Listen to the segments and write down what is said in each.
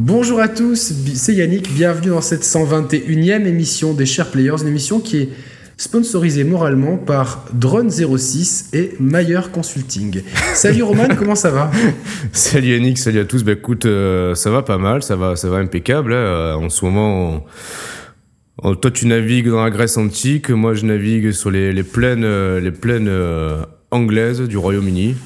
Bonjour à tous, c'est Yannick, bienvenue dans cette 121e émission des Chers Players, une émission qui est sponsorisée moralement par Drone06 et Mayer Consulting. Salut Roman, comment ça va? Salut Yannick, salut à tous. Bah écoute, euh, ça va pas mal, ça va, ça va impeccable. Hein. En ce moment, toi tu navigues dans la Grèce antique, moi je navigue sur les, les plaines, euh, les plaines euh, anglaises du Royaume-Uni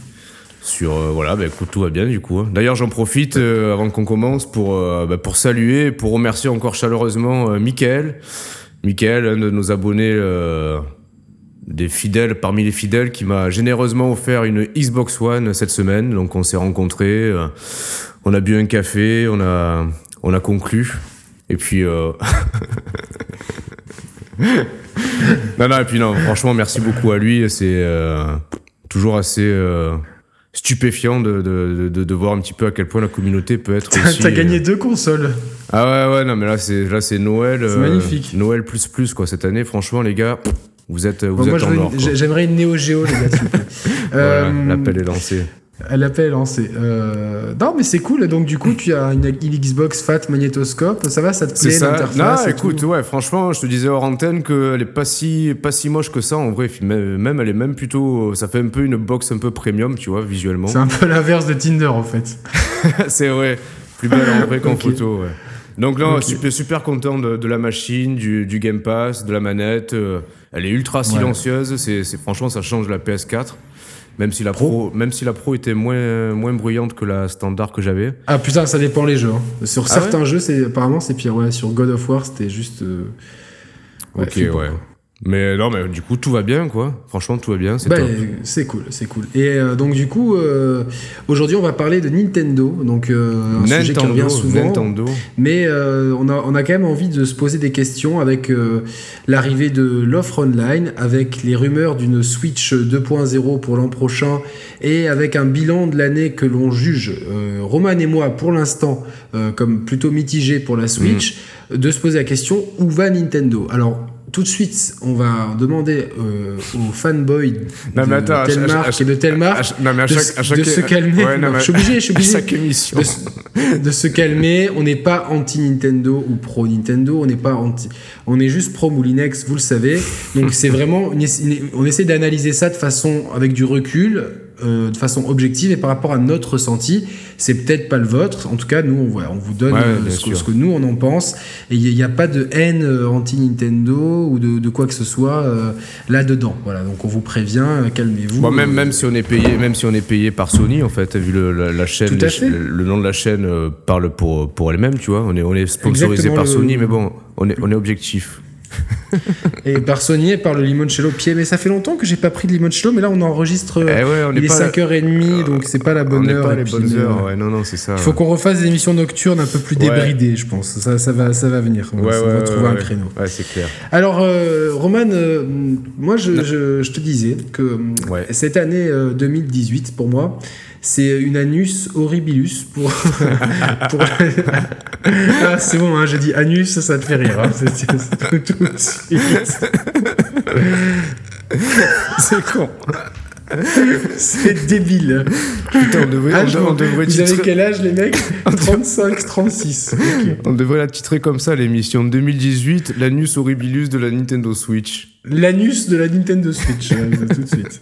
sur euh, voilà bah, écoute tout va bien du coup hein. d'ailleurs j'en profite euh, avant qu'on commence pour euh, bah, pour saluer pour remercier encore chaleureusement Michael. Michael un de nos abonnés des fidèles parmi les fidèles qui m'a généreusement offert une Xbox One cette semaine. Donc on s'est rencontrés on a bu un café on a on a conclu. Et puis non non et puis non franchement merci beaucoup à lui. C'est toujours assez stupéfiant de, de, de, de, voir un petit peu à quel point la communauté peut être aussi... T'as gagné euh, deux consoles Ah ouais, ouais, non, mais là, c'est, là, c'est Noël. C'est magnifique. Euh, Noël plus plus, quoi, cette année. Franchement, les gars, vous êtes, vous êtes moi, en J'aimerais une Neo Geo, les gars, euh, L'appel est lancé. L'appel est lancé. Euh... Non, mais c'est cool. Donc, du coup, tu as une, Xbox Fat magnétoscope. Ça va, ça te plaît l'interface Non, écoute, ouais, franchement, je te disais hors antenne qu'elle est pas si, pas si moche que ça. En vrai, même, elle est même plutôt. Ça fait un peu une box un peu premium, tu vois, visuellement. C'est un peu l'inverse de Tinder, en fait. c'est vrai. Plus belle en vrai qu'en photo, ouais. Donc là, okay. super, super content de, de, la machine, du, du Game Pass, de la manette. Euh, elle est ultra silencieuse. Ouais. C'est franchement, ça change la PS4. Même si la pro, même si la pro était moins, moins bruyante que la standard que j'avais. Ah putain, ça dépend les jeux. Hein. Sur ah certains ouais jeux, c'est apparemment c'est pire. Ouais, sur God of War, c'était juste. Euh... Ouais, ok, ouais. Quoi. Mais non, mais du coup, tout va bien, quoi. Franchement, tout va bien. C'est bah, C'est cool, c'est cool. Et euh, donc, du coup, euh, aujourd'hui, on va parler de Nintendo. Donc, euh, un Nintendo, sujet qui revient souvent. Nintendo. Mais euh, on, a, on a quand même envie de se poser des questions avec l'arrivée de l'offre online, avec les rumeurs d'une Switch 2.0 pour l'an prochain et avec un bilan de l'année que l'on juge, Roman et moi, pour l'instant, comme plutôt mitigé pour la Switch, mmh. de se poser la question où va Nintendo? Alors, tout de suite, on va demander euh, aux fanboys non, de attends, telle marque et de telle marque de, se calmer. Ouais, non, non, je suis obligé, je suis obligé. chaque émission. De, de, se calmer. On n'est pas anti Nintendo ou pro Nintendo. On n'est pas anti. On est juste pro Moulinex, vous le savez. Donc c'est vraiment, on essaie d'analyser ça de façon avec du recul. Euh, de façon objective et par rapport à notre ressenti. C'est peut-être pas le vôtre. En tout cas, nous, on, voilà, on vous donne ouais, euh, ce, que, ce, que, nous, on en pense. Et il n'y a, a, pas de haine euh, anti-Nintendo ou de, de, quoi que ce soit là-dedans. Voilà, donc on vous prévient, calmez-vous. Bon, même, même, si on est payé, même si on est payé par Sony, en fait, vu le, la, la chaîne, les, le, le, nom de la chaîne parle pour, pour elle-même, tu vois. On est, on est sponsorisé Exactement par le... Sony, mais bon, on est, on est objectif. et par Sony par le limoncello pied. Mais ça fait longtemps que j'ai pas pris de limoncello, mais là on enregistre. Eh ouais, on il est, est 5h30, la... donc c'est pas la bonne on heure. Pas les bonnes heures, ouais, non, non, c'est ça. Il faut qu'on refasse des émissions nocturnes un peu plus débridées, je pense. Ça, ça, va, ça va venir. On va, trouver un créneau. Ouais, c'est clair. Alors, euh, Roman, euh, moi je, je, je, te disais que cette année euh, 2018, pour moi, c'est une anus horribilus pour. pour... ah, c'est bon, hein, j'ai dit anus, ça te fait rire. Hein, c'est tout, tout suite. c'est con. C'est débile. Putain, on devrait, âge, on, devrait Vous titrer... avez quel âge, les mecs 35, 36. Okay. On devrait la titrer comme ça, l'émission 2018, l'anus horribilus de la Nintendo Switch. L'anus de la Nintendo Switch, tout de suite.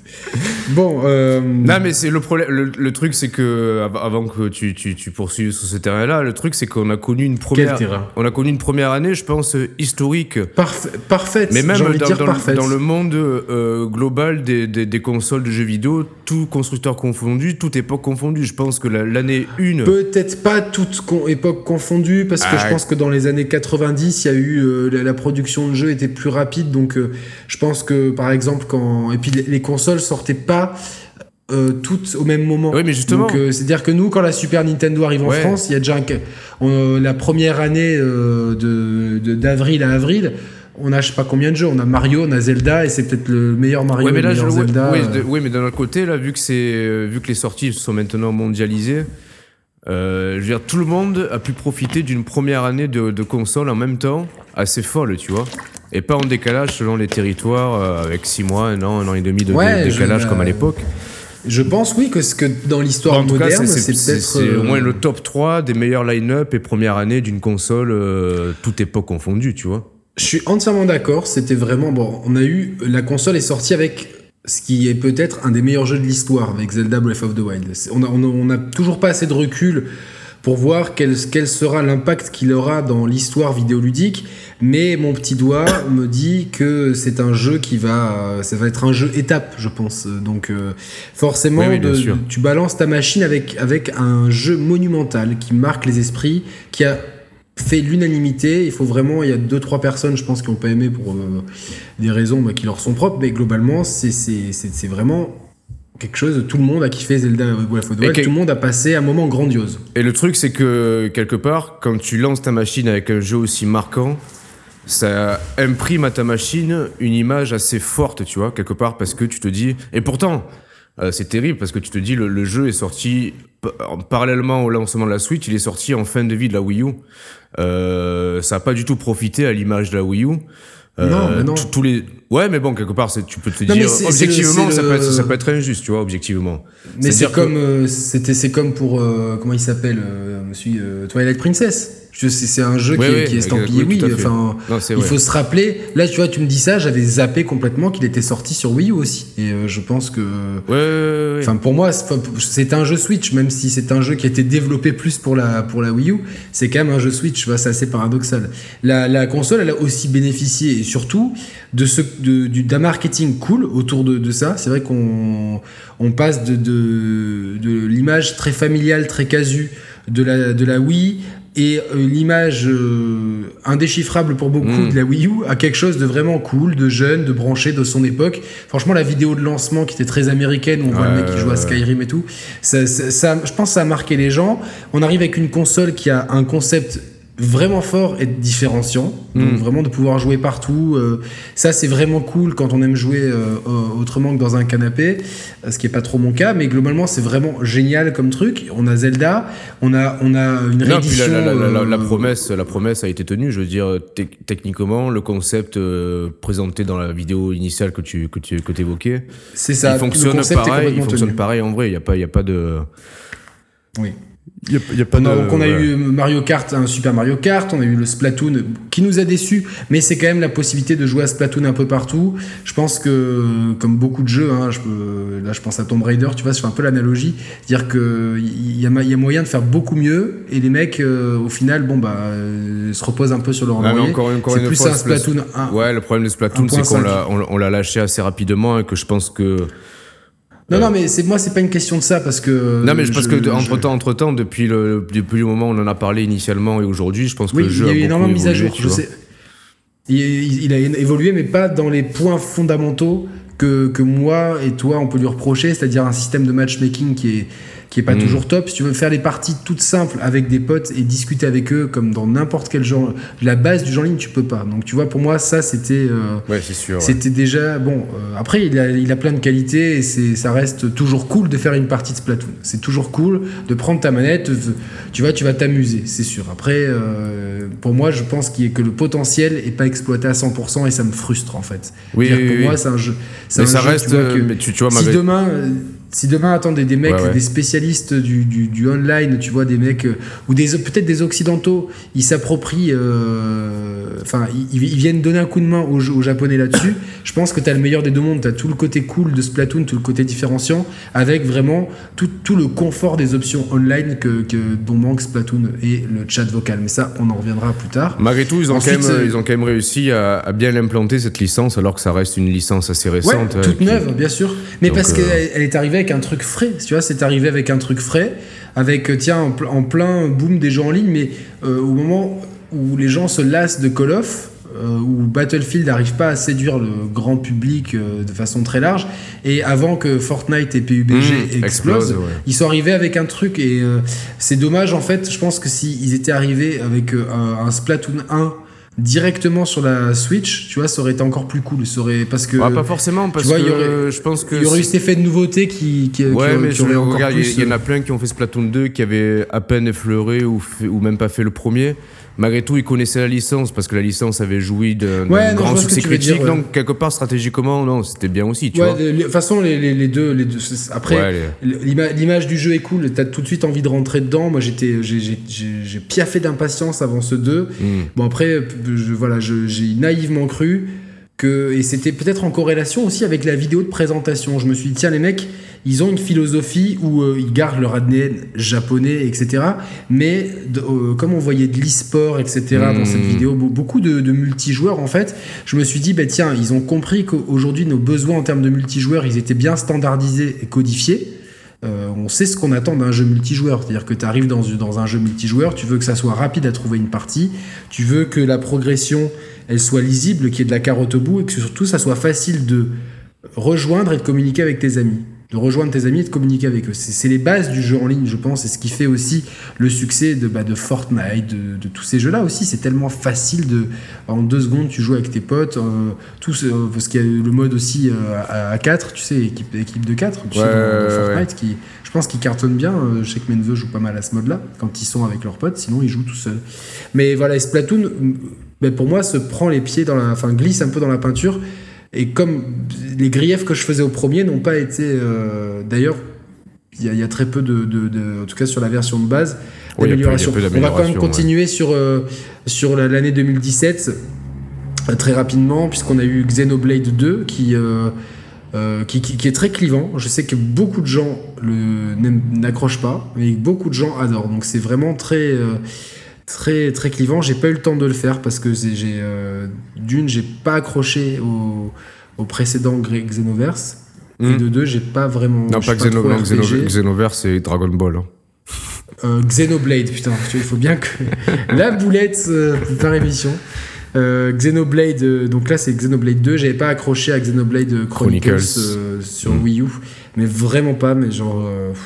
Bon. Euh... Non, mais c'est le problème. Le, le truc, c'est que avant que tu, tu, tu poursuives sur ce terrain-là, le truc, c'est qu'on a connu une première. Quel On a connu une première année, je pense, historique. Parfait, parfaite. Mais même dans, le monde euh, global des, des, des, consoles de jeux vidéo, tout constructeur confondu, toute époque confondue. Je pense que l'année 1. Peut-être pas toute con époque confondue, parce que ah, je pense que dans les années 90, il y a eu. Euh, la, la, production de jeux était plus rapide, donc. Euh, je pense que par exemple quand et puis les, les consoles sortaient pas euh, toutes au même moment. Oui, mais justement. C'est-à-dire que nous, quand la Super Nintendo arrive en. France, il y a déjà un, on, la première année de d'avril à avril. On a je sais pas combien de jeux, on a Mario, on a Zelda et c'est peut-être le meilleur Mario, ouais, mais là, le meilleur je, Zelda. Oui, de, oui, mais d'un autre côté, là, vu que c'est vu que les sorties sont maintenant mondialisées, euh, je veux dire, tout le monde a pu profiter d'une première année de, de, console en même temps, assez folle, tu vois. Et pas en décalage selon les territoires, euh, avec 6 mois, un an, un an et demi de ouais, décalage je, comme à l'époque. Je pense, oui, que, ce que dans l'histoire moderne, c'est peut-être. au moins le top 3 des meilleurs line-up et première année d'une console, toute époque confondue, tu vois. Je suis entièrement d'accord. C'était vraiment. Bon, on a eu. La console est sortie avec ce qui est peut-être un des meilleurs jeux de l'histoire avec Zelda Breath of the Wild. On a, toujours pas assez de recul pour voir quel, quel sera l'impact qu'il aura dans l'histoire vidéoludique, mais mon petit doigt me dit que c'est un jeu qui va, ça va être un jeu étape, je pense. Donc euh, forcément, tu balances ta machine avec, avec un jeu monumental qui marque les esprits, qui a fait l'unanimité. Il faut vraiment, il y a deux trois personnes, je pense, qui n'ont pas aimé pour euh, des raisons bah, qui leur sont propres, mais globalement, c'est vraiment quelque chose. Tout le monde a kiffé Zelda Breath of the Wild. Tout le monde a passé un moment grandiose. Et le truc, c'est que quelque part, quand tu lances ta machine avec un jeu aussi marquant, ça imprime à ta machine une image assez forte, tu vois, quelque part, parce que tu te dis. Et pourtant, euh, c'est terrible parce que tu te dis le, le jeu est sorti parallèlement au lancement de la Switch, il est sorti en fin de vie de la Wii U. Euh, ça n'a pas du tout profité à l'image de la Wii U. Euh, non, mais non. Tous les... Ouais, mais bon, quelque part, tu peux te dire, objectivement, ça, peut être, ça peut être injuste, tu vois, objectivement. Mais c'est comme, euh, c'était, c'est comme pour, euh, comment il s'appelle, monsieur, Twilight Princess. C'est un jeu qui, est, estampillé oui. Enfin, il faut se rappeler. Là, tu vois, tu me dis ça, j'avais zappé complètement qu'il était sorti sur Wii U aussi. Et euh, je pense que. Enfin, pour moi, c'est un jeu Switch, même si c'est un jeu qui a été développé plus pour la, pour la Wii U. C'est quand même un jeu Switch. C'est assez paradoxal. La, la, console, elle a aussi bénéficié, et surtout, de ce, d'un marketing cool autour de, de ça. C'est vrai qu'on on passe de, de, de l'image très familiale, très casu de la, de la Wii et euh, l'image euh, indéchiffrable pour beaucoup mm. de la Wii U a quelque chose de vraiment cool, de jeune, de branché de son époque. Franchement, la vidéo de lancement qui était très américaine, où on voit le mec qui joue à Skyrim et tout, ça, ça, je pense que ça a marqué les gens. On arrive avec une console qui a un concept vraiment fort et différenciant. Donc hmm. vraiment de pouvoir jouer partout. Euh, ça c'est vraiment cool quand on aime jouer euh, autrement que dans un canapé, ce qui est pas trop mon cas. Mais globalement c'est vraiment génial comme truc. On a Zelda, on a on a une réédition. la, euh, promesse la promesse a été tenue. Je veux dire techniquement le concept présenté dans la vidéo initiale que tu que tu que évoquais. C'est ça. Il fonctionne pareil. Il fonctionne pareil en vrai. Il y a pas il y a pas de. Oui. Y a, pas donc on a eu Mario Kart, un Super Mario Kart, on a eu le Splatoon qui nous a déçus, mais c'est quand même la possibilité de jouer à Splatoon un peu partout. Je pense que, comme beaucoup de jeux, hein, je peux, là je pense à Tomb Raider, tu vois, je fais un peu l'analogie, dire que il y, a, y a moyen de faire beaucoup mieux et les mecs, euh, au final, bon bah, euh, se reposent un peu sur leur laurier. C'est plus un Splatoon 1. Ouais, le problème de Splatoon, c'est qu'on l'a, on l'a lâché assez rapidement et que je pense que non, non, mais c'est moi, c'est pas une question de ça parce que. Non, mais je, pense que entre temps, entre temps, depuis le depuis le moment où on en a parlé initialement et aujourd'hui, je pense que le jeu il y a eu énormément de mises à jour. Je sais. Il, il, a évolué, mais pas dans les points fondamentaux que, que moi et toi on peut lui reprocher, c'est-à-dire un système de matchmaking qui est qui est pas hmm. toujours top. Si tu veux faire des parties toutes simples avec des potes et discuter avec eux comme dans n'importe quel genre, la base du genre ligne, tu peux pas. Donc tu vois, pour moi, ça c'était. Euh, ouais, c'est sûr. C'était déjà bon. Euh, après, il a, il a plein de qualités et c'est, ça reste toujours cool de faire une partie de Splatoon. C'est toujours cool de prendre ta manette. Tu vois, tu vas t'amuser, c'est sûr. Après, euh, pour moi, je pense qu'il que le potentiel est pas exploité à 100% et ça me frustre en fait. Oui, pour moi, c'est un jeu. Mais ça reste. Tu vois, mais tu, vois, si demain si demain attendez des mecs, des spécialistes du, du, du, online, tu vois, des mecs euh, ou des peut-être des occidentaux, ils s'approprient, euh, enfin, ils, ils, viennent donner un coup de main aux, aux japonais là-dessus. je pense que tu as le meilleur des deux mondes. Tu as tout le côté cool de Splatoon, tout le côté différenciant, avec vraiment tout, tout le confort des options online que, que, dont manque Splatoon et le chat vocal. Mais ça, on en reviendra plus tard. Malgré tout, ils ont, quand, même, euh, ils ont quand même réussi à, à bien implanter cette licence, alors que ça reste une licence assez récente. Ouais, toute neuve, bien sûr. Mais parce qu'elle est arrivée avec un truc frais. Tu vois, c'est arrivé avec un truc frais, avec, euh, tiens, en, plein boom des jeux en ligne, mais euh, au moment où les gens se lassent de Call of, euh, où Battlefield n'arrive pas à séduire le grand public de façon très large, et avant que Fortnite et PUBG mmh, explosent, ils sont arrivés avec un truc, et c'est dommage en fait, je pense que s'ils étaient arrivés avec un Splatoon 1 directement sur la Switch, tu vois, ça aurait été encore plus cool. Ça aurait, parce que. pas forcément, parce que y aurait, je pense que. Il y aurait eu cet effet de nouveauté qui. qui ouais, mais je regarde, il y, en a euh, plein qui ont fait Splatoon 2 qui avaient à peine effleuré ou, ou même pas fait le premier. Malgré tout, ils connaissaient la licence parce que la licence avait joui d'un Ouais, grand succès dire, critique. ouais. Donc, quelque part, stratégiquement, non, c'était bien aussi, tu Ouais, vois. de de toute façon, les, les- les deux, les deux. Après, l'image du jeu est cool. T'as tout de suite envie de rentrer dedans. Moi, j'étais, j'ai- piaffé d'impatience avant ce 2. Hmm. Bon, après, je, voilà, j'ai naïvement cru que. Et c'était peut-être en corrélation aussi avec la vidéo de présentation. Je me suis dit, tiens, les mecs, ils ont une philosophie où euh, ils gardent leur ADN japonais, etc. Mais euh, comme on voyait de l'e-sport, etc. dans cette vidéo, be- beaucoup de, de multijoueurs, en fait, je me suis dit, bah, tiens, ils ont compris qu'aujourd'hui, nos besoins en termes de multijoueurs, ils étaient bien standardisés et codifiés. Euh, on sait ce qu'on attend d'un jeu multijoueur. C'est-à-dire que tu arrives dans, dans un jeu multijoueur, tu veux que ça soit rapide à trouver une partie, tu veux que la progression, elle soit lisible, qu'il y ait de la carotte au bout, et que surtout, ça soit facile de rejoindre et de communiquer avec tes amis. De rejoindre tes amis et de communiquer avec eux. C'est les bases du jeu en ligne, je pense, et ce qui fait aussi le succès de, bah, de Fortnite, de, de tous ces jeux-là aussi. C'est tellement facile de. En deux secondes, tu joues avec tes potes. euh, tous, euh, parce qu'il y a le mode aussi euh, à, à 4, tu sais, équipe, équipe de 4, tu sais, ouais, Fortnite, qui, je pense qu'ils cartonnent bien. euh, Je sais que mes neveux jouent pas mal à ce mode-là, quand ils sont avec leurs potes, sinon ils jouent tout seuls. Mais voilà, et Splatoon, pour moi, se prend les pieds dans la. Enfin, glisse un peu dans la peinture. Et comme les griefs que je faisais au premier n'ont pas été. euh, D'ailleurs, il y, a- il y a très peu de, de- de- En tout cas, sur la version de base, Oui, d'amélioration. On va quand même ouais. continuer sur, euh, sur la- l'année 2017 euh, très rapidement, puisqu'on a eu Xenoblade 2 qui. euh, qui, qui- qui est très clivant. Je sais que beaucoup de gens n'accrochent pas, mais beaucoup de gens adorent. Donc c'est vraiment très, très, très clivant. J'ai pas eu le temps de le faire parce que j'ai euh, d'une, j'ai pas accroché au, au précédent Xenoverse. Et Hmm. de deux, j'ai pas vraiment. Non, pas. Xenoverse, c'est Dragon Ball. hein. Euh, Xenoblade, putain, tu vois, il faut bien que la boulette euh, par émission. Euh, Xenoblade, donc là c'est Xenoblade 2, j'avais pas accroché à Xenoblade Chronicles, Chronicles. sur Mm. Wii U, mais vraiment pas, mais genre. pff.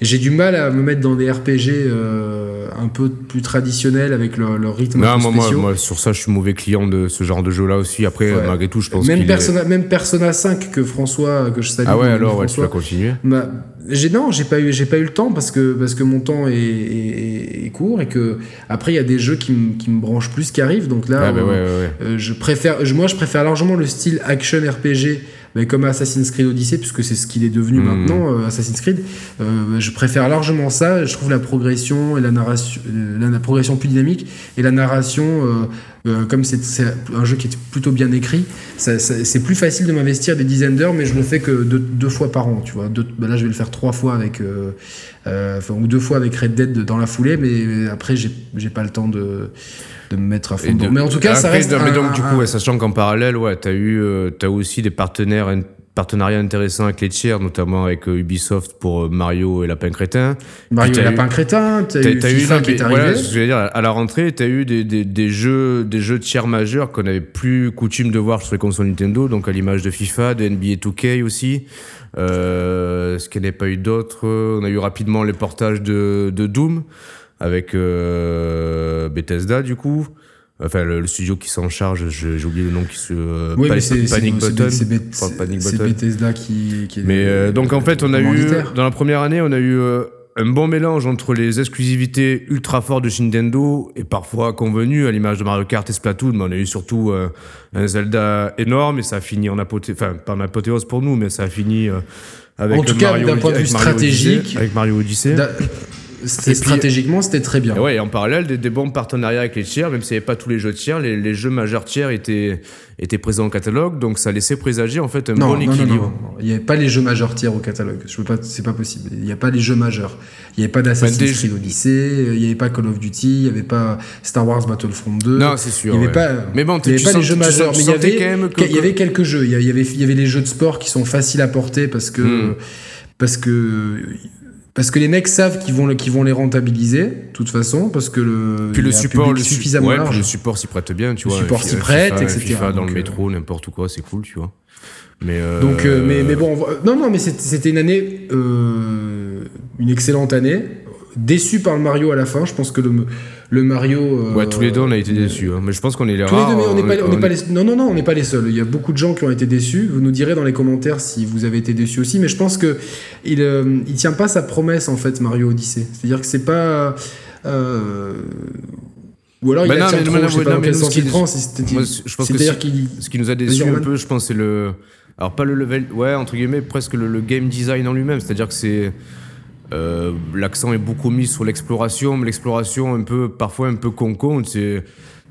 J'ai du mal à me mettre dans des RPG euh, un peu plus traditionnels avec leur, leur rythme un Non, peu moi, moi, sur ça, je suis mauvais client de ce genre de jeu-là aussi. Après, Ouais. malgré tout, je pense même, qu'il est- Persona, même Persona 5 que François, que je salue. Ah ouais, alors, ouais, tu vas continuer. Bah, j'ai non, j'ai pas eu, j'ai pas eu le temps parce que parce que mon temps est, est- est court et que après il y a des jeux qui me qui me branchent plus qui arrivent. Donc là, Ah, bah euh, ouais, ouais, ouais. euh, je préfère, je- moi je préfère largement le style action RPG. Mais comme Assassin's Creed Odyssey, puisque c'est ce qu'il est devenu Mhm. maintenant, euh, Assassin's Creed, euh, je préfère largement ça. Je trouve la progression et la narration, euh, la, la progression plus dynamique et la narration, euh, comme c'est un jeu qui est plutôt bien écrit, ça- ça- c'est plus facile de m'investir des dizaines d'heures, mais je le fais que deux, deux fois par an, tu vois. Deux- bah là, je vais le faire trois fois avec, euh, euh, enfin, ou deux fois avec Red Dead dans la foulée, mais après, j'ai pas le temps de, de me mettre à fond. De- Mais en tout cas, ça reste. mais un- donc, du un- coup, ouais, sachant qu'en parallèle, ouais, t'as eu, euh, t'as aussi des partenaires, partenariats intéressants avec les tiers, notamment avec euh, Ubisoft pour euh, Mario et Lapin Crétin. Mario et Lapin eu- Crétin, t'as eu t'as eu FIFA non, qui est arrivé. voilà, ce que je veux dire, à la rentrée, t'as eu des, des, des jeux, des jeux tiers majeurs qu'on avait plus coutume de voir sur les consoles Nintendo, donc à l'image de FIFA, de NBA 2K aussi. Euh, ce qu'il n'y a pas eu d'autres, on a eu rapidement les portages de, de Doom avec euh, Bethesda du coup. Enfin, le, le studio qui s'en charge, j'ai oublié le nom qui se. euh, Oui, Pa- mais c'est Panic c'est- Button. c'est Enfin, Panic. Bethesda qui, qui est Mais euh, donc en fait, on a eu dans la première année, on a eu euh, un bon mélange entre les exclusivités ultra fortes de Nintendo et parfois convenues à l'image de Mario Kart et Splatoon. Mais on a eu surtout euh, un Zelda énorme et ça a fini en apothéose, enfin pas en apothéose pour nous, mais ça a fini avec En tout cas, d'un point de vue stratégique, Odyssey, avec Mario Odyssey. Puis- stratégiquement, c'était très bien. Et ouais, et en parallèle, des, des bons partenariats avec les tiers, même s'il n'y avait pas tous les jeux tiers, les, les jeux majeurs tiers étaient, étaient présents au catalogue, donc ça laissait présager en fait un Non, bon équilibre. non, non. Il n'y avait pas les jeux majeurs tiers au catalogue. Je peux pas, c'est pas possible. Il n'y a pas les jeux majeurs. Il n'y avait pas d'Assassin's Ben, des Creed Odyssey, il n'y avait pas Call of Duty, il n'y avait pas Star Wars Battlefront 2. Non, c'est sûr. il n'y avait ouais. pas, Mais bon, y avait pas sens- les jeux majeurs, mais il y avait, quand même que- il y avait quelques jeux. Il y avait, il y avait les jeux de sport qui sont faciles à porter parce que, Hmm. parce que, parce que les mecs savent qu'ils vont, le- vont les rentabiliser, de toute façon, parce que le, Puis le support, le su- suffisamment ouais, large. le support s'y prête bien, tu Le vois. support Fi- s'y euh, prête, FIFA, etc. FIFA dans Donc, le euh, métro, n'importe quoi, c'est cool, tu vois. Mais euh, Donc, euh, mais, mais bon, on voit- non, non, mais c'était c'était une année, euh, une excellente année. Déçu par le Mario à la fin. Je pense que le, le Mario. euh, Ouais, tous les deux, on a été déçus. hein. Mais je pense qu'on est les Tous les rares. deux, mais on n'est pas, on on- pas les, non, non, non, on n'est pas les seuls. Il y a beaucoup de gens qui ont été déçus. Vous nous direz dans les commentaires si vous avez été déçus aussi. Mais je pense que il, euh, il tient pas sa promesse en fait, Mario Odyssey. C'est-à-dire que c'est pas. euh, Ou alors il Bah a non, tient mais- trop, mais- je sais pas non, dans mais nous, ce il qui- prend. C'est-à-dire qu'il. Ce qui nous a déçu un peu, je pense, c'est le. Alors, pas le level. Ouais, entre guillemets, presque le, le game design en lui-même. C'est-à-dire que c'est. Euh, L'accent est beaucoup mis sur l'exploration, mais l'exploration un peu, parfois un peu con-con. Des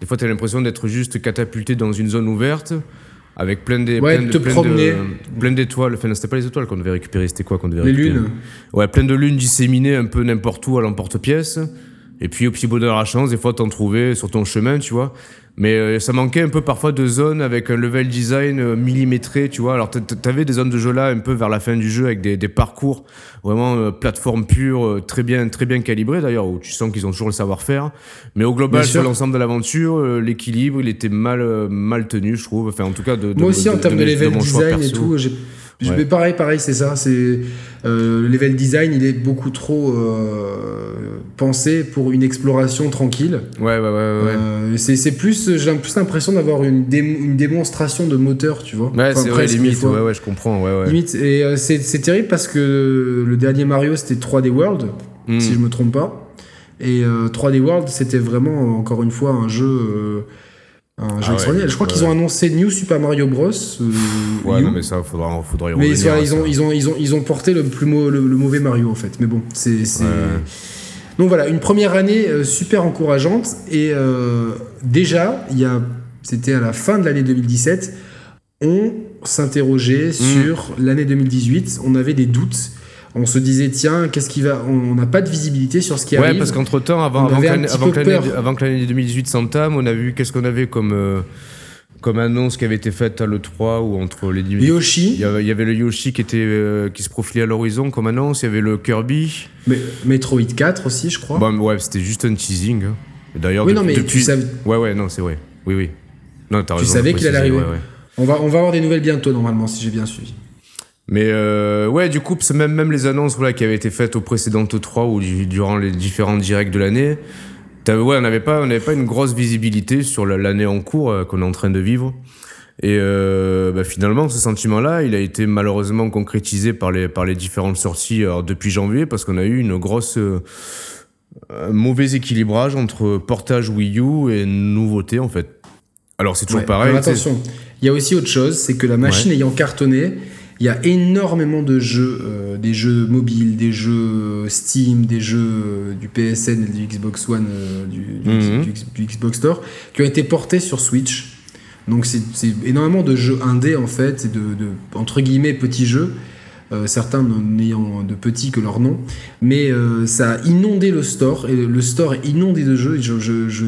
fois, tu as l'impression d'être juste catapulté dans une zone ouverte. Avec plein des, Ouais, plein de- plein de- plein d'étoiles. Enfin, c'était pas les étoiles qu'on devait récupérer, c'était quoi qu'on devait Les récupérer lunes. Ouais, plein de lunes disséminées un peu n'importe où à l'emporte-pièce. Et puis, au petit bonheur à la chance, des fois, t'en trouvais sur ton chemin, tu vois. Mais euh, ça manquait un peu parfois de zones avec un level design euh, millimétré, tu vois. Alors, t'avais des zones de jeu là, un peu vers la fin du jeu, avec des, des parcours vraiment euh, plateforme pure, euh, très bien, très bien calibrés d'ailleurs, où tu sens qu'ils ont toujours le savoir-faire. Mais au global, sur l'ensemble de l'aventure, euh, l'équilibre, il était mal, euh, mal tenu, je trouve. Enfin, en tout cas, de, de- Moi aussi, en termes de, mes- level design et tout, j'ai. Ouais. mais pareil, pareil, c'est ça. C'est euh, le level design, il est beaucoup trop euh, pensé pour une exploration tranquille. Ouais, ouais, ouais, ouais. Euh, c'est plus, j'ai plus l'impression d'avoir une, démo- une démonstration de moteur, tu vois. Ouais, Enfin, c'est vrai, limite, ouais, ouais, je comprends, ouais, ouais. Limite, et c'est terrible parce que le dernier Mario c'était 3D World, Mm. si je me trompe pas. Et euh, 3D World c'était vraiment encore une fois un jeu, un jeu Ah ouais. Je crois qu'ils ont annoncé New Super Mario Bros. euh, Ouais, non, mais ça, faudra, faudra y revenir. ils ont, ils, ont, ils, ont, ils ont porté le, plus mau- le, le mauvais Mario en fait. Mais bon, c'est. Ouais. Donc voilà, une première année euh, super encourageante. Et euh, déjà, c'était à la fin de l'année 2017, on s'interrogeait sur l'année 2018. On avait des doutes. On se disait, tiens, qu'est-ce qui va. On n'a pas de visibilité sur ce qui Ouais, arrive. parce qu'entre temps, avant, avant, que l'année- petit avant, peu que l'année- peur. avant que l'année 2018 s'entame, on a vu qu'est-ce qu'on avait comme, euh, comme annonce qui avait été faite à l'E3 ou entre les Il Yoshi, y, avait, il y avait le Yoshi qui, était, euh, qui se profilait à l'horizon comme annonce, il y avait le Kirby. mais- Metroid 4 aussi, je crois. Bon, ouais, c'était juste un teasing. hein. D'ailleurs, oui, depuis- non, mais tu, savais- Ouais, ouais, non, c'est vrai. Oui, oui. Non, Tu raison. savais qu'il allait arriver. ouais, ouais. on, va, on va avoir des nouvelles bientôt, normalement, si j'ai bien suivi. Mais euh, ouais, du coup, même, même les annonces voilà, qui avaient été faites au précédent E3 ou du- durant les différents directs de l'année, ouais, on n'avait pas, on pas une grosse visibilité sur la- l'année en cours euh, qu'on est en train de vivre. Et euh, bah, finalement, ce sentiment-là, il a été malheureusement concrétisé par les, par les différentes sorties alors, depuis janvier, parce qu'on a eu une grosse. un mauvais équilibrage entre portage Wii U et nouveauté, en fait. Alors, c'est toujours Ouais, pareil. attention, il y a aussi autre chose, c'est que la machine ayant cartonné, il y a énormément de jeux, euh, des jeux mobiles, des jeux Steam, des jeux euh, du PSN et du Xbox One, euh, du, du- Mhm. du Xbox Store, qui ont été portés sur Switch. Donc c'est c'est énormément de jeux indés en fait, et de, de entre guillemets petits jeux. euh, certains n'ayant de petits que leur nom, mais euh, ça a inondé le store, et le store est inondé de jeux, et je, je- je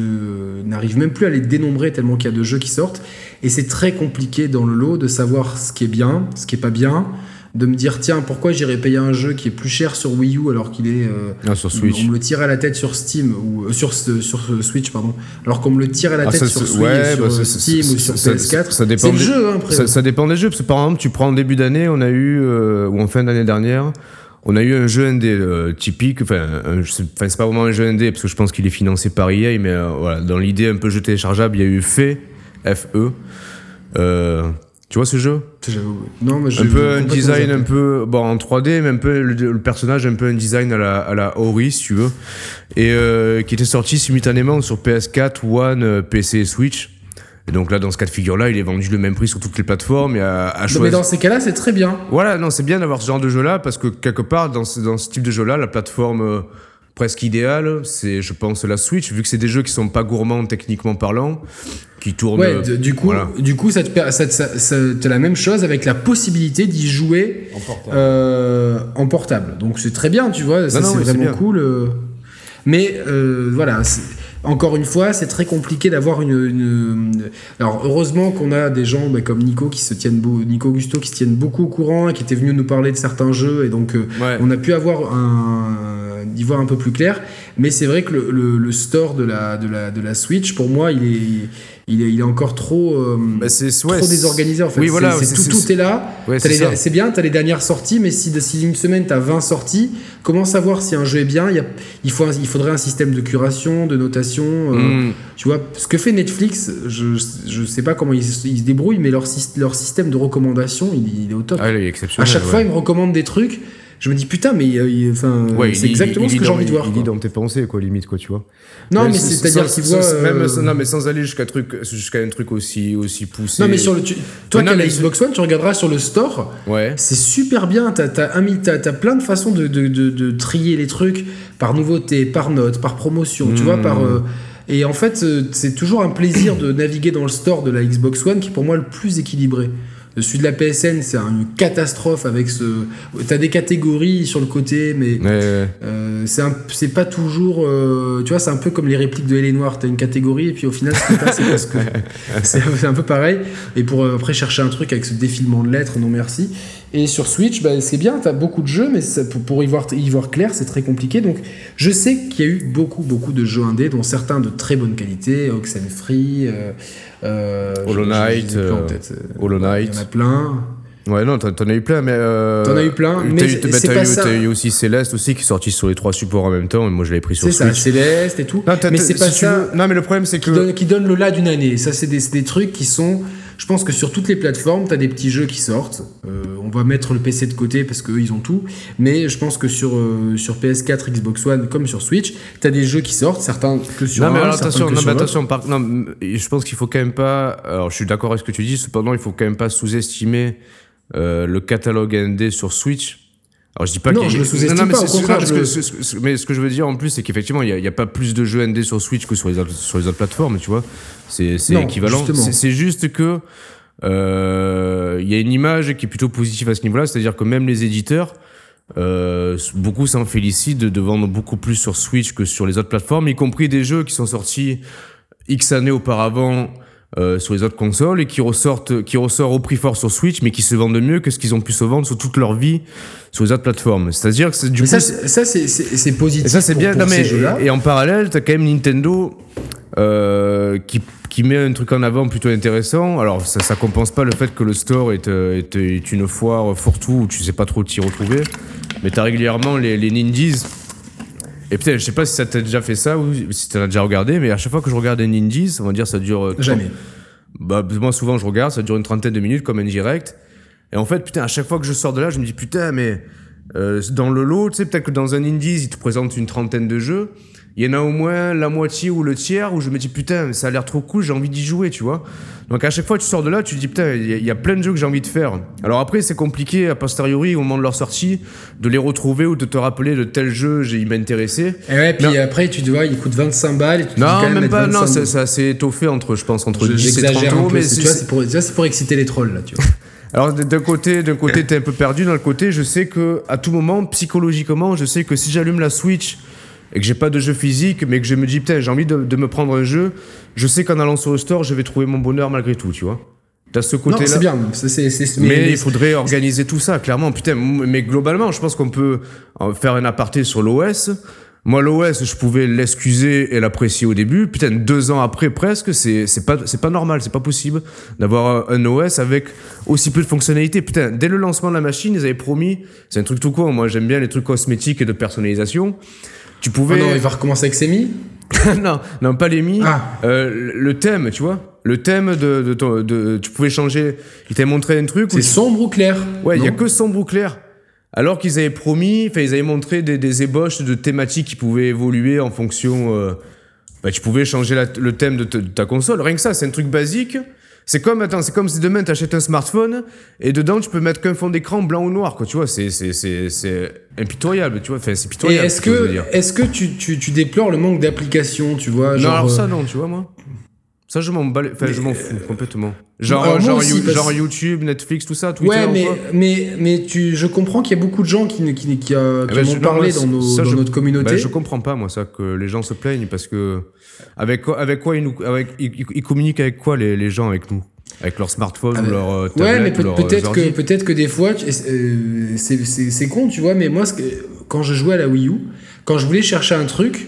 n'arrive même plus à les dénombrer tellement qu'il y a de jeux qui sortent, et c'est très compliqué dans le lot de savoir ce qui est bien, ce qui est pas bien, de me dire tiens pourquoi j'irais payer un jeu qui est plus cher sur Wii U alors qu'il est euh, Ah, sur Switch. on me le tire à la tête sur Steam ou euh, sur sur Switch pardon alors qu'on me le tire à la Ah, tête ça, sur Switch ouais, sur bah, euh, ça- Steam ça- ou sur ça- PS4 ça dépend des- jeu hein, après. Ça, ça dépend des jeux, parce que par exemple, tu prends en début d'année, on a eu, euh, ou en fin d'année dernière, on a eu un jeu indé typique, enfin, c'est pas vraiment un jeu indé, parce que je pense qu'il est financé par EA, mais voilà, dans l'idée un peu jeu téléchargeable, il y a eu FE, FE. Euh, tu vois ce jeu? Non mais Un peu un design un peu bon en 3D, mais un peu le, le personnage un peu un design à la à la Ori si tu veux, et euh, qui était sorti simultanément sur PS4, One, euh, PC et Switch. Et donc là, dans ce cas de figure-là, il est vendu le même prix sur toutes les plateformes. Et à, à Non, mais dans ces cas-là c'est très bien. Voilà, non, c'est bien d'avoir ce genre de jeu-là parce que quelque part, dans ce, dans ce type de jeu-là, la plateforme euh, presque idéale, c'est, je pense, la Switch, vu que c'est des jeux qui sont pas gourmands techniquement parlant, qui tournent. Ouais, euh, de- du coup, voilà. du coup, ça te per- ça, te- ça- ça- t'as la même chose avec la possibilité d'y jouer euh, en portable. Donc c'est très bien, tu vois, c'est oui, vraiment cool. euh. Mais euh, voilà, c'est- encore une fois, c'est très compliqué d'avoir une, une- Alors heureusement qu'on a des gens bah, comme Nico qui se tiennent, beau, Nico Gusto qui se tiennent beaucoup au courant et qui était venu nous parler de certains jeux et donc euh, Ouais. on a pu avoir un d'y voir un peu plus clair. Mais c'est vrai que le, le- le store de la, de, la, de la Switch, pour moi, il est, il est, il est encore trop, euh, Bah, trop désorganisé en fait. Oui, tout, tout est là. Ouais, c'est bien, tu as les dernières sorties, mais si, si une semaine tu as 20 sorties, comment savoir si un jeu est bien? Il, y a- il, faut un- il faudrait un système de curation, de notation. euh, Mm. Tu vois, ce que fait Netflix, je, je sais pas comment ils, se- ils se débrouillent, mais leur, leur système de recommandation, il, il est au top. Ah, il est à chaque ouais. fois, ils me recommandent des trucs. Je me dis putain, mais euh, il- enfin, Ouais, c'est exactement il ce que j'ai envie de voir. Il lit dans tes pensées, quoi, limite, quoi, tu vois. Non, mais c'est-à-dire qu'il voit. euh, Même, non, mais sans aller jusqu'à truc, jusqu'à un truc aussi, aussi poussé. Non, mais sur le. tu- Toi, qui as la Xbox One, tu regarderas sur le store. Ouais. C'est super bien, t'as as, as, plein de façons de, de, de, de trier les trucs par nouveauté, par note, par promotion, tu vois, par... euh, et en fait, c'est toujours un plaisir de naviguer dans le store de la Xbox One qui est pour moi le plus équilibré. Celui de la PSN, c'est une catastrophe avec ce... T'as des catégories sur le côté, mais Ouais. euh, c'est un- c'est pas toujours... euh, tu vois, c'est un peu comme les répliques de Hélé Noire. T'as une catégorie et puis au final, c'est parce que... C'est c'est un peu pareil. Et pour euh, après chercher un truc avec ce défilement de lettres, non merci. Et sur Switch, bah, c'est bien, t'as beaucoup de jeux, mais ça- pour, pour y, voir, y voir clair, c'est très compliqué. Donc je sais qu'il y a eu beaucoup, beaucoup de jeux indés, dont certains de très bonne qualité, Oxenfree, euh, euh, Hollow Knight, euh, Hollow Il y Knight. en a plein. Ouais, non, t'en as eu plein, mais. Euh, T'en as eu plein, mais t'as eu- eu aussi Céleste aussi qui est sorti sur les trois supports en même temps, et moi je l'avais pris sur C'est ça, Switch. Céleste et tout. Non, mais c'est pas si tu ça veux- Non, mais le problème c'est que. qui donne, qui donne le là d'une année. Ça, c'est des, c'est des trucs qui sont. Je pense que sur toutes les plateformes, tu as des petits jeux qui sortent. Euh, on va mettre le PC de côté parce qu'eux, ils ont tout. Mais je pense que sur, euh, sur PS4, Xbox One, comme sur Switch, tu as des jeux qui sortent, certains que sur Non mais alors, attention, non, mais attention, par- non, je pense qu'il faut quand même pas. Alors je suis d'accord avec ce que tu dis, cependant il faut quand même pas sous-estimer euh, le catalogue ND sur Switch. Alors je dis pas Non, je le sous-estime Non, non, mais pas, mais ce que je veux dire en plus, c'est qu'effectivement il y, a- pas plus de jeux ND sur Switch que sur les autres, sur les autres plateformes, tu vois. C'est équivalent. C'est juste que euh, il y a une image qui est plutôt positive à ce niveau-là, c'est-à-dire que même les éditeurs. Euh, beaucoup s'en félicitent de, de vendre beaucoup plus sur Switch que sur les autres plateformes, y compris des jeux qui sont sortis X années auparavant euh, sur les autres consoles et qui ressortent, qui ressortent au prix fort sur Switch, mais qui se vendent mieux que ce qu'ils ont pu se vendre sur toute leur vie sur les autres plateformes. C'est-à-dire que c'est du Mais coup, ça, c'est- positif. et ça c'est bien. pour non, mais- ces jeux-là. et, et en parallèle, t'as quand même Nintendo euh, qui qui met un truc en avant plutôt intéressant. Alors ça, ça compense pas le fait que le store est, euh, est, est une foire fourre-tout où tu sais pas trop t'y retrouver. Mais t'as régulièrement les, les Nindies. Et peut-être, je sais pas si ça t'a déjà fait ça ou si t'en as déjà regardé, mais à chaque fois que je regarde des Nindies, on va dire ça dure. euh, Jamais. bah, moi, souvent, je regarde, ça dure une trentaine de minutes comme un direct. Et en fait, putain, à chaque fois que je sors de là, je me dis, putain, mais euh, dans le lot, tu sais, peut-être que dans un Indies, ils te présentent une trentaine de jeux. Il y en a au moins la moitié ou le tiers où je me dis, putain, ça a l'air trop cool, j'ai envie d'y jouer, tu vois. Donc à chaque fois tu sors de là, tu te dis, putain, il y, a- il y a plein de jeux que j'ai envie de faire. Alors après, c'est compliqué, a posteriori, au moment de leur sortie, de les retrouver ou de te rappeler de tel jeu, j'ai- il m'intéressait. Et ouais, puis Non. après, tu te vois, il coûte 25 balles. Et tu te dis Non, quand même, pas, non, 25 ça, ça s'est étoffé entre, je pense, entre Je- 10 et 30 J'exagère un euros, mais c'est- Tu vois, c'est pour, c'est pour exciter les trolls, là, tu vois. Alors d'un côté, d'un côté, t'es un peu perdu. D'un côté, je sais que à tout moment, psychologiquement, je sais que si j'allume la Switch et que j'ai pas de jeu physique, mais que je me dis putain, j'ai envie de, de me prendre un jeu, je sais qu'en allant sur le store, je vais trouver mon bonheur malgré tout, tu vois. T'as ce Non, côté-là. c'est bien. c'est- Mais, mais- il faudrait organiser tout ça, clairement. Putain, mais globalement, je pense qu'on peut euh, faire un aparté sur l'OS. Moi, l'OS, je pouvais l'excuser et l'apprécier au début. Putain, deux ans après, presque, c'est c'est pas, c'est pas normal, c'est pas possible d'avoir un un OS avec aussi peu de fonctionnalités. Putain, dès le lancement de la machine, ils avaient promis, c'est un truc tout con. Moi, j'aime bien les trucs cosmétiques et de personnalisation. Tu Oh pouvais. non, il va recommencer avec Semi non, non, pas les mi. Ah. Euh, le thème, tu vois. Le thème de, de, ton- de- tu pouvais changer. Il t'avait montré un truc. C'est tu- sombre ou clair Ouais, il y a que sombre ou clair. Alors qu'ils avaient promis, enfin ils avaient montré des, des ébauches de thématiques qui pouvaient évoluer en fonction. euh, bah, tu pouvais changer la- le thème de ta console. Rien que ça, c'est un truc basique. C'est comme, attends, c'est comme si demain t'achètes un smartphone et dedans tu peux mettre qu'un fond d'écran blanc ou noir, quoi. Tu vois, c'est, c'est, c'est, c'est impitoyable, tu vois. Enfin, c'est Et pitoyable. est-ce ce je veux que, dire. est-ce que tu, tu, tu déplores le manque d'applications, tu vois Non, genre, alors euh, ça, non, tu vois, moi. Ça, je m'en bats les- Enfin, je m'en fous complètement. Genre, moi genre, aussi, You- parce- genre YouTube, Netflix, tout ça, Twitter. Ouais, ou mais, quoi. mais, mais tu, je comprends qu'il y a beaucoup de gens qui, qui, qui, euh, Eh qui ben, je- parlé dans, nos, ça, dans je- notre communauté. Ben, je comprends pas, moi, ça, que les gens se plaignent parce que. Avec quoi, avec quoi ils, nous, avec, ils, ils communiquent avec quoi les, les gens avec nous? Avec leur smartphone ou leur euh, Ouais, mais peut- peut-être euh, que, peut-être que des fois, euh, c'est c'est- c'est con, tu vois, mais moi, que- quand je jouais à la Wii U, quand je voulais chercher un truc,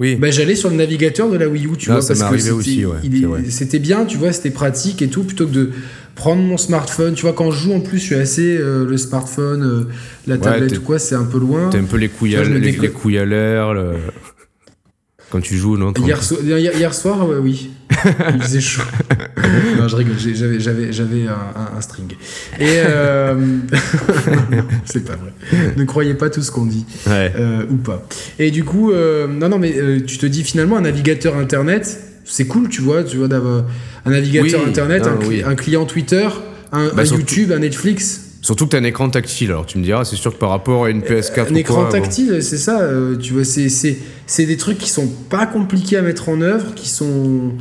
Oui. bah, j'allais sur le navigateur de la Wii U, tu vois, parce que c'était- ouais, bien, tu vois, c'était pratique et tout, plutôt que de prendre mon smartphone, tu vois, quand je joue en plus, je suis assez euh, le smartphone, euh, la tablette t'es- ou quoi, c'est un peu loin. T'as un peu les couilles, à, les, les couilles à l'air. le- Quand tu joues, non Hier, so- hier, hier soir, ouais, oui, il faisait chaud. non, je rigole, j'avais, un, un, string. Et euh... c'est pas vrai. Ne croyez pas tout ce qu'on dit. Ouais. Euh, ou pas. Et du coup, euh, non, non, mais euh, tu te dis finalement, un navigateur internet, c'est cool, tu vois, tu vois, d'avoir un navigateur Oui, internet, non, un, cli- oui. un client Twitter, un, Bah, un YouTube, un Netflix. Surtout que t'as un écran tactile, alors tu me diras, c'est sûr que par rapport à une PS4 Un ou écran quoi, bon. tactile, c'est ça, euh, tu vois, c'est, c'est, c'est des trucs qui sont pas compliqués à mettre en œuvre, qui sont.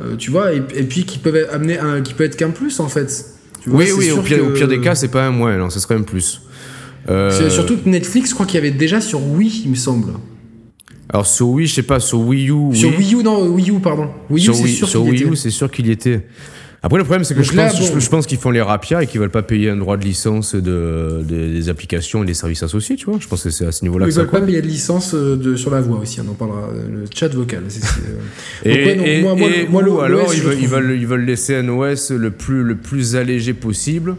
euh, tu vois, et, et puis qui peuvent amener un, qui peut être qu'un plus en fait. Tu vois, Oui, oui, au pire, que- au pire des cas, c'est pas un moins, non, ce serait un plus. Euh, surtout que Netflix, je crois qu'il y avait déjà sur Wii, il me semble. Alors sur Wii, je sais pas, sur Wii U, Sur oui. Wii U, non, Wii U, pardon. Wii U, sur Wii. U, c'est sûr qu'il y était. Après, le problème, c'est que je, là, pense, bon. je, je pense qu'ils font les rapias et qu'ils veulent pas payer un droit de licence de, de- des applications et des services associés, tu vois. Je pense que c'est à ce niveau-là Ils veulent pas payer de licence euh, de, sur la voix aussi, on en parlera. euh, Le chat vocal. euh. Et, moi- ou alors, ils veulent, ils, veulent, ils veulent laisser un OS le plus, le plus allégé possible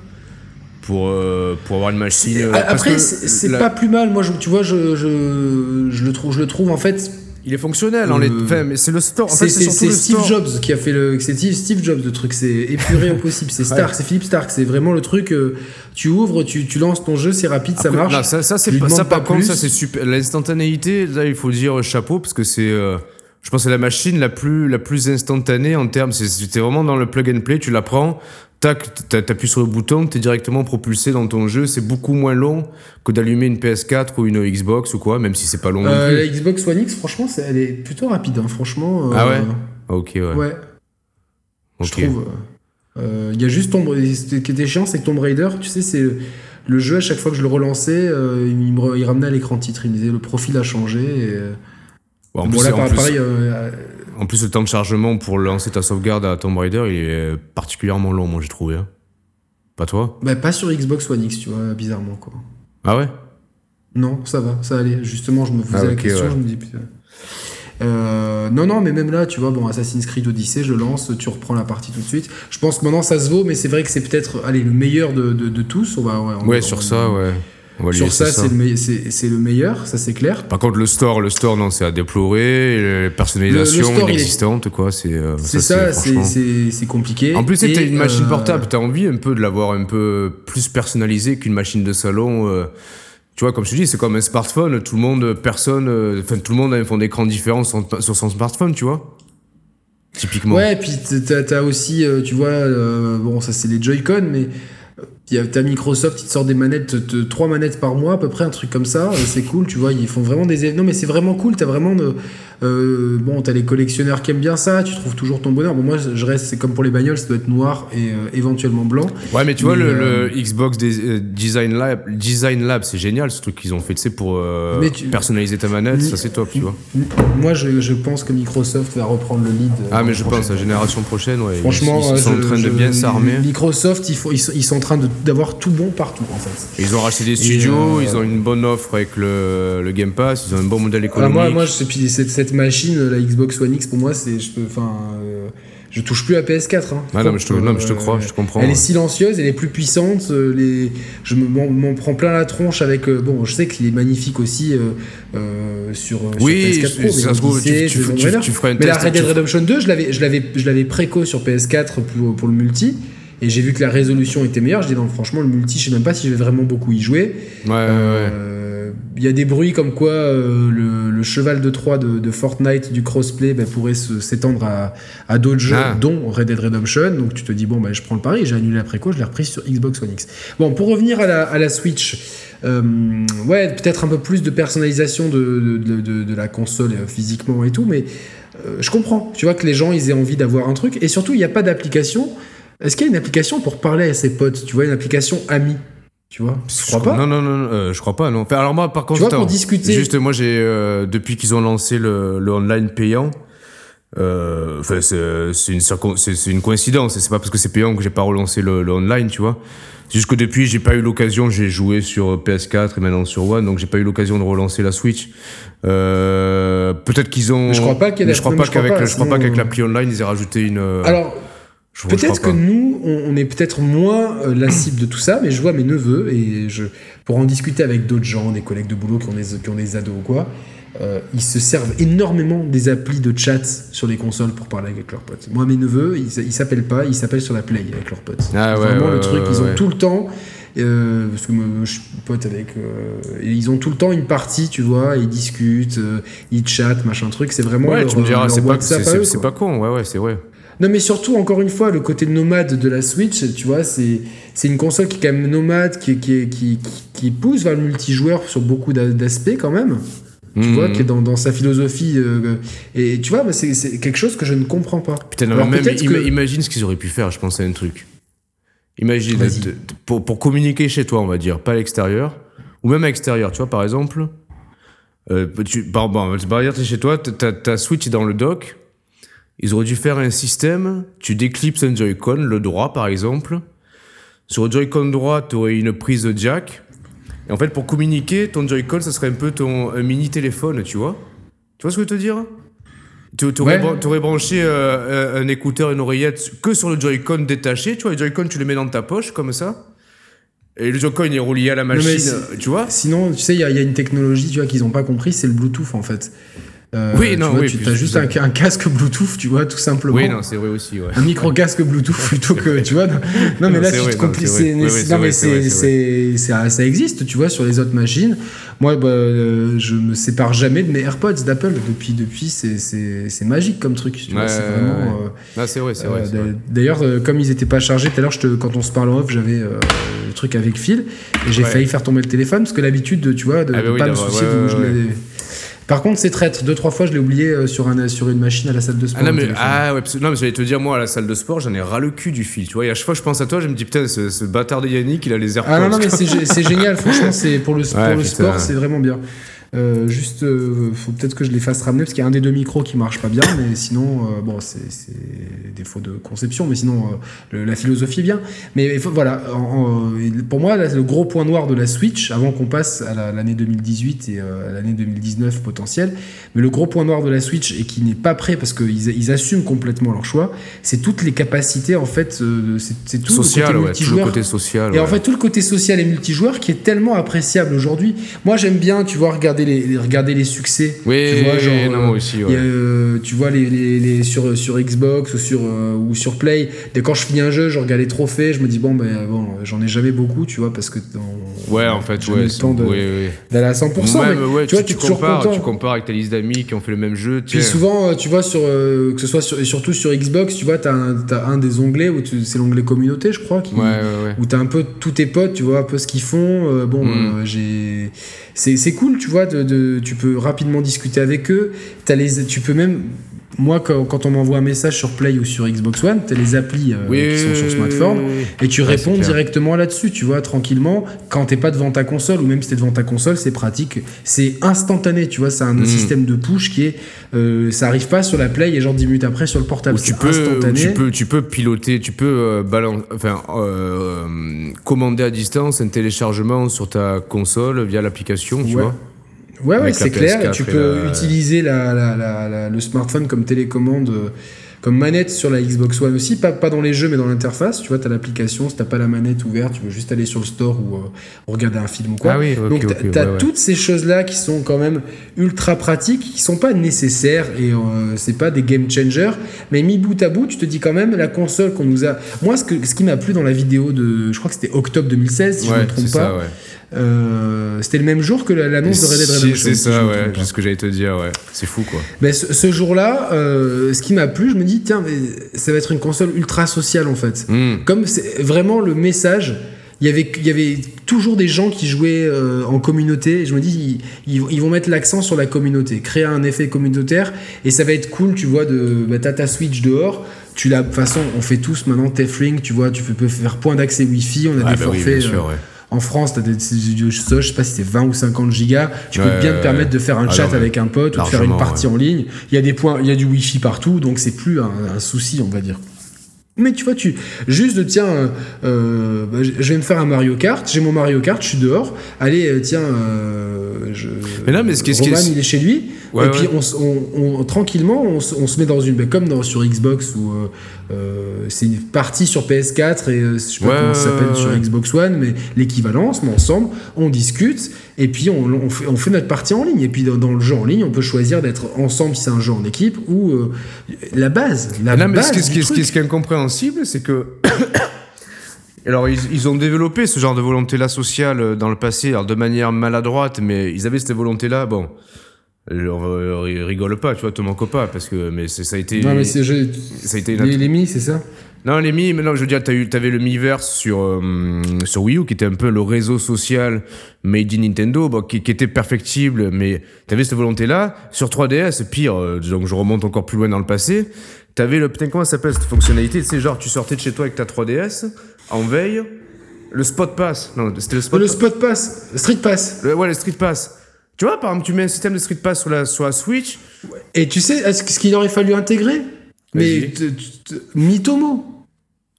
pour, euh, pour avoir une machine. euh, Après, c'est c'est la- pas plus mal. Moi, je, tu vois, je, je, je le trouve, je le trouve en fait. Il est fonctionnel, en les... Euh, enfin, mais c'est le store. En C'est fait, c'est Steve store. Jobs qui a fait le. C'est Steve, Jobs le truc. C'est épuré au possible. C'est Stark, c'est Philippe Stark. C'est vraiment le truc. euh, tu ouvres, tu, tu lances ton jeu, c'est rapide, ça marche. ça, ça, c'est pas, ça par contre, ça c'est super. L'instantanéité, là, il faut dire chapeau parce que c'est, euh, je pense, que c'est la machine la plus, la plus instantanée en termes. c'est- C'était vraiment dans le plug and play. Tu la prends, tac, t'a- t'appuies sur le bouton, t'es directement propulsé dans ton jeu. C'est beaucoup moins long que d'allumer une PS4 ou une Xbox ou quoi, même si c'est pas long non Euh, plus. la Xbox One X, franchement, elle est plutôt rapide. hein, franchement. euh, Ah ouais? Ok, ouais. Ouais, je trouve. Euh, Il y a juste Tomb Ce qui était chiant, c'est que Tomb Raider, tu sais, c'est le jeu, à chaque fois que je le relançais, euh, il, me il ramenait à l'écran titre. Il me disait le profil a changé. Et, Bon, en, bon, plus, là, en, par- plus, pareil. En plus, le temps de chargement pour lancer ta sauvegarde à Tomb Raider, il est particulièrement long, moi j'ai trouvé. hein. Pas toi? Bah, pas sur Xbox One X, tu vois, bizarrement, quoi. Ah ouais? Non, ça va, ça allait. Justement, je me posais Ah, la question, ouais. je me dis putain. Euh, non, non, mais même là, tu vois, bon, Assassin's Creed Odyssey, je lance, tu reprends la partie tout de suite. Je pense que maintenant ça se vaut, mais c'est vrai que c'est peut-être, allez, le meilleur de, de, de tous. On va, ouais, on- Ouais, on- sur ça, ouais. Sur ça, c'est le, meilleur, ça c'est clair. Par contre, le store, le store, non, c'est à déplorer. Est- inexistantes, quoi. C'est euh, C'est ça, c'est franchement- compliqué. En plus, t'as une machine euh, portable, t'as envie un peu de l'avoir un peu plus personnalisée qu'une machine de salon. euh, tu vois, comme je te dis, c'est comme un smartphone. Tout le monde, personne, euh, tout le monde a un fond d'écran différent sur, sur son smartphone, tu vois. Typiquement. Ouais, et puis t'as t'as aussi, euh, tu vois, euh, bon, ça c'est les Joy-Con, mais t'as Microsoft, ils te sort des manettes, te- trois manettes par mois, à peu près, un truc comme ça. euh, C'est cool, tu vois, ils font vraiment des. Non, mais c'est vraiment cool, t'as vraiment. De, euh, bon, t'as les collectionneurs qui aiment bien ça, tu trouves toujours ton bonheur. Bon, moi, je reste, c'est comme pour les bagnoles, ça doit être noir et euh, éventuellement blanc. Ouais, mais tu vois, Mais, le, euh, le Xbox des- euh, Design Lab, Design Lab, c'est génial, ce truc qu'ils ont fait, tu sais, pour tu- personnaliser ta manette, ça c'est top, tu vois. Moi, je, je pense que Microsoft va reprendre le lead. Ah, mais je pense, la génération prochaine, ouais. Franchement, ils, sont je- en train de bien s'armer. Microsoft, ils, font- ils, sont, ils sont en train d'avoir tout bon partout, en fait. Ils ont racheté des studios, ils ont une bonne offre avec le, le Game Pass, ils ont un bon modèle Ah, économique. moi, moi, je, puis cette machine, la Xbox One X, pour moi, c'est, je peux, enfin, euh, je touche plus à PS4. Hein. Ah non, mais je te, Donc, non, mais je te euh, crois, je te comprends. Elle est silencieuse, elle est plus puissante. euh, les, je me- m'en, prends plein la tronche avec. bon, je sais qu'il est magnifique aussi euh, euh, sur, Oui, sur PS4 Pro. ça mais se trouve, Odyssey, tu, tu, tu, tu feras mais la. Red Dead Redemption 2, je l'avais, je l'avais, je l'avais préco sur PS4 pour, pour le multi. Et j'ai vu que la résolution était meilleure. Je dis non, franchement, le multi, je sais même pas si je vais vraiment beaucoup y jouer. Ouais, ouais, ouais. Il y a des bruits comme quoi euh, le, le cheval de Troie de, de Fortnite du crossplay ben, pourrait s'étendre à, à d'autres jeux, Ah. dont Red Dead Redemption. Donc tu te dis, bon, ben, je prends le pari, j'ai annulé la préco, je l'ai repris sur Xbox One X. Bon, pour revenir à la, à la Switch, euh, ouais, peut-être un peu plus de personnalisation de, de, de- de la console euh, physiquement et tout, mais je comprends. Tu vois que les gens, ils aient envie d'avoir un truc. Et surtout, il n'y a pas d'application. Est-ce qu'il y a une application pour parler à ses potes? Tu vois, une application amie Tu vois Je crois pas. Non, non, non, euh, je crois pas, non. Enfin, alors moi, par contre, vois, pour discuter- Juste, moi, j'ai euh, depuis qu'ils ont lancé le, le online payant. euh, Enfin, c'est c'est une, c'est une coïncidence. C'est pas parce que c'est payant que j'ai pas relancé le, le online, tu vois. C'est juste que depuis, j'ai pas eu l'occasion. J'ai joué sur PS4 et maintenant sur One, donc j'ai pas eu l'occasion de relancer la Switch. Euh, Peut-être qu'ils ont. Mais je crois pas qu'il y je crois pas qu'avec je crois pas qu'avec l'appli online ils aient rajouté une. euh, Alors, Peut-être que nous, on, est peut-être moins euh, la cible de tout ça, mais je vois mes neveux et je pour en discuter avec d'autres gens, des collègues de boulot qui ont des, qui ont des ados ou quoi. euh, ils se servent énormément des applis de chat sur les consoles pour parler avec leurs potes. Moi, mes neveux, ils s'appellent pas, ils s'appellent sur la Play avec leurs potes. Ah ouais, Vraiment ouais, le truc, ouais, ils ont tout le temps. euh, parce que moi, je suis pote avec. euh, et ils ont tout le temps une partie, tu vois, ils discutent, ils chattent, machin truc. C'est vraiment. Ouais, leur, tu me diras, c'est pas con, ouais, ouais, c'est vrai. Non, mais surtout, encore une fois, le côté nomade de la Switch, tu vois, c'est c'est une console qui est quand même nomade, qui, qui, qui, pousse vers le multijoueur sur beaucoup d'a- d'aspects quand même. Tu Mhm. vois, qui est dans, dans sa philosophie. euh, et tu vois, bah, c'est c'est quelque chose que je ne comprends pas. Putain, non, Alors, même, que- imagine ce qu'ils auraient pu faire, je pense à un truc. Imagine, pour, pour communiquer chez toi, on va dire, pas à l'extérieur, ou même à l'extérieur, tu vois, par exemple, euh, tu, exemple, t'es chez toi, ta, ta Switch est dans le dock, ils auraient dû faire un système, tu déclipses un Joy-Con, le droit par exemple, sur le Joy-Con droit, tu aurais une prise jack, et en fait, pour communiquer, ton Joy-Con, ça serait un peu ton un mini téléphone, tu vois Tu vois ce que je veux te dire? Tu aurais, Ouais. branché euh, un, écouteur, une oreillette que sur le Joy-Con détaché. Tu vois, le Joy-Con, tu le mets dans ta poche comme ça. Et le Joy-Con est relié à la machine, tu vois Sinon, tu sais, il y, a- il y a une technologie tu vois, qu'ils n'ont pas compris, c'est le Bluetooth en fait. Euh, Oui, tu non, vois, oui, Tu as juste un, un casque Bluetooth, tu vois, tout simplement. Oui, non, c'est vrai aussi, ouais. un micro casque Bluetooth plutôt que tu vois non, non, mais Non, là tu vrai, te non, mais ça, existe tu vois sur les autres machines moi bah, euh, je me sépare jamais de mes AirPods d'Apple depuis depuis c'est c'est c'est magique comme truc tu vois c'est vraiment euh, c'est vrai, c'est euh, vrai. vrai. D'ailleurs, euh, comme ils étaient pas chargés, tout à l'heure, quand on se parle en off, j'avais euh, le truc avec fil et j'ai failli faire tomber le téléphone parce que l'habitude, de, tu vois, de, Ah bah pas me soucier de où je. Par contre, c'est traître. Deux, trois fois, je l'ai oublié euh, sur, un, sur une machine à la salle de sport. Ah non, mais, ah ouais, non, mais j'allais te dire, moi, à la salle de sport, j'en ai ras le cul du fil, tu vois. Et à chaque fois je pense à toi, je me dis, putain, ce, ce bâtard de Yannick, il a les AirPods. Ah non, non, mais c'est gé- c'est génial, franchement, pour le, pour le sport, c'est vraiment bien. Euh, juste, euh, faut peut-être que je les fasse ramener parce qu'il y a un des deux micros qui marche pas bien, mais sinon, euh, bon, c'est défaut de conception, mais sinon, euh, le- la philosophie est bien. Mais faut- voilà, en- en- pour moi, là, le gros point noir de la Switch, avant qu'on passe à la- l'année 2018 et à l'année 2019 potentielle, mais le gros point noir de la Switch et qui n'est pas prêt parce qu'ils ils assument complètement leur choix, c'est toutes les capacités, en fait, c'est tout social, le côté ouais, tout le multijoueur. côté social. Et en fait, tout le côté social et multijoueur qui est tellement appréciable aujourd'hui. Moi, j'aime bien, tu vois, regarder les- regarder les succès. Oui, tu vois, genre, non, euh, moi aussi, ouais. il y a, euh, tu vois, les, les, les- sur, sur Xbox ou sur, euh, ou sur Play, dès quand je finis un jeu, je regarde les trophées, je me dis, bon, ben, bon j'en ai jamais beaucoup, tu vois, parce que. on- Ouais, en fait, ouais. le temps de- oui, oui. d'aller à 100%. Même, mais, ouais, tu vois, tu, compares, tu compares avec ta liste d'amis qui ont fait le même jeu. Puis tiens. souvent, euh, tu vois, sur, euh, que ce soit sur, surtout sur Xbox, tu vois, t'as un, t'as un des onglets où c'est l'onglet communauté, je crois, qui, Ouais, ouais, ouais. où t'as un peu tous tes potes, tu vois un peu ce qu'ils font. euh, bon, Mm. euh, j'ai, c'est, c'est cool, tu vois, de- tu peux rapidement discuter avec eux. T'as les, tu peux même, moi, quand, quand on m'envoie un message sur Play ou sur Xbox One, t'as les applis euh, Oui, qui sont sur smartphone. Et tu Ouais, réponds directement là-dessus, tu vois, tranquillement. Quand t'es pas devant ta console, ou même si t'es devant ta console, c'est pratique. C'est instantané, tu vois. C'est un Mm. système de push qui est. euh, ça arrive pas sur la Play et genre 10 minutes après sur le portable. Tu peux, où instantané. tu peux, tu peux piloter, tu peux euh, balan- enfin, commander à distance un téléchargement sur ta console via l'application, tu Ouais. vois. Ouais, ouais, c'est la clair. PS4 Tu peux la- utiliser la, la- le smartphone comme télécommande, euh, comme manette sur la Xbox One aussi. Pas, pas dans les jeux, mais dans l'interface. Tu vois, tu as l'application. Si t'as pas la manette ouverte, tu veux juste aller sur le store ou euh, regarder un film ou quoi. Ah oui, ok, Donc, ouais, ouais. toutes ces choses-là qui sont quand même ultra pratiques, qui sont pas nécessaires et euh, c'est pas des game changers. Mais mis bout à bout, tu te dis quand même, la console qu'on nous a. Moi, ce, que, ce qui m'a plu dans la vidéo de. Je crois que c'était octobre 2016, si je ouais, me trompe pas. ça, ouais. Euh, c'était le même jour que la- l'annonce de Red Dead Redemption. C'est ça, ouais. C'est ce que j'allais te dire, ouais. C'est fou, quoi. Ben, ce, ce jour-là, euh, ce qui m'a plu, je me dis, tiens, mais ça va être une console ultra sociale en fait. Hmm. Comme c'est vraiment le message, il y avait, il y avait toujours des gens qui jouaient euh, en communauté. Et je me dis, ils, ils- ils vont mettre l'accent sur la communauté, créer un effet communautaire. Et ça va être cool, tu vois, de bah, t'as ta Switch dehors. Tu l'as, de toute façon, on fait tous maintenant Tethring, tu vois, tu peux, peux faire point d'accès Wi-Fi, on a Ah, des bah oui, forfaits. bien sûr, ouais. En France, t'as des, je sais je sais pas si c'est 20 ou 50 gigas. Tu peux bien te permettre de faire un Ah chat non, avec un pote ou de faire une partie en ligne. Il y a des points, il y a du Wi-Fi partout, donc c'est plus un, un souci, on va dire. Mais tu vois, tu juste tiens, euh, euh, bah, je vais me faire un Mario Kart. J'ai mon Mario Kart, je suis dehors. Allez, euh, tiens, euh, je, Mais non, mais ce qui est- ce qui Roman, il est chez lui. Ouais, et puis ouais. on, s- on- on- tranquillement, on, on se met dans une, bah, comme dans, sur Xbox où euh, euh, c'est une partie sur PS4 et je sais pas Ouais, comment ça s'appelle sur. Xbox One, mais l'équivalence. Mais ensemble, on discute et puis on, on fait, on fait notre partie en ligne. Et puis dans, dans le jeu en ligne, on peut choisir d'être ensemble si c'est un jeu en équipe ou euh, la base. La non, mais base ce qui, est- ce qui est- ce qui incompréhensible, c'est que. Alors, ils, ils ont développé ce genre de volonté-là sociale euh, dans le passé, alors de manière maladroite, mais ils avaient cette volonté-là. Bon, on ri- rigole pas, tu vois, te manque pas, parce que mais ça a été. Non, mais c'est ça a été les, les mi, c'est ça? Non, les Mi, mais non, je veux dire, t'avais le Miiverse sur, euh, sur Wii U, qui était un peu le réseau social made in Nintendo, bon, qui, qui était perfectible, mais t'avais cette volonté-là. Sur 3DS, pire, euh, donc je remonte encore plus loin dans le passé, t'avais le, putain, comment ça s'appelle cette fonctionnalité? Tu sais, genre, tu sortais de chez toi avec ta 3DS, en veille, le Spot Pass. Non, c'était le Spot Le Pass. Spot Pass, Street Pass. Le- ouais, le Street Pass. Tu vois, par exemple, tu mets un système de Street Pass sur la, sur la Switch, Et tu sais est-ce qu'il aurait fallu intégrer? Mais Mitomo.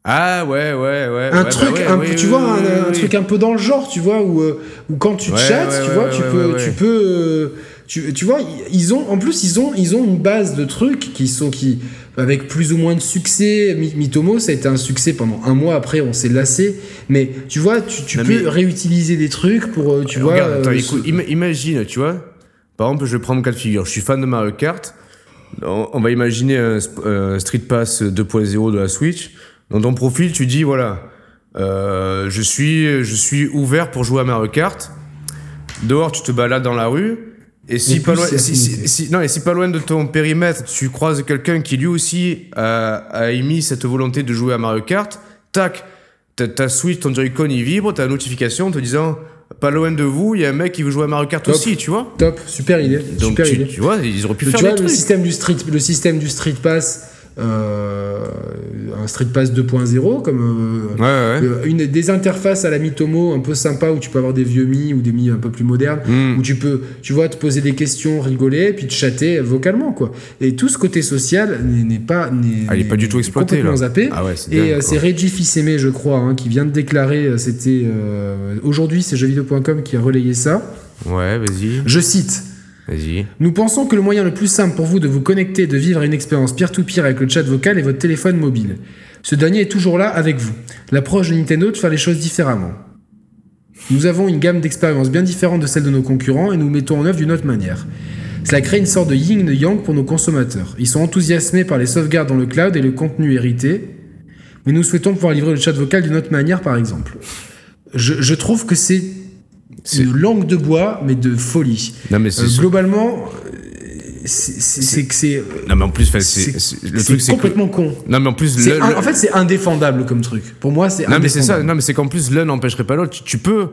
Ah ouais, ouais, ouais. un ouais, truc, bah ouais, un, oui, tu oui, vois, oui, un, truc un peu dans le genre, tu vois, où, euh, où quand tu Ouais, chattes, ouais, tu vois, ouais, tu ouais, peux, ouais, tu peux, euh, tu, tu vois, ils ont, en plus, ils ont, ils ont une base de trucs qui sont, qui, avec plus ou moins de succès. Mi- Mitomo, ça a été un succès pendant un mois. Après, on s'est lassé. Mais tu vois, tu, tu Non, peux mais- réutiliser des trucs pour, euh, tu vois. Regarde, attends, euh, écoute, ce- ima- imagine, tu vois. Par exemple, je vais prendre mon cas de figure. Je suis fan de Mario Kart. On, on va imaginer un, un Street Pass 2.0 de la Switch. Dans ton profil, tu dis voilà, euh, je suis, je suis ouvert pour jouer à Mario Kart. Dehors, tu te balades dans la rue. Et si pas loin, c'est si, si- affinité. si- non, et si pas loin de ton périmètre, tu croises quelqu'un qui lui aussi a, a émis cette volonté de jouer à Mario Kart, tac, ta, Switch, ton Joy-Con, il vibre, t'as une notification te disant, pas loin de vous, il y a un mec qui veut jouer à Mario Kart Top. aussi, tu vois. Top, super idée. Donc super tu, idée. tu vois, ils auraient pu tu faire vois, des le trucs. système du street, le système du street pass, un street pass 2.0 comme euh, Ouais, ouais. euh, une des interfaces à la Mitomo un peu sympa où tu peux avoir des vieux mi ou des mi un peu plus modernes Mm. où tu peux tu vois te poser des questions rigoler puis te chatter vocalement quoi et tout ce côté social n'est pas n'est Ah, pas du tout exploité, là. zappé Ah ouais, et euh, c'est Reggie Fils-Aimé je crois hein, qui vient de déclarer euh, c'était euh, aujourd'hui c'est jeuxvideo.com qui a relayé ça Ouais, vas-y, je cite vas-y. nous pensons que le moyen le plus simple pour vous de vous connecter et de vivre une expérience peer-to-peer avec le chat vocal est votre téléphone mobile. Ce dernier est toujours là avec vous. L'approche de Nintendo de faire les choses différemment. Nous avons une gamme d'expériences bien différente de celle de nos concurrents et nous mettons en œuvre d'une autre manière. Cela crée une sorte de yin et de yang pour nos consommateurs. Ils sont enthousiasmés par les sauvegardes dans le cloud et le contenu hérité, mais nous souhaitons pouvoir livrer le chat vocal d'une autre manière, par exemple. Je, je trouve que C'est- une langue de bois, mais de folie. Non, mais c'est. Euh, globalement, euh, c'est- que c'est non, mais en plus, le truc, c'est complètement con. Non, mais en plus, le- en fait, c'est indéfendable comme truc. Pour moi, c'est Non mais c'est ça, non mais c'est qu'en plus l'un n'empêcherait pas l'autre. Tu, peux,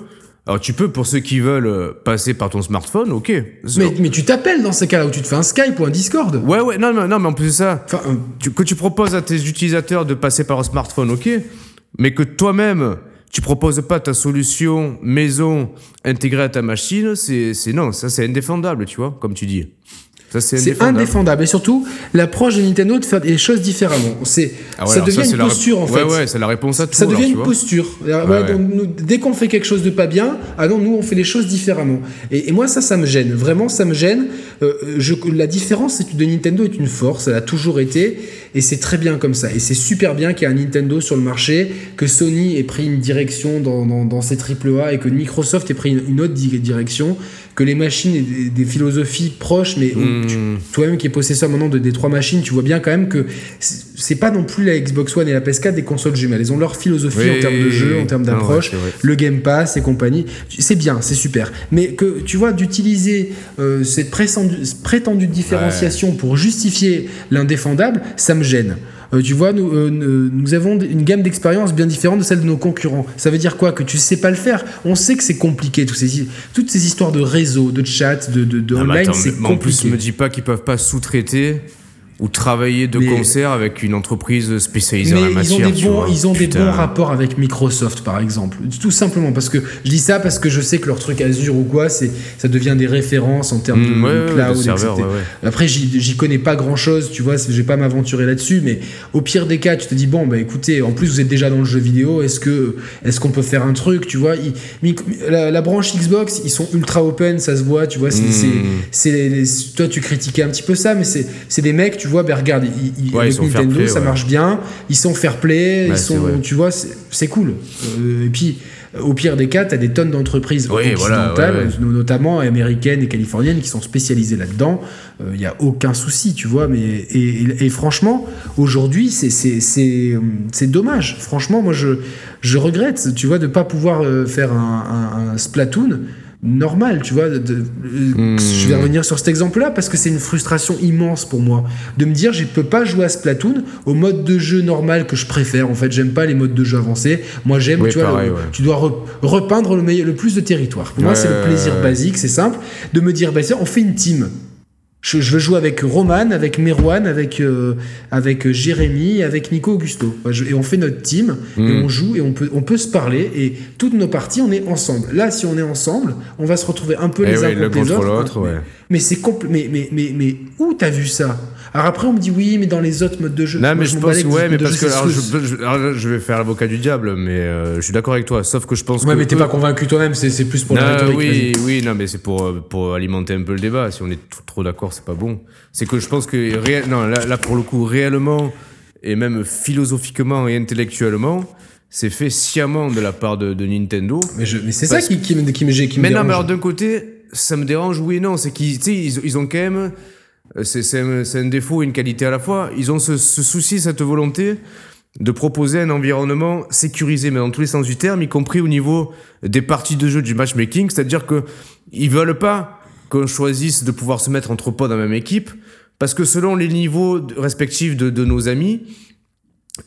alors tu peux pour ceux qui veulent euh, passer par ton smartphone, ok. Mais, mais tu t'appelles dans ces cas-là où tu te fais un Skype ou un Discord. Ouais ouais, non mais non mais en plus de ça, euh, tu- que tu proposes à tes utilisateurs de passer par un smartphone, ok. Mais que toi-même tu proposes pas ta solution maison intégrée à ta machine, c'est non, ça c'est indéfendable, tu vois, comme tu dis. C'est indéfendable. Et surtout, l'approche de Nintendo de faire les choses différemment. C'est, Ah ouais, ça devient une la posture en ouais, fait. Ouais, c'est la réponse à tout. ça devient une vois. posture. Alors, ouais. donc, nous, dès qu'on fait quelque chose de pas bien, ah non, nous on fait les choses différemment. Et, et moi ça, ça me gêne. Vraiment, ça me gêne. Euh, je, la différence c'est que de Nintendo est une force. Elle a toujours été, et c'est très bien comme ça. Et c'est super bien qu'il y ait un Nintendo sur le marché, que Sony ait pris une direction dans, dans, dans ses AAA et que Microsoft ait pris une, une autre di- direction, que les machines aient des, des philosophies proches, mais. Toi-même qui es possesseur maintenant de, des trois machines, tu vois bien quand même que c'est pas non plus la Xbox One et la PS4 des consoles jumelles. Ils ont leur philosophie Oui, en termes de jeu, en termes ouais, d'approche, le Game Pass et compagnie. C'est bien, c'est super. Mais que tu vois, d'utiliser euh, cette prétendue, prétendue différenciation pour justifier l'indéfendable, ça me gêne. Euh, tu vois, nous, euh, nous avons une gamme d'expériences bien différente de celle de nos concurrents. Ça veut dire quoi? Que tu sais pas le faire. On sait que c'est compliqué, tous ces, toutes ces histoires de réseau, de chat, de, de, de Non, mais online, c'est mais en plus, compliqué. me dis pas qu'ils peuvent pas sous-traiter ou travailler de concert avec une entreprise spécialisée en la matière. Ils ont des, bons, ils ont des bons rapports avec Microsoft, par exemple. Tout simplement parce que je dis ça parce que je sais que leur truc Azure ou quoi, c'est ça devient des références en termes de mmh, cloud, serveur, etc. Après, j'y connais pas grand chose, tu vois, je vais pas m'aventurer là-dessus, mais au pire des cas, tu te dis bon, bah écoutez, en plus vous êtes déjà dans le jeu vidéo, est-ce que est-ce qu'on peut faire un truc, tu vois? La, branche Xbox, ils sont ultra open, ça se voit, tu vois. C'est, mmh. toi, tu critiquais un petit peu ça, mais c'est des mecs tu vois, ben regarde, avec Nintendo, ça marche bien, ils sont fair play, ils sont, tu vois, c'est cool. Euh, et puis, au pire des cas, tu as des tonnes d'entreprises occidentales, notamment américaines et californiennes, qui sont spécialisées là-dedans. Il euh, n'y a aucun souci, tu vois. Mais, et, franchement, aujourd'hui, c'est dommage. Franchement, moi, je, je regrette, tu vois, de ne pas pouvoir euh, faire un, un Splatoon normal, tu vois. De, hmm. Je vais revenir sur cet exemple-là parce que c'est une frustration immense pour moi de me dire je peux pas jouer à Splatoon au mode de jeu normal que je préfère. En fait, j'aime pas les modes de jeu avancés. Moi, j'aime, tu vois, tu dois repeindre le, le plus de territoire. Pour moi, c'est le plaisir basique, c'est simple, de me dire bah, on fait une team. Je, veux jouer avec Roman, avec Merwan, avec, euh, avec Jérémy, avec Nico Augusto. Et on fait notre team, et hmm. on joue, et on peut, on peut se parler, et toutes nos parties, on est ensemble. Là, si on est ensemble, on va se retrouver un peu eh les uns contre les autres. Mais, c'est mais, mais, mais, mais où t'as vu ça? Alors après, on me dit oui, mais dans les autres modes de jeu. Non, mais je, pense, ouais, mais parce que je, vais faire l'avocat du diable, mais euh, je suis d'accord avec toi. Sauf que je pense ouais, mais t'es pas convaincu toi-même, c'est plus pour la rhétorique. Oui, oui, non, mais c'est pour, euh, pour alimenter un peu le débat. Si on est trop d'accord, c'est pas bon. C'est que je pense que, non, là, là, pour le coup, réellement, et même philosophiquement et intellectuellement, c'est fait sciemment de la part de, Nintendo. Mais, mais c'est ça qui, qui, me, qui, me, qui mais non, mais alors d'un côté, ça me dérange, oui et non. C'est qu'ils ils, ils ont quand même c'est un, défaut et une qualité à la fois. Ils ont ce, souci, cette volonté de proposer un environnement sécurisé, mais dans tous les sens du terme, y compris au niveau des parties de jeu du matchmaking, c'est-à-dire que ils veulent pas qu'on choisisse de pouvoir se mettre entre potes dans la même équipe, parce que selon les niveaux respectifs de nos amis,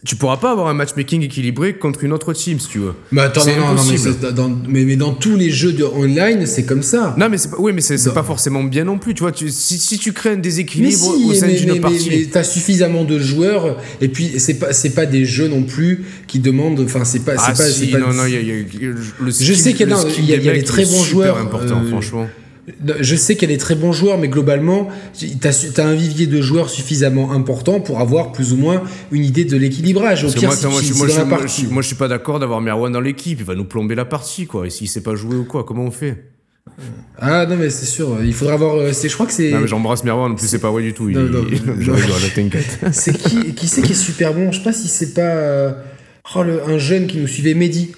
tu pourras pas avoir un matchmaking équilibré contre une autre team si tu veux. Mais attends, non, non, mais, dans, mais, mais, dans tous les jeux de online, c'est comme ça. Non, mais oui, mais c'est pas forcément bien non plus. Tu vois, tu, si, si, tu crées un déséquilibre au sein d'une partie. Mais, t'as suffisamment de joueurs, et puis c'est pas, c'est pas des jeux non plus qui demandent. Enfin, c'est pas. Ah, pas, si, pas non, non, y a, le Je sais qu'il y, y, a des très bons joueurs. important, euh, franchement. Je sais a des très bons joueurs, mais globalement, tu as, un vivier de joueurs suffisamment important pour avoir plus ou moins une idée de l'équilibrage. moi, je, suis pas d'accord d'avoir Merwan dans l'équipe. Il va nous plomber la partie, quoi. Et s'il sait pas jouer ou quoi, comment on fait? Ah non mais c'est sûr, il faudra avoir. Euh, je crois que c'est. J'embrasse Merwan, en plus c'est pas vrai du tout. Il, c'est qui, qui c'est qui est super bon? Je sais pas si c'est pas euh, oh, un jeune qui nous suivait, Mehdi.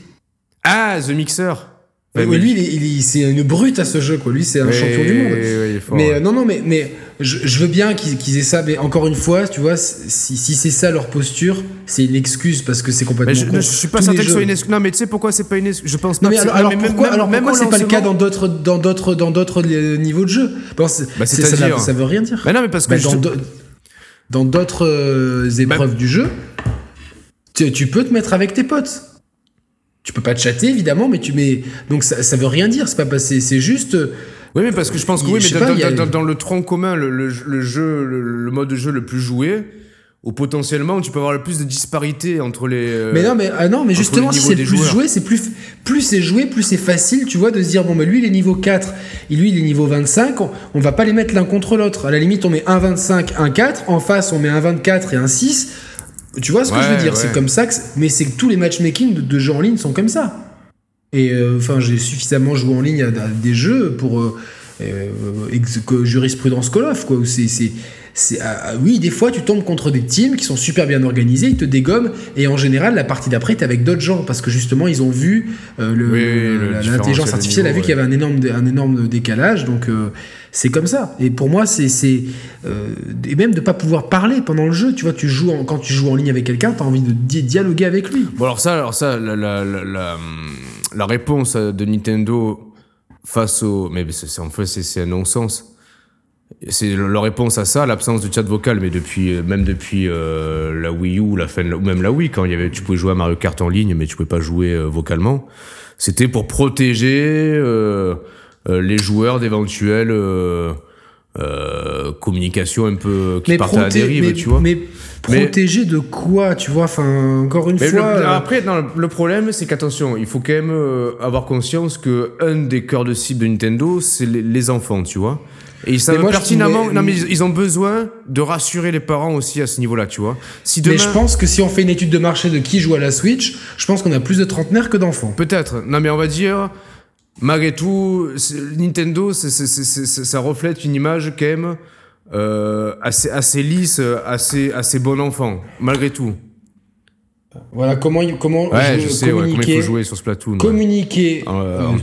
Ah The Mixer lui, il, c'est une brute à ce jeu, quoi. Lui, c'est un champion du monde. mais euh, non, non, mais, mais je, veux bien qu'ils aient ça, mais encore une fois, tu vois, si, si c'est ça leur posture, c'est une excuse parce que c'est complètement. Je, je, suis pas certain que ce soit une excuse. Non, mais tu sais pourquoi c'est pas une excuse? Je pense pas. mais alors, alors, pourquoi, alors pourquoi c'est pas le cas dans d'autres, dans d'autres, dans d'autres niveaux de jeu? Bah, ça, ça, veut rien dire. Mais non, mais parce que bah, dans d'autres euh, épreuves du jeu, tu, tu peux te mettre avec tes potes. Tu peux pas te chatter, évidemment, mais tu mets. Donc ça, ça veut rien dire, c'est pas passé. C'est juste. Oui, mais parce que je pense que oui, mais dans, le tronc commun, le, jeu, le, mode de jeu le plus joué, ou potentiellement tu peux avoir le plus de disparité entre les. Euh, mais non, mais, ah non, mais justement, si c'est plus joué, c'est plus, plus c'est joué, plus c'est facile, tu vois, de se dire, bon, mais lui, il est niveau 4, et lui, il est niveau 25, on, on va pas les mettre l'un contre l'autre. À la limite, on met un 25, un 4, en face, on met un 24 et un 6 tu vois ce que je veux dire C'est comme ça que. Mais c'est que tous les matchmaking de, jeux en ligne sont comme ça. Et euh, enfin, j'ai suffisamment joué en ligne à, des jeux pour. Euh, euh, jurisprudence Call of, quoi. C'est. Ah, ah, oui, des fois, tu tombes contre des teams qui sont super bien organisés, ils te dégomment, et en général, la partie d'après, t'es avec d'autres gens, parce que justement, ils ont vu, l'intelligence artificielle a vu qu'il y avait un énorme, un énorme décalage, donc c'est comme ça. Et pour moi, c'est. Euh, et même de pas pouvoir parler pendant le jeu. Tu vois, tu joues quand tu joues en ligne avec quelqu'un, tu as envie de dialoguer avec lui. Bon, alors ça, alors ça la, la, la, la réponse de Nintendo face au. Mais c'est, en fait, c'est, un non-sens. C'est leur réponse à ça, l'absence de chat vocal, mais depuis, euh, même depuis euh, la Wii U, la fin, ou même la Wii, quand y avait, tu pouvais jouer à Mario Kart en ligne, mais tu pouvais pas jouer vocalement. C'était pour protéger. Euh, euh, les joueurs d'éventuels euh, euh, communication un peu qui part à la dérive, mais, tu vois. Mais protéger de quoi, tu vois? Enfin, encore une fois. Le, après, non, le problème, c'est qu'attention, il faut quand même avoir conscience que un des cœurs de cible de Nintendo, c'est les enfants, tu vois. Et ils savent pertinemment. non, mais ils ont besoin de rassurer les parents aussi à ce niveau-là, tu vois. Si Mais je pense que si on fait une étude de marché de qui joue à la Switch, je pense qu'on a plus de trentenaires que d'enfants. Peut-être. Non, mais on va dire. Malgré tout, Nintendo, ça reflète une image quand même euh, assez, assez lisse, assez, assez bon enfant, malgré tout. Voilà comment comment ouais, je sais, comment il faut jouer sur Splatoon. Communiquer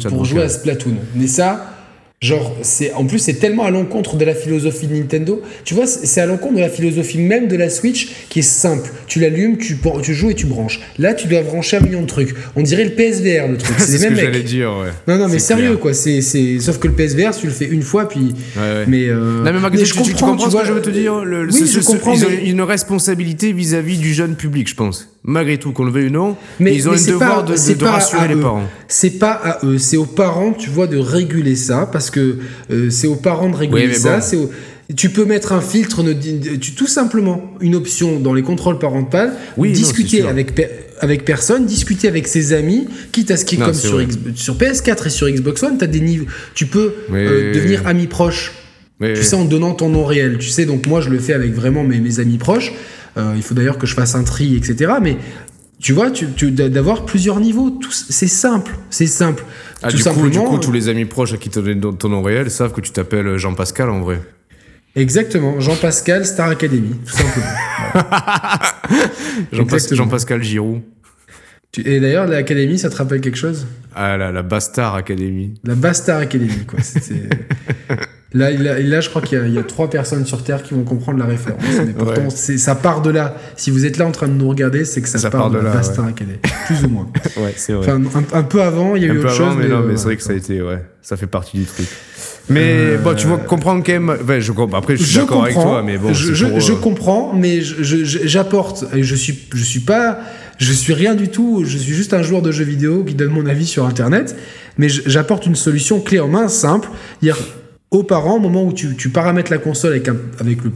pour jouer à Splatoon. Mais ça, Genre, c'est en plus, c'est tellement à l'encontre de la philosophie de Nintendo. Tu vois, c'est à l'encontre de la philosophie même de la Switch qui est simple. Tu l'allumes, tu, tu joues et tu branches. Là, tu dois brancher un million de trucs. On dirait le PSVR, le truc. C'est ce que j'allais dire, ouais. Non, non, mais sérieux, quoi. C'est, sauf que le PSVR, tu le fais une fois, puis. Ouais, ouais. Mais, euh... non, mais, je comprends, tu, comprends ce que je veux te dire? Le, oui, je comprends. Ils ont une responsabilité vis-à-vis du jeune public, je pense. Malgré tout, qu'on le veuille ou non, mais, ils ont le devoir de, de, rassurer les parents. C'est pas à eux, c'est aux parents, tu vois, de réguler ça, parce que euh, c'est aux parents de réguler ça. Tu peux mettre un filtre, tu, tout simplement une option dans les contrôles parentaux, oui, discuter avec, avec personne, discuter avec ses amis, quitte à ce qui est comme sur, sur, PS4 et sur Xbox One, as des niveaux, tu peux euh, devenir ami proche. tu sais, en donnant ton nom réel. Tu sais, donc moi je le fais avec vraiment mes, mes amis proches. Euh, il faut d'ailleurs que je fasse un tri, etc. Mais tu vois, tu, d'avoir plusieurs niveaux, c'est simple, c'est simple. Ah, du, coup, du coup, tous les amis proches à qui tu donnes ton nom réel savent que tu t'appelles Jean-Pascal en vrai. Exactement, Jean-Pascal Star Academy, tout simplement. Jean-Pascal Giroud. Et d'ailleurs, l'Académie, ça te rappelle quelque chose? Ah, la, la Bastard Academy. La Bastard Academy, quoi. Là, là, je crois qu'il y, a trois personnes sur Terre qui vont comprendre la référence. Mais pourtant, ça part de là. Si vous êtes là en train de nous regarder, c'est que ça, part, de, la Bastard Academy. Plus ou moins. ouais, c'est vrai. Enfin, un, peu avant, il y a eu autre chose. Mais, non, mais c'est vrai que ça a été, ouais. Ça fait partie du truc. Mais euh, bon, tu vois, comprendre quand même. Ouais, je, après, je suis d'accord avec toi, mais bon. Je, je, je euh, comprends, mais j'apporte. Je suis, je suis pas je suis rien du tout, je suis juste un joueur de jeux vidéo qui donne mon avis sur Internet, mais j'apporte une solution clé en main, simple. Dire parents, au moment où tu, paramètres la console avec, avec le,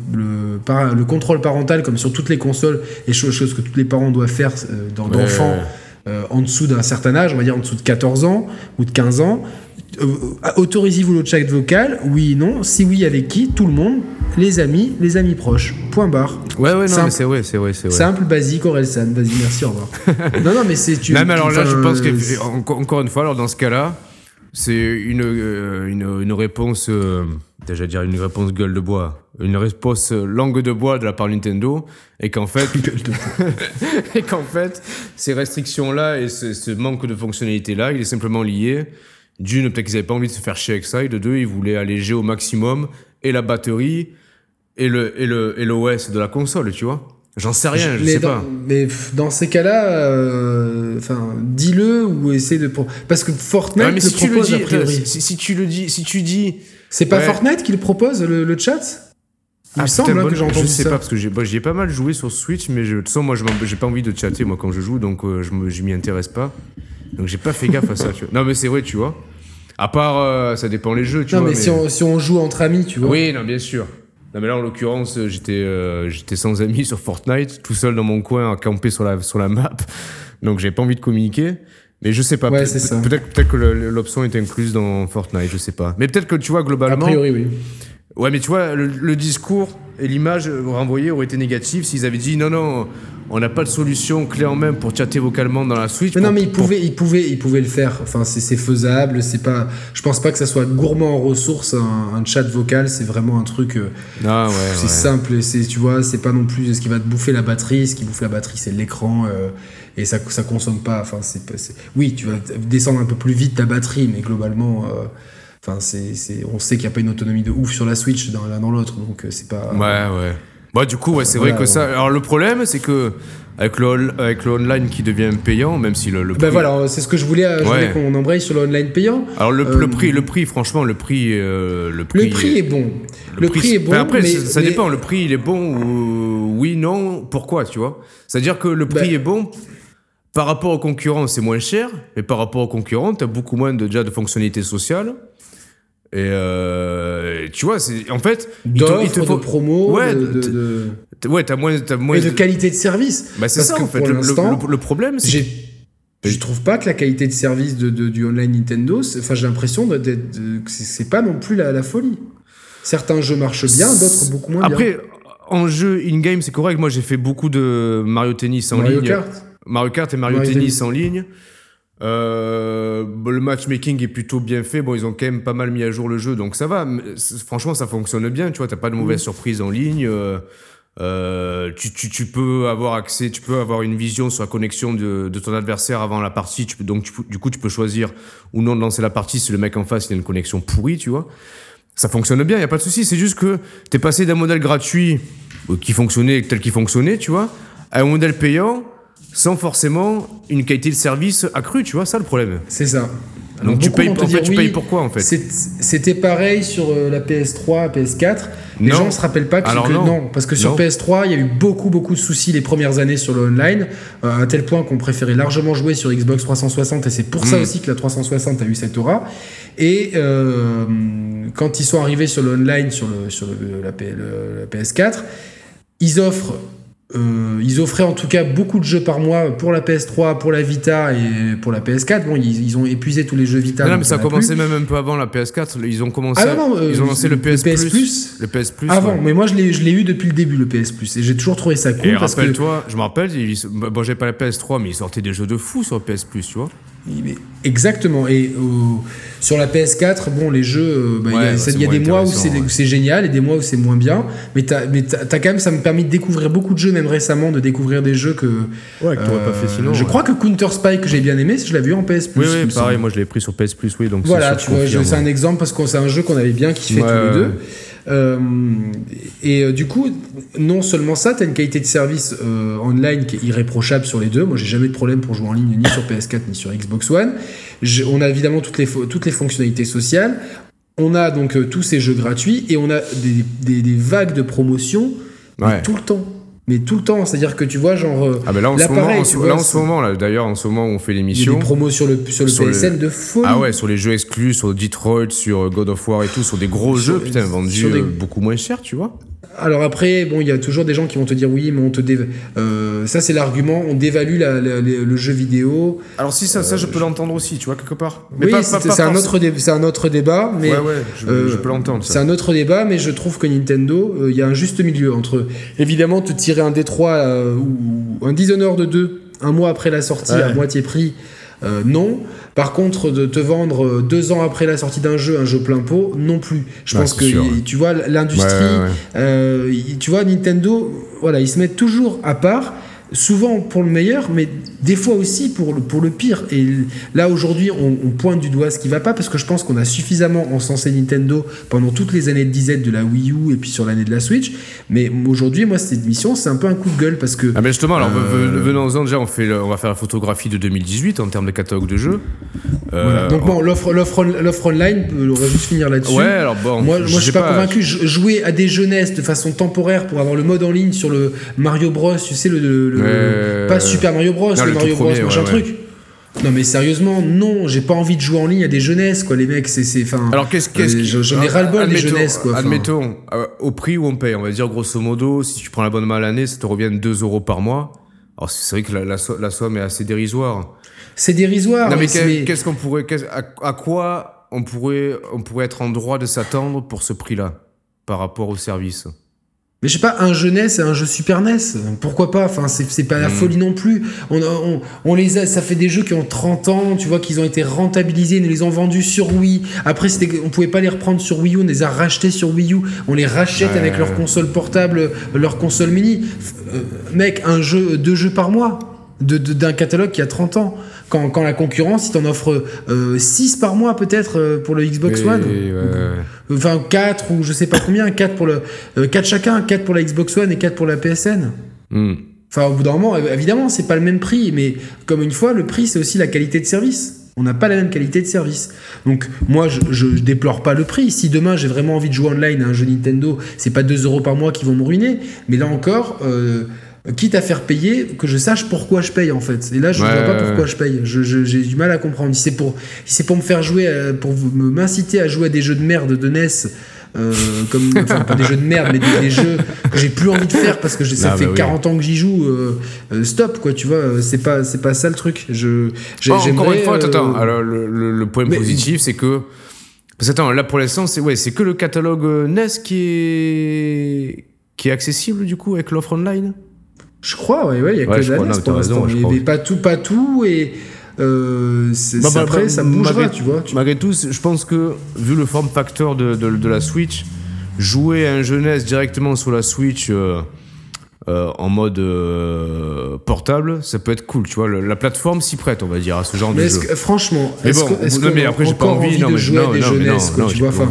le, contrôle parental, comme sur toutes les consoles, et chose, chose que tous les parents doivent faire euh, d'enfants euh, en dessous d'un certain âge, on va dire en dessous de 14 ans ou de 15 ans, euh, autorisez-vous le chat vocal? Oui, non. Si oui, avec qui? Tout le monde. Les amis, les amis proches. Point barre. Ouais, ouais, non, mais c'est vrai, c'est vrai, c'est vrai. Simple, basique, Orelsan. Vas-y, merci, au revoir. non, non, mais c'est. Tu, Même alors là, je pense que, encore une fois, alors dans ce cas-là, c'est une, euh, une, une, réponse, euh, déjà dire une réponse gueule de bois, une réponse langue de bois de la part Nintendo, et qu'en fait, et qu'en fait, ces restrictions-là et ce, ce manque de fonctionnalité-là, il est simplement lié d'une, peut-être qu'ils n'avaient pas envie de se faire chier avec ça, et de deux, ils voulaient alléger au maximum et la batterie et le et le et l'OS de la console, tu vois. J'en sais rien, je, sais pas. Mais dans ces cas-là, euh, enfin, dis-le ou essaie de parce que Fortnite ouais, mais si le propose tu le dis, a priori. Si, tu le dis, si tu dis, c'est pas Fortnite qui le propose le, chat? Il ah, me semble hein, que j'ai entendu Je sais ça. pas parce que j'ai bah, pas mal joué sur Switch, mais je, de toute façon moi j'ai pas envie de chatter moi quand je joue, donc euh, je m'y intéresse pas. Donc j'ai pas fait gaffe à ça. Tu vois. Non mais c'est vrai, tu vois. À part, euh, ça dépend les jeux, tu non, vois. Mais, Si, on, si, on, joue entre amis, tu vois. Oui, non, bien sûr. Non, mais là, en l'occurrence, j'étais euh, j'étais sans amis sur Fortnite, tout seul dans mon coin, à camper sur la, sur la map. Donc, j'ai pas envie de communiquer. Mais je sais pas. Ouais, peut-être peut que l'option est incluse dans Fortnite, je sais pas. Mais peut-être que tu vois, globalement. A priori, oui. Ouais, mais tu vois, le, discours et l'image renvoyée auraient été négatifs s'ils avaient dit non, non, on n'a pas de solution clé en main pour chatter vocalement dans la Switch. Mais non, mais ils pouvaient, ils pouvaient, ils pouvaient le faire. Enfin, c'est faisable. C'est pas. Je pense pas que ça soit gourmand en ressources. Un, chat vocal, c'est vraiment un truc. Euh, ah ouais. C'est simple. C'est, tu vois, c'est pas non plus ce qui va te bouffer la batterie. Ce qui bouffe la batterie, c'est l'écran. Euh, et ça, ça consomme pas. Enfin, c'est, oui, tu vas descendre un peu plus vite ta batterie, mais globalement. Euh, Enfin, c'est, on sait qu'il n'y a pas une autonomie de ouf sur la Switch dans l'un dans l'autre, donc euh, c'est pas. Ouais, ouais. Bah, du coup, ouais, c'est vrai que ça. Alors, le problème, c'est que avec le, avec le online qui devient payant, même si le, le ben voilà, c'est ce que je voulais, je voulais qu'on embraye sur le online payant. Alors le, le, euh, prix, le prix, franchement, le prix, euh, le prix, le prix est, bon. Le, prix, est bon. après, mais, ça, dépend. Le prix, il est bon ou oui, non. Pourquoi, tu vois? C'est-à-dire que le prix ben est bon. Par rapport aux concurrents, c'est moins cher, mais par rapport aux concurrents, tu as beaucoup moins de, déjà de fonctionnalités sociales. Et euh, tu vois, c'est en fait, il te, faut... de promo, ouais, de, de, ouais, t'as moins, as moins et de qualité de service. Bah c'est ça en fait. Le, le, le, problème, c'est je trouve pas que la qualité de service de, du online Nintendo, enfin j'ai l'impression que c'est pas non plus la, la, folie. Certains jeux marchent bien, d'autres beaucoup moins Après, bien. en jeu in-game, c'est correct. Moi, j'ai fait beaucoup de Mario Tennis en Mario ligne. Kart. Mario Kart et Mario, Mario Tennis, Tennis en ligne. Euh, le matchmaking est plutôt bien fait. Bon, ils ont quand même pas mal mis à jour le jeu, donc ça va. Franchement, ça fonctionne bien. Tu vois, t'as pas de mauvaise surprise en ligne. Euh, euh, tu, tu, tu, peux avoir accès, tu peux avoir une vision sur la connexion de, de ton adversaire avant la partie. Tu peux, donc, tu, du coup, tu peux choisir ou non de lancer la partie si le mec en face il a une connexion pourrie, tu vois. Ça fonctionne bien, il y a pas de souci. C'est juste que t'es passé d'un modèle gratuit euh, qui fonctionnait tel qu'il fonctionnait, tu vois, à un modèle payant sans forcément une qualité de service accrue, tu vois, ça le problème. C'est ça. Donc tu payes, en fait, tu payes pourquoi en fait C'était pareil sur euh, la PS3, PS4. Les gens ne se rappellent pas que, Alors non. parce que sur PS3, il y a eu beaucoup beaucoup de soucis les premières années sur le online, euh, à tel point qu'on préférait largement jouer sur Xbox 360 et c'est pour ça hmm. aussi que la 360 a eu cette aura. Et euh, quand ils sont arrivés sur le online sur le sur la PS4, ils offrent euh, ils offraient en tout cas beaucoup de jeux par mois pour la PS3, pour la Vita et pour la PS4. Bon, ils, ont épuisé tous les jeux Vita. Non, mais ça a commencé même un peu avant la PS4. Ils ont commencé. Ah non, ils ont lancé le PS, Plus. Le PS Plus. Avant, mais moi je l'ai eu depuis le début le PS Plus et j'ai toujours trouvé ça cool. Et rappelle-toi, je me rappelle, bon, j'ai pas la PS3, mais ils sortaient des jeux de fou sur le PS Plus, tu vois. Exactement. Et sur la PS4, bon, les jeux, euh, bah, il y a, des mois où c'est génial et des mois où c'est moins bien. Mais t'as as, quand même, ça me permis de découvrir beaucoup de jeux, même récemment, de découvrir des jeux que. Ouais, que pas fait sinon. Je crois que Counter Spike, que j'ai bien aimé, je l'ai vu en PS Plus. Oui, oui pareil, moi je l'ai pris sur PS Plus, oui. Donc voilà, tu vois, c'est un exemple parce que c'est un jeu qu'on avait bien kiffé tous les deux. Euh, et euh, du coup, non seulement ça, tu as une qualité de service euh, online qui est irréprochable sur les deux. Moi, j'ai jamais de problème pour jouer en ligne ni sur PS4 ni sur Xbox One. On a évidemment toutes les, toutes les fonctionnalités sociales. On a donc tous ces jeux gratuits et on a des, des, vagues de promotion tout le temps mais tout le temps. C'est-à-dire que tu vois, genre. Euh, ah, mais là, en ce moment, là, en ce moment, là, d'ailleurs, en ce moment, on fait l'émission. Il y a des promos sur le, sur le PSN de folie. Ah ouais, sur les jeux exclus, sur Detroit, sur God of War et tout, sur des gros jeux, putain, vendus euh, beaucoup moins cher, tu vois. Alors après, bon, il y a toujours des gens qui vont te dire oui, mais on te euh, ça c'est l'argument, on dévalue le jeu vidéo. Alors si ça, ça je peux l'entendre aussi, tu vois quelque part. Mais oui, c'est un autre, c'est un autre débat, mais ouais, ouais, je, peux l'entendre. C'est un autre débat, mais je trouve que Nintendo, il y a un juste milieu entre évidemment te tirer un Détroit ou un Dishonored 2 un mois après la sortie à moitié prix. Euh, non. Par contre, de te vendre deux ans après la sortie d'un jeu un jeu plein pot, non plus. Je pense que tu vois l'industrie, euh, tu vois Nintendo, voilà, ils se mettent toujours à part souvent pour le meilleur, mais des fois aussi pour le, pour le pire. Et là, aujourd'hui, on, pointe du doigt ce qui va pas, parce que je pense qu'on a suffisamment encensé Nintendo pendant toutes les années de disette de la Wii U et puis sur l'année de la Switch. Mais aujourd'hui, moi, cette émission, c'est un peu un coup de gueule, parce que... Ah mais justement, alors euh, venons-en déjà, on, fait, on va faire la photographie de 2018 en termes de catalogue de jeux. Euh, Donc bon, l'offre, l'offre, online, on va juste finir là-dessus. Ouais, alors bon... Moi, moi je suis pas, pas convaincu. Jouer à des jeunesses de façon temporaire pour avoir le mode en ligne sur le Mario Bros, tu sais, le pas Super Mario Bros, le, Mario Bros, machin truc. Non mais sérieusement, non, j'ai pas envie de jouer en ligne à des jeunesses quoi, les mecs, c'est enfin. Alors qu'est-ce qu'est-ce euh, j'en ai ras-le-bol des jeunesses quoi. Admettons, euh, au prix où on paye, on va dire grosso modo, si tu prends l'abonnement à l'année, ça te revient 2 euros par mois. Alors c'est vrai que la, la, somme est assez dérisoire. C'est dérisoire. Non mais qu'est-ce qu'on pourrait, à, quoi on pourrait, on pourrait être en droit de s'attendre pour ce prix-là par rapport au service? Mais je sais pas, un jeu NES et un jeu Super NES, pourquoi pas Enfin, c'est pas la hmm. folie non plus. On, on, on, les a, ça fait des jeux qui ont 30 ans, tu vois, qu'ils ont été rentabilisés, ils les ont vendus sur Wii. Après, on pouvait pas les reprendre sur Wii U, on les a rachetés sur Wii U. On les rachète avec leur console portable, leur console mini. Euh, mec, un jeu, deux jeux par mois d'un catalogue qui a 30 ans. Quand, quand la concurrence, il t'en offre 6 euh, par mois peut-être euh, pour le Xbox One. Enfin 4 ou je sais pas combien, 4 pour le 4 euh, chacun, 4 pour la Xbox One et 4 pour la PSN. Hmm. Enfin au bout d'un moment, évidemment, c'est pas le même prix, mais comme une fois, le prix c'est aussi la qualité de service. On n'a pas la même qualité de service. Donc moi, je, je, déplore pas le prix. Si demain j'ai vraiment envie de jouer online à un jeu Nintendo, c'est pas 2 euros par mois qui vont me ruiner. Mais là encore, quitte à faire payer, que je sache pourquoi je paye en fait. Et là, je ne Ouais, vois pas pourquoi je paye. Je- je- J'ai du mal à comprendre. Si c'est pour, si c'est pour me faire jouer, à- pour m'inciter à jouer à des jeux de merde de NES. euh, comme enfin pas des jeux de merde mais des, des jeux que j'ai plus envie de faire parce que j'ai- ça Ah, fait bah oui. 40 ans que j'y joue euh, euh, stop quoi tu vois euh, c'est pas c'est pas ça le truc je j'ai- Oh, encore une fois, euh, attends, alors le, le- le point mais- positif, c'est que. Parce attends, là pour l'instant, c'est ouais, c'est que le catalogue euh, NES qui est qui est accessible du coup avec l'offre online? Je crois, ouais, ouais, il y a Ouais, que non, pour l'instant. pas tout, pas tout, et euh, Bah, bah, après bah, ça bougera, malgré- tu vois. tu- Malgré tout, je pense que vu le form factor de, de, de la Switch, jouer à un jeu NES directement sur la Switch euh, euh, en mode euh, portable, ça peut être cool, tu vois. Le- la plateforme s'y prête, on va dire, à ce genre Mais de jeu. que- franchement, Mais est-ce bon, que- non, mais après j'ai pas envie, non, de mais jouer non, à des non, non, quoi, tu vois.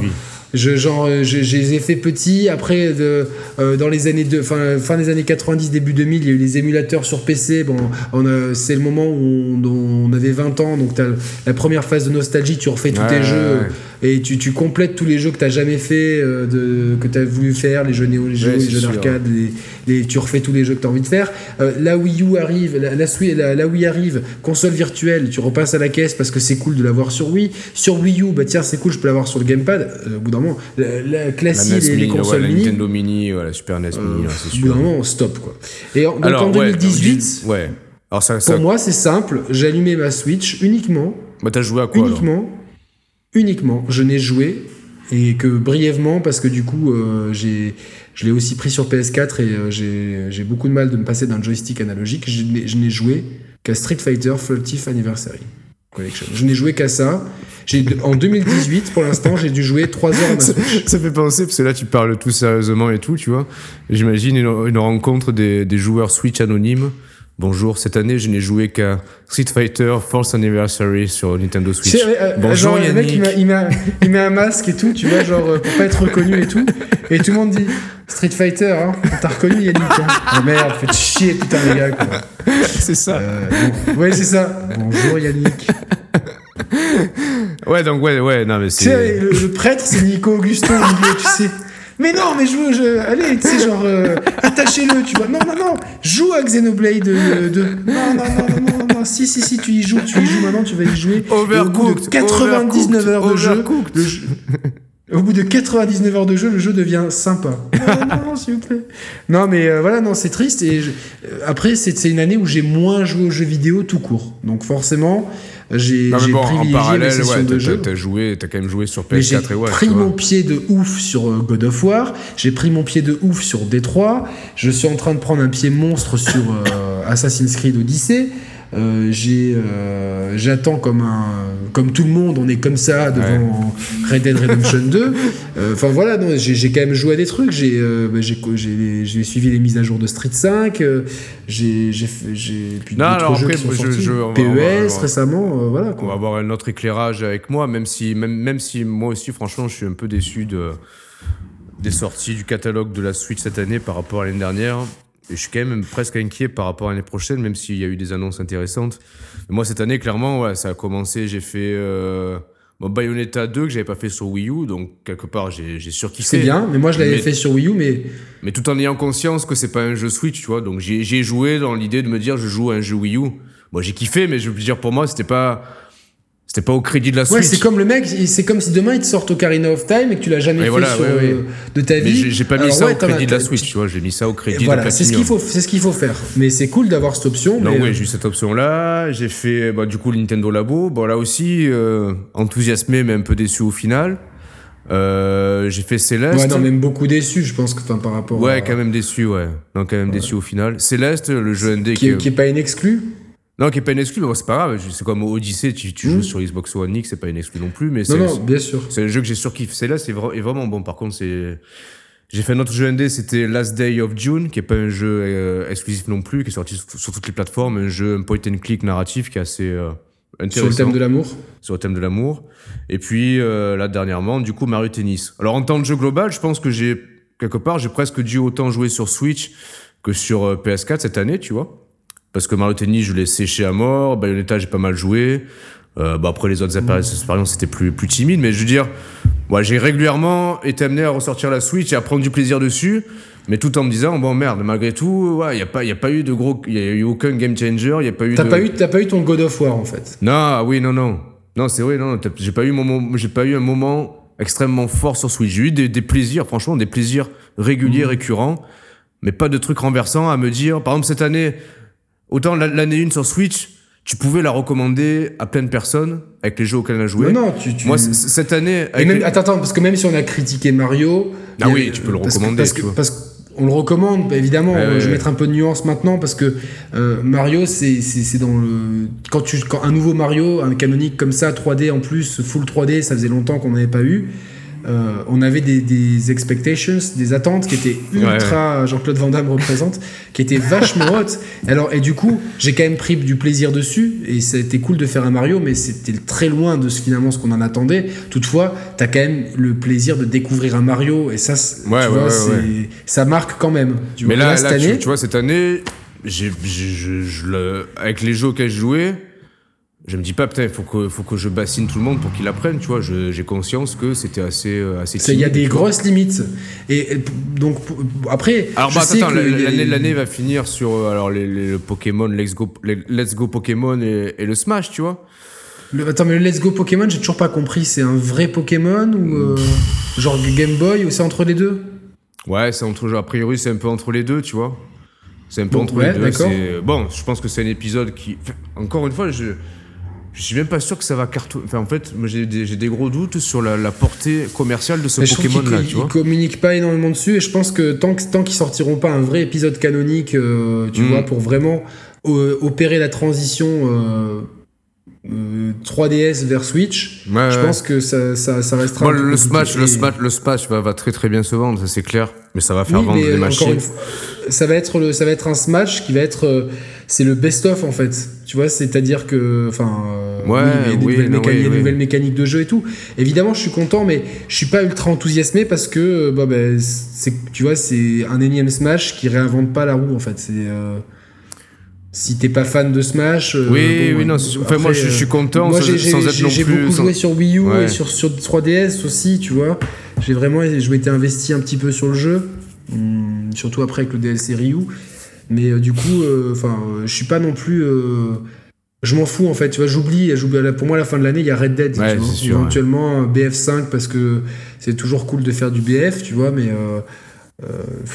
Je, genre, euh, je, je les ai fait petits. Après, de, euh, dans les années de, fin, fin des années 90, début 2000, il y a eu les émulateurs sur PC. Bon, on a- c'est le moment où on, on avait 20 ans, donc t'as la première phase de nostalgie. Tu refais tous Ouais, tes ouais, jeux ouais. Et tu, tu complètes tous les jeux que t'as jamais fait, euh, de, que t'as voulu faire, les jeux Néo, les jeux, Ouais, les jeux sûr. d'arcade, les, les- tu refais tous les jeux que t'as envie de faire. Euh, la Wii U arrive, la, la, la- Wii arrive, console virtuelle, tu repasses à la caisse parce que c'est cool de l'avoir sur Wii. Sur Wii U, bah tiens, c'est cool, je peux l'avoir sur le gamepad. Euh, au bout d'un moment, la, la La classique, les, les ouais, consoles la mini. Nintendo Mini, ouais, la Super NES Mini, ouais, c'est Au bout d'un sûr. moment, on stop quoi. Et en, donc Alors, en ouais, 2018, du- ouais. Alors ça, ça pour moi, c'est simple. J'ai allumé ma Switch uniquement, bah, t'as joué à quoi alors uniquement. Je n'ai joué et que brièvement parce que du coup, euh, j'ai, je l'ai aussi pris sur PS4 et euh, j'ai, beaucoup de mal de me passer d'un joystick analogique. Je n'ai, joué qu'à Street Fighter Furtive Anniversary Collection. Je n'ai joué qu'à ça. En 2018, pour l'instant, j'ai dû jouer 3 heures à ma ça, ça fait penser, parce que là tu parles tout sérieusement et tout, tu vois. J'imagine une, une rencontre des, des joueurs Switch anonymes. Bonjour, cette année je n'ai joué qu'à Street Fighter Fourth Anniversary sur Nintendo Switch. Euh, Bonjour genre, le mec, il Yannick. met, il, met, il met un masque et tout, tu vois, genre, euh, pour pas être reconnu et tout. Et tout le monde dit Street Fighter, hein, t'as reconnu Yannick hein. Ah merde, faites chier, putain, les gars, quoi. C'est ça. Euh, bon, ouais, c'est ça. Bonjour Yannick. Ouais, donc ouais, ouais, non mais Tu sais, c'est. le, le prêtre, c'est Nico Augusto tu sais. Mais non, mais joue, je, allez, tu sais, genre, euh, attachez-le, tu vois. Non, non, non, joue à Xenoblade euh, 2. Non, non, non, non, non, non, si, si, si, tu y joues, tu y joues maintenant, tu vas y jouer. Au bout de Overcooked, 99 heures de jeu, overcooked. le jeu- Au bout de 99 heures de jeu, le jeu devient sympa. Non, non, non, s'il vous plaît. Non, mais euh, voilà, non, c'est triste. Et je- euh, après, c'est une année où j'ai moins joué aux jeux vidéo tout court. Donc forcément, j'ai Non mais j'ai bon, en privilégié mes parallèle, sessions ouais, de t'as- jeu. t'as t'as joué, t'as quand même joué sur Mais j'ai PS4 et ouais. pris mon pied de ouf sur euh, God of War, j'ai pris mon pied de ouf sur Détroit, je suis en train de prendre un pied monstre sur euh, Assassin's Creed Odyssey. Euh, j'ai, euh, j'attends comme un, comme tout le monde, on est comme ça devant Red Dead Redemption 2. Euh, Enfin voilà, non, j'ai, j'ai quand même joué à des trucs. J'ai, bah, j'ai, j'ai, j'ai suivi les mises à jour de Street 5. euh, j'ai, j'ai, j'ai puis Non, alors jeux après, qui sont sortis. je- PES récemment, voilà. On va avoir un autre éclairage avec moi, même si, même, même si moi aussi, franchement, je suis un peu déçu de, des sorties du catalogue de la Switch cette année par rapport à l'année dernière. Et je suis quand même presque inquiet par rapport à l'année prochaine, même s'il y a eu des annonces intéressantes. Mais moi, cette année, clairement, ouais, ça a commencé. J'ai fait euh, bon, Bayonetta 2 que j'avais pas fait sur Wii U, donc quelque part, j'ai j'ai surkiffé. C'est bien, mais moi je l'avais fait sur Wii U, mais Mais tout en ayant conscience que c'est pas un jeu Switch, tu vois. Donc j'ai j'ai joué dans l'idée de me dire, je joue à un jeu Wii U. Moi, j'ai kiffé, mais je veux dire, pour moi, c'était pas. C'était pas au crédit de la Ouais, Switch. c'est comme le mec, c'est comme si demain il te sortent Ocarina of Time et que tu l'as jamais Et fait voilà, sur, ouais, ouais. euh, de ta vie. j'ai j'ai pas mis Alors ça ouais, au crédit de la Switch, tu vois. J'ai mis ça au crédit Voilà, de c'est ce qu'il faut, c'est ce qu'il faut faire. Mais c'est cool d'avoir cette option. Donc mais, oui, euh, j'ai eu cette option-là. J'ai fait bah, du coup le Nintendo Labo. Bon là aussi, euh, enthousiasmé mais un peu déçu au final. Euh, j'ai fait Céleste. ouais, non, même beaucoup déçu, je pense que enfin, par rapport. Ouais, à- quand même déçu, ouais. Non, quand même déçu au final. Céleste, le jeu ND qui, est, qui est pas une exclue. Non, qui est pas une exclu, mais bon, c'est pas grave. C'est comme Odyssey, tu, tu joues Mm. sur Xbox One X, c'est pas une exclu non plus. Mais Non, c'est non, bien sûr. c'est un jeu que j'ai surkiffé. Céleste c'est vra- vraiment bon. Par contre, c'est. J'ai fait un autre jeu ND, c'était Last Day of June, qui est pas un jeu euh, exclusif non plus, qui est sorti sur, sur toutes les plateformes, un jeu un point and click narratif qui est assez euh, intéressant. Sur le thème de l'amour. sur le thème de l'amour. Et puis euh, là dernièrement, du coup Mario Tennis. Alors en temps de jeu global, je pense que j'ai quelque part j'ai presque dû autant jouer sur Switch que sur euh, PS4 cette année, tu vois. Parce que Mario Tennis, je l'ai séché à mort. Bayonetta, j'ai pas mal joué. Euh, bah après les autres Mm. expériences c'était plus plus timide, mais je veux dire, ouais, j'ai régulièrement été amené à ressortir la Switch et à prendre du plaisir dessus. mais tout en me disant bon merde malgré tout il ouais, y a pas y a pas eu de gros il y a eu aucun game changer y a pas eu t'as de... pas eu t'as pas eu ton God of War en fait non ah oui non non non c'est vrai non j'ai pas eu mon j'ai pas eu un moment extrêmement fort sur Switch j'ai eu des, des, plaisirs franchement des plaisirs réguliers Mhm. récurrents mais pas de trucs renversants à me dire par exemple cette année autant l'année 1 sur Switch tu pouvais la recommander à plein de personnes avec les jeux auxquels elle a joué. Non, non, tu. tu... Moi, cette année. Même, les... Attends, attends, parce que même si on a critiqué Mario. Ah a, oui, tu peux le recommander. Parce que, parce que, on le recommande, évidemment. Ouais, ouais, je vais mettre un peu de nuance maintenant parce que euh, Mario, c'est dans le. Quand, tu, quand un nouveau Mario, un canonique comme ça, 3D en plus, full 3D, ça faisait longtemps qu'on n'avait pas eu. Euh, on avait des, des, expectations, des attentes qui étaient ultra, ouais. Jean-Claude Van Damme représente, qui étaient vachement hautes. Alors, et du coup, j'ai quand même pris du plaisir dessus, et c'était cool de faire un Mario, mais c'était très loin de ce, finalement ce qu'on en attendait. Toutefois, t'as quand même le plaisir de découvrir un Mario, et ça, ouais, tu ouais, vois, ça marque quand même. Tu mais vois, là, là, cette année, tu, tu, vois, cette année, j'ai, avec les jeux auxquels je jouais, je me dis pas putain il faut que faut que je bassine tout le monde pour qu'il apprenne tu vois. J'ai conscience que c'était assez euh, assez il y a des grosses limites. Et, et donc après alors bah, attends l'année l'année va finir sur euh, alors les, les, le Pokémon Let's Go les Let's Go Pokémon et, et, le Smash tu vois. Le, attends mais le Let's Go Pokémon j'ai toujours pas compris. C'est un vrai Pokémon ou euh, genre Game Boy ou c'est entre les deux? Ouais c'est entre a priori c'est un peu entre les deux tu vois. C'est un peu bon, entre ouais, les deux bon je pense que c'est un épisode qui encore une fois je je suis même pas sûr que ça va. Enfin, en fait, j'ai des, des, gros doutes sur la, la portée commerciale de ce Pokémon-là. Ils, ils communiquent pas énormément dessus et je pense que tant qu'ils tant qu'ils sortiront pas un vrai épisode canonique, euh, tu Mm. vois, pour vraiment euh, opérer la transition euh, 3DS vers Switch, ouais, je ouais. pense que ça, ça, ça restera. Bon, le, Smash, le Smash, le Smash va, va très très bien se vendre, ça c'est clair. Mais ça va faire oui, vendre des machines. Fois, ça va être le, ça va être un Smash qui va être, euh, c'est le best-of en fait. Tu vois, c'est-à-dire que, enfin, euh, ouais, il y a des, oui, nouvelles, non, mécaniques, oui, des oui. nouvelles mécaniques de jeu et tout. Évidemment, je suis content, mais je suis pas ultra enthousiasmé parce que, bah, bah, c'est, tu vois, c'est un énième Smash qui réinvente pas la roue en fait. C'est euh, si t'es pas fan de Smash. euh, oui, bon, oui, non. après, Enfin, moi, je, je, suis content moi, j'ai, beaucoup sans... joué sur Wii U Ouais. et sur, sur 3DS aussi, tu vois. J'ai vraiment, je m'étais investi un petit peu sur le jeu, hum, surtout après avec le DLC Ryu. Mais euh, du coup, enfin, euh, je suis pas non plus. euh, je m'en fous en fait, tu vois, j'oublie. Pour moi, à la fin de l'année, il y a Red Dead, Ouais, tu vois. c'est sûr, éventuellement BF5 parce que c'est toujours cool de faire du BF, tu vois, mais euh, euh,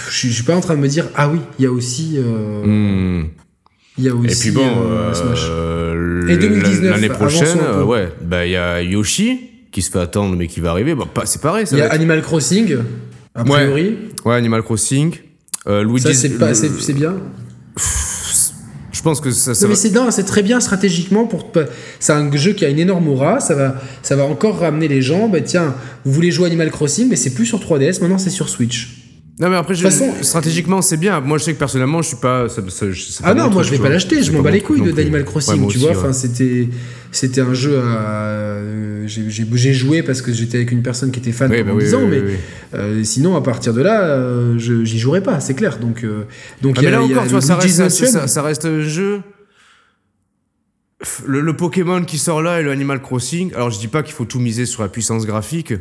je suis- pas en train de me dire ah oui, il y a aussi, euh, Hmm. il y a aussi. Et puis bon, euh, Smash. euh, Et 2019, l'année prochaine, euh, ouais, bah il y a Yoshi qui se fait attendre mais qui va arriver. Bah, c'est pareil, ça Il y a Animal Crossing, a Ouais. priori. Ouais, Animal Crossing. Euh, Ça, c'est pas, le- c'est c'est bien. Je pense que ça, ça Non, mais c'est non, c'est très bien stratégiquement pour c'est un jeu qui a une énorme aura, ça va ça va encore ramener les gens bah tiens, vous voulez jouer Animal Crossing mais c'est plus sur 3DS, maintenant c'est sur Switch. Non mais après, je- façon- stratégiquement c'est bien. Moi je sais que personnellement je suis pas. ça- ça- Ah pas non, moi truc, je vais pas l'acheter, je m'en bats les couilles de d'Animal Crossing, tu aussi, vois, ouais. enfin c'était c'était un jeu à euh, j'ai- joué parce que j'étais avec une personne qui était fan Oui, pendant bah oui, 10 ans oui, mais euh, sinon à partir de là euh, je- j'y jouerai pas, c'est clair. Donc euh, donc Ah, il y mais a- là y a encore, tu vois, ça reste, ça, ça reste un jeu. Le, le Pokémon qui sort là et le Animal Crossing. Alors je dis pas qu'il faut tout miser sur la puissance graphique.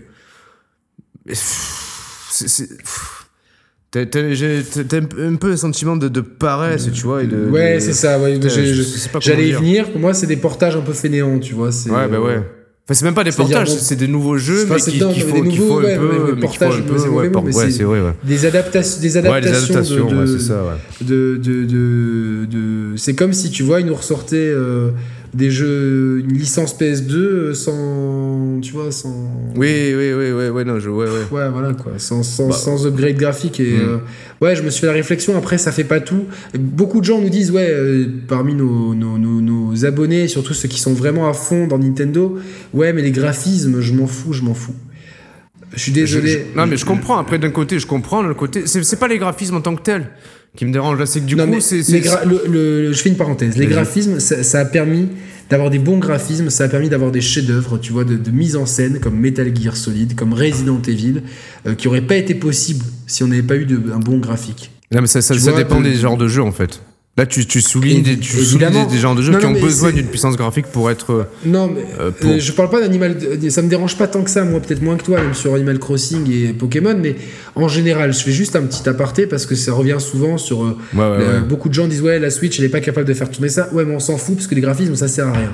Mais pff, j'ai- t'as un peu un sentiment de, de paresse, tu vois. Et de, Ouais, de- c'est ça, ouais, j'allais y venir, pour moi c'est des portages un peu fainéants, tu vois, Ouais, bah ouais. Enfin, c'est même pas des portages, bon, c'est des nouveaux jeux, mais c'est qui, des qu'il faut nouveaux, un ouais, peu. mais- mais mais qu'il faut portage, un peu. Ouais, ouais, c'est- vrai, ouais. des adaptations des Ouais, adaptations, ouais, c'est ça, ouais. de, de, de, de- c'est comme si tu vois ils nous ressortaient euh, des jeux une licence PS2 euh, sans tu vois sans Oui, oui, oui, oui, ouais, non, je, ouais, ouais. ouais voilà quoi sans, sans, Bah. sans upgrade graphique et Mm. euh, ouais je me suis fait la réflexion après ça fait pas tout beaucoup de gens nous disent ouais euh, parmi nos, nos, nos, nos abonnés surtout ceux qui sont vraiment à fond dans Nintendo ouais mais les graphismes je m'en fous je m'en fous je suis désolé Je- je- non, mais je comprends. Après, d'un côté, je comprends. D'un côté, c'est pas les graphismes en tant que tels qui me dérangent. Là, c'est que du Non, coup, c'est. je fais une parenthèse. Les graphismes, ça, ça a permis d'avoir des bons graphismes, ça a permis d'avoir des chefs-d'œuvre, tu vois, de, de mise en scène comme Metal Gear Solid, comme Resident Evil, euh, qui n'auraient pas été possible si on n'avait pas eu de, un bon graphique. Non, mais ça, ça, Tu ça vois, dépend de- des genres de jeux, en fait. Là, tu, tu soulignes, des, tu soulignes des, genres de jeux Non, qui non, ont besoin d'une puissance graphique pour être. euh, Non, mais Euh, pour- euh, je parle pas d'animal. Ça me dérange pas tant que ça, moi, peut-être moins que toi, même sur Animal Crossing et Pokémon, mais en général, je fais juste un petit aparté parce que ça revient souvent sur. euh, Ouais, ouais, la- ouais. Beaucoup de gens disent Ouais, la Switch, elle est pas capable de faire tourner ça. Ouais, mais on s'en fout parce que les graphismes, ça sert à rien.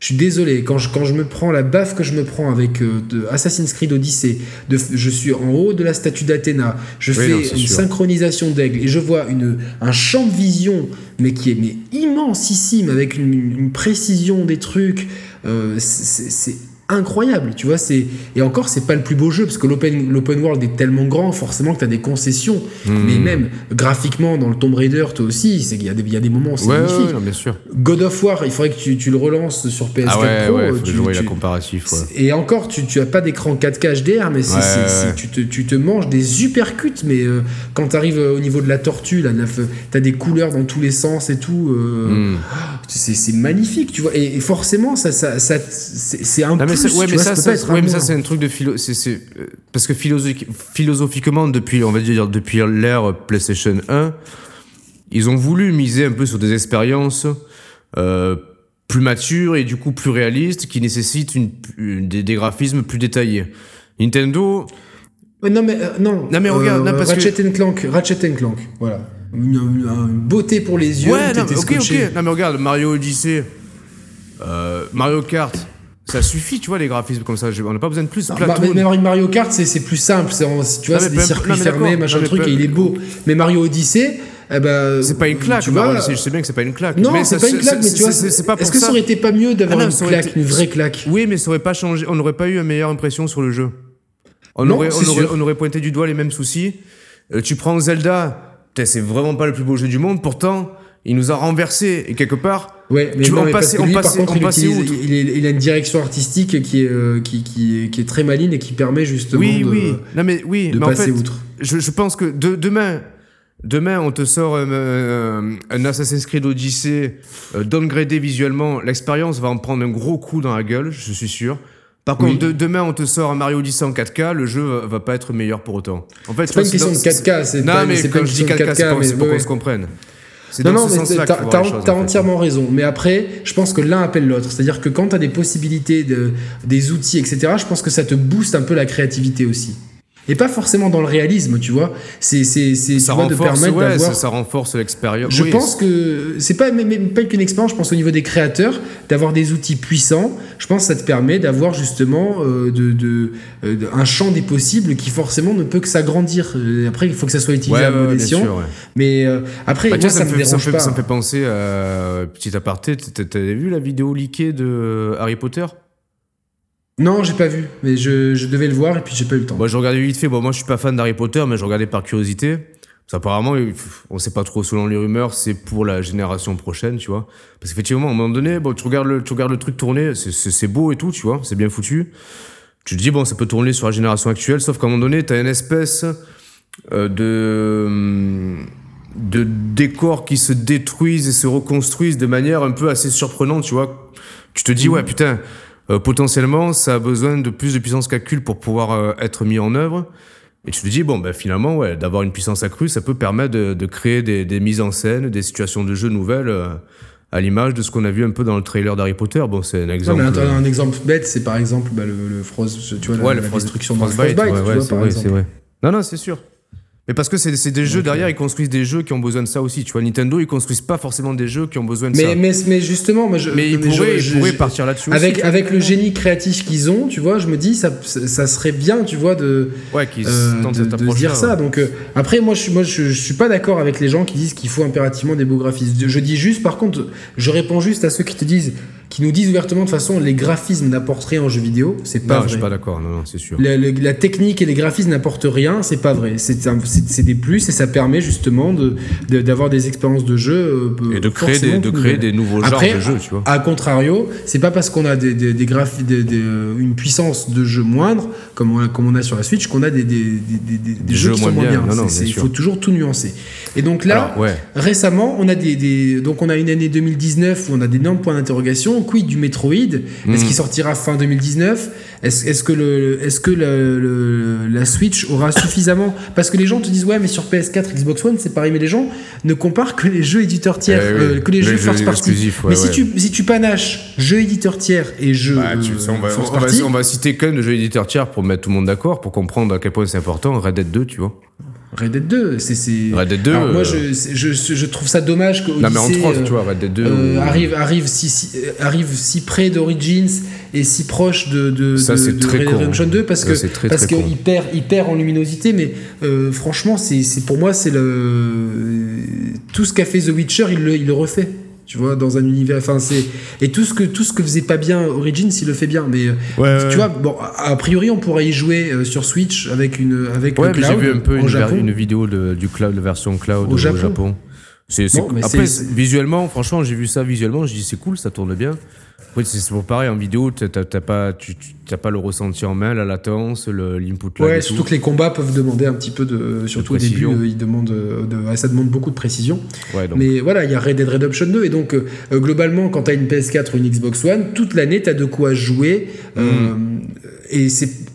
Je suis désolé, quand je, quand je me prends la baffe que je me prends avec euh, de Assassin's Creed Odyssey, de, je suis en haut de la statue d'Athéna, je Oui, fais non, une sûr. synchronisation d'aigle et je vois une, un champ de vision, mais qui est mais immensissime, avec une, une précision des trucs, euh, c'est incroyable, tu vois. c'est Et encore, c'est pas le plus beau jeu, parce que l'open l'open world est tellement grand, forcément que tu as des concessions. Hmm. Mais même graphiquement, dans le Tomb Raider, toi aussi, c'est qu'il y, a des- il y a des moments, c'est Ouais, magnifique. ouais, non, bien sûr. God of War, il faudrait que tu, tu le relances sur PS4 Ah Pro. ouais, euh, faut tu- je voie la tu- comparatif. Ouais. et encore, tu, tu as pas d'écran 4K HDR, mais c'est- c'est- c'est- tu, te, tu te manges des uppercuts. Mais euh, quand tu arrives au niveau de la tortue, là, tu as des couleurs dans tous les sens et tout. euh, Hmm. c'est c'est magnifique, tu vois. Et, et forcément, ça, ça, ça- c'est c'est un Non, mais ça, ouais, mais ça, pas être un ouais, mais ça, moins. c'est un truc de philo. c'est- c'est, euh, parce que philosophi- philosophiquement, depuis, on va dire, depuis l'ère PlayStation 1, ils ont voulu miser un peu sur des expériences euh, plus matures et du coup plus réalistes qui nécessitent une, une- des, des graphismes plus détaillés. Nintendo, Ouais, Non, mais, euh, non. Non, mais regarde, non, parce Ratchet and Clank, Ratchet and Clank, voilà. Une, beauté pour les yeux. ouais, non, ok, scotché. ok. Non, mais regarde, Mario Odyssey, Mario Kart, ça suffit, tu vois, les graphismes comme ça. On n'a pas besoin de plus. Non, mais Mario Mario Kart, c'est plus simple. Tu vois, c'est des circuits non, fermés, machin Non, truc, et il est beau. Mais Mario Odyssey, eh ben, C'est pas une claque, tu Mario vois, je sais bien que c'est pas une claque. Non, c'est pas une claque, mais tu vois, c'est- pas est-ce que ça ça. aurait été pas mieux d'avoir Ah une claque, une vraie claque? Oui, mais ça aurait pas changé. On n'aurait pas eu une meilleure impression sur le jeu. On, aurait, on, aurait, sûr. on aurait pointé du doigt les mêmes soucis. Euh, tu prends Zelda, c'est vraiment pas le plus beau jeu du monde. Pourtant, il nous a renversé. Et quelque part, Ouais, mais Tu non, en que on lui, passait- contre, on il, passait utilise- il, a une direction artistique qui est, euh, qui, qui, est- qui est très maligne et qui permet justement oui, de, oui. Non, mais oui, de mais en passer fait, outre. je, je pense que de- demain, demain, on te sort euh, euh, un Assassin's Creed Odyssey downgradé visuellement. L'expérience va en prendre un gros coup dans la gueule, je suis sûr. Par Oui. contre, de- demain, on te sort un Mario Odyssey en 4K, le jeu va, va pas être meilleur pour autant. En fait, C'est pas une question de dans- 4K, c'est Non, pas, mais quand je dis question de 4K, c'est 4K, pour, mais qu'on se comprenne. C'est Non, dans non, ce mais sens-là t'as fait. entièrement raison. Mais après, je pense que l'un appelle l'autre. C'est-à-dire que quand t'as des possibilités, de, des outils, etc., je pense que ça te booste un peu la créativité aussi. Et pas forcément dans le réalisme, tu vois. C'est, c'est, c'est Ça vois, de renforce, permettre ouais, ça, ça renforce l'expérience. Je Oui, pense que c'est pas même, pas qu'une expérience, je pense au niveau des créateurs, d'avoir des outils puissants. Je pense que ça te permet d'avoir justement euh, de, de, euh, de- un champ des possibles qui forcément ne peut que s'agrandir. Euh, Après, il faut que ça soit utilisé à bon escient. Mais euh, après, Bah, moi, tiens, ça, me, fait, dérange pas. ça me fait penser à petit aparté. T'avais vu la vidéo leakée de Harry Potter? Non, j'ai pas vu, mais je, je devais le voir et puis j'ai pas eu le temps. Moi, je regardais vite fait. Bon, moi, je suis pas fan d'Harry Potter, mais je regardais par curiosité. Parce il- on sait pas trop selon les rumeurs, c'est pour la génération prochaine, tu vois. Parce qu'effectivement, à un moment donné, bon, tu regardes le, tu regardes le truc tourner, c'est- beau et tout, tu vois, c'est bien foutu. Tu te dis, bon, ça peut tourner sur la génération actuelle, sauf qu'à un moment donné, t'as une espèce euh, de, de décors qui se détruisent et se reconstruisent de manière un peu assez surprenante, tu vois. Tu te dis, ouais, putain, euh, potentiellement, ça a besoin de plus de puissance calcul pour pouvoir euh, être mis en œuvre. Et tu te dis, bon, ben finalement, ouais, d'avoir une puissance accrue, ça peut permettre de, de créer des, des mises en scène, des situations de jeu nouvelles, euh, à l'image de ce qu'on a vu un peu dans le trailer d'Harry Potter. Bon, c'est un Non, exemple. mais un, un exemple bête, c'est par exemple bah, le, le Frost, tu vois, la, ouais, la le Frost- destruction de Frostbite, Frostbite, ouais, ouais, c'est vrai, vrai. Non, non, c'est sûr. Mais parce que c'est des jeux derrière, ils construisent des jeux qui ont besoin de ça aussi. Tu vois, Nintendo, ils construisent pas forcément des jeux qui ont besoin de Mais, ça. mais, mais justement, moi, je, Mais ils pourraient, je- ils pourraient je- partir là-dessus avec, aussi. avec le génie créatif qu'ils ont, tu vois, je me dis, ça, ça, serait bien, tu vois, de, Ouais, euh, tentent de, cette de dire ça. ouais. Donc, euh, après, moi, je, moi je suis pas d'accord avec les gens qui disent qu'il faut impérativement des beaux graphismes. Je dis juste, par contre, je réponds juste à ceux qui te disent, qui nous disent ouvertement, de toute façon, les graphismes n'apportent rien en jeu vidéo. C'est pas Non, vrai. je suis pas d'accord, non, non, c'est sûr. La, la- la technique et les graphismes n'apportent rien, c'est pas vrai. C'est des plus et ça permet justement de- de- d'avoir des expériences de jeu euh, Et de créer, des, de créer des nouveaux Après, genres de jeux, tu vois. A contrario, c'est pas parce qu'on a des, des, des graphi- des- des, euh, une puissance de jeu moindre, comme on a, comme on a sur la Switch, qu'on a des, jeux, qui sont moins bien. Non, non, C'est- bien il faut toujours tout nuancer. Et donc là, Alors, ouais. récemment, on a des, des- donc on a une année 2019 où on a d'énormes points d'interrogation. Quid du Metroid Est-ce Mhm. qu'il sortira fin 2019 Est-ce est que, le, est -ce que le, le- la Switch aura suffisamment Parce que les gens te disent ouais mais sur PS4, Xbox One c'est pareil mais les gens ne comparent que les jeux éditeurs tiers, Eh oui, euh, que les, les jeux first party. ouais, mais si tu si tu panaches jeux éditeurs tiers et jeux Bah, tu- euh, on, va, first on va- party, on va citer quand même le jeu éditeur tiers pour mettre tout le monde d'accord, pour comprendre à quel point c'est important. Red Dead 2, tu vois. Red Dead 2, c'est. Red Dead 2, Alors, moi euh, je, je je trouve ça dommage que Non, mais en Odyssey, 3, euh, tu vois, Red Dead 2. euh, ou- arrive, arrive, si, si- euh, arrive si près d'Origins et si proche de, de, Ça, de- Red Dead. Redemption 2 parce Ça, que c'est très, parce très con. qu'il perd, il perd en luminosité, mais euh, franchement, c'est c'est- pour moi, c'est le tout ce qu'a fait The Witcher, il le, il le refait. Tu vois, dans un univers. Enfin, c'est et tout ce que tout ce que faisait pas bien Origins, il le fait bien. Mais euh, Ouais, tu ouais. vois, bon, a a priori, on pourrait y jouer euh, sur Switch avec une avec Ouais, le j'ai vu un peu une, ver- Japon. une vidéo de- du cloud, la version cloud Au au, Japon. Japon. Bon, mais Après, visuellement, franchement, j'ai vu ça visuellement, je dis c'est cool, ça tourne bien. Après, c'est, c'est pour pareil, en vidéo, t'as, pas, tu, t'as pas le ressenti en main, la latence, l'input lag Ouais, et surtout tout. que les combats peuvent demander un petit peu de. Surtout au début, euh, ils demandent, euh, de, ça demande beaucoup de précision. Ouais, Mais voilà, il y a Red Dead Redemption 2. Et donc, euh, globalement, quand tu as une PS4 ou une Xbox One, toute l'année, tu as de quoi jouer. euh, et c'est.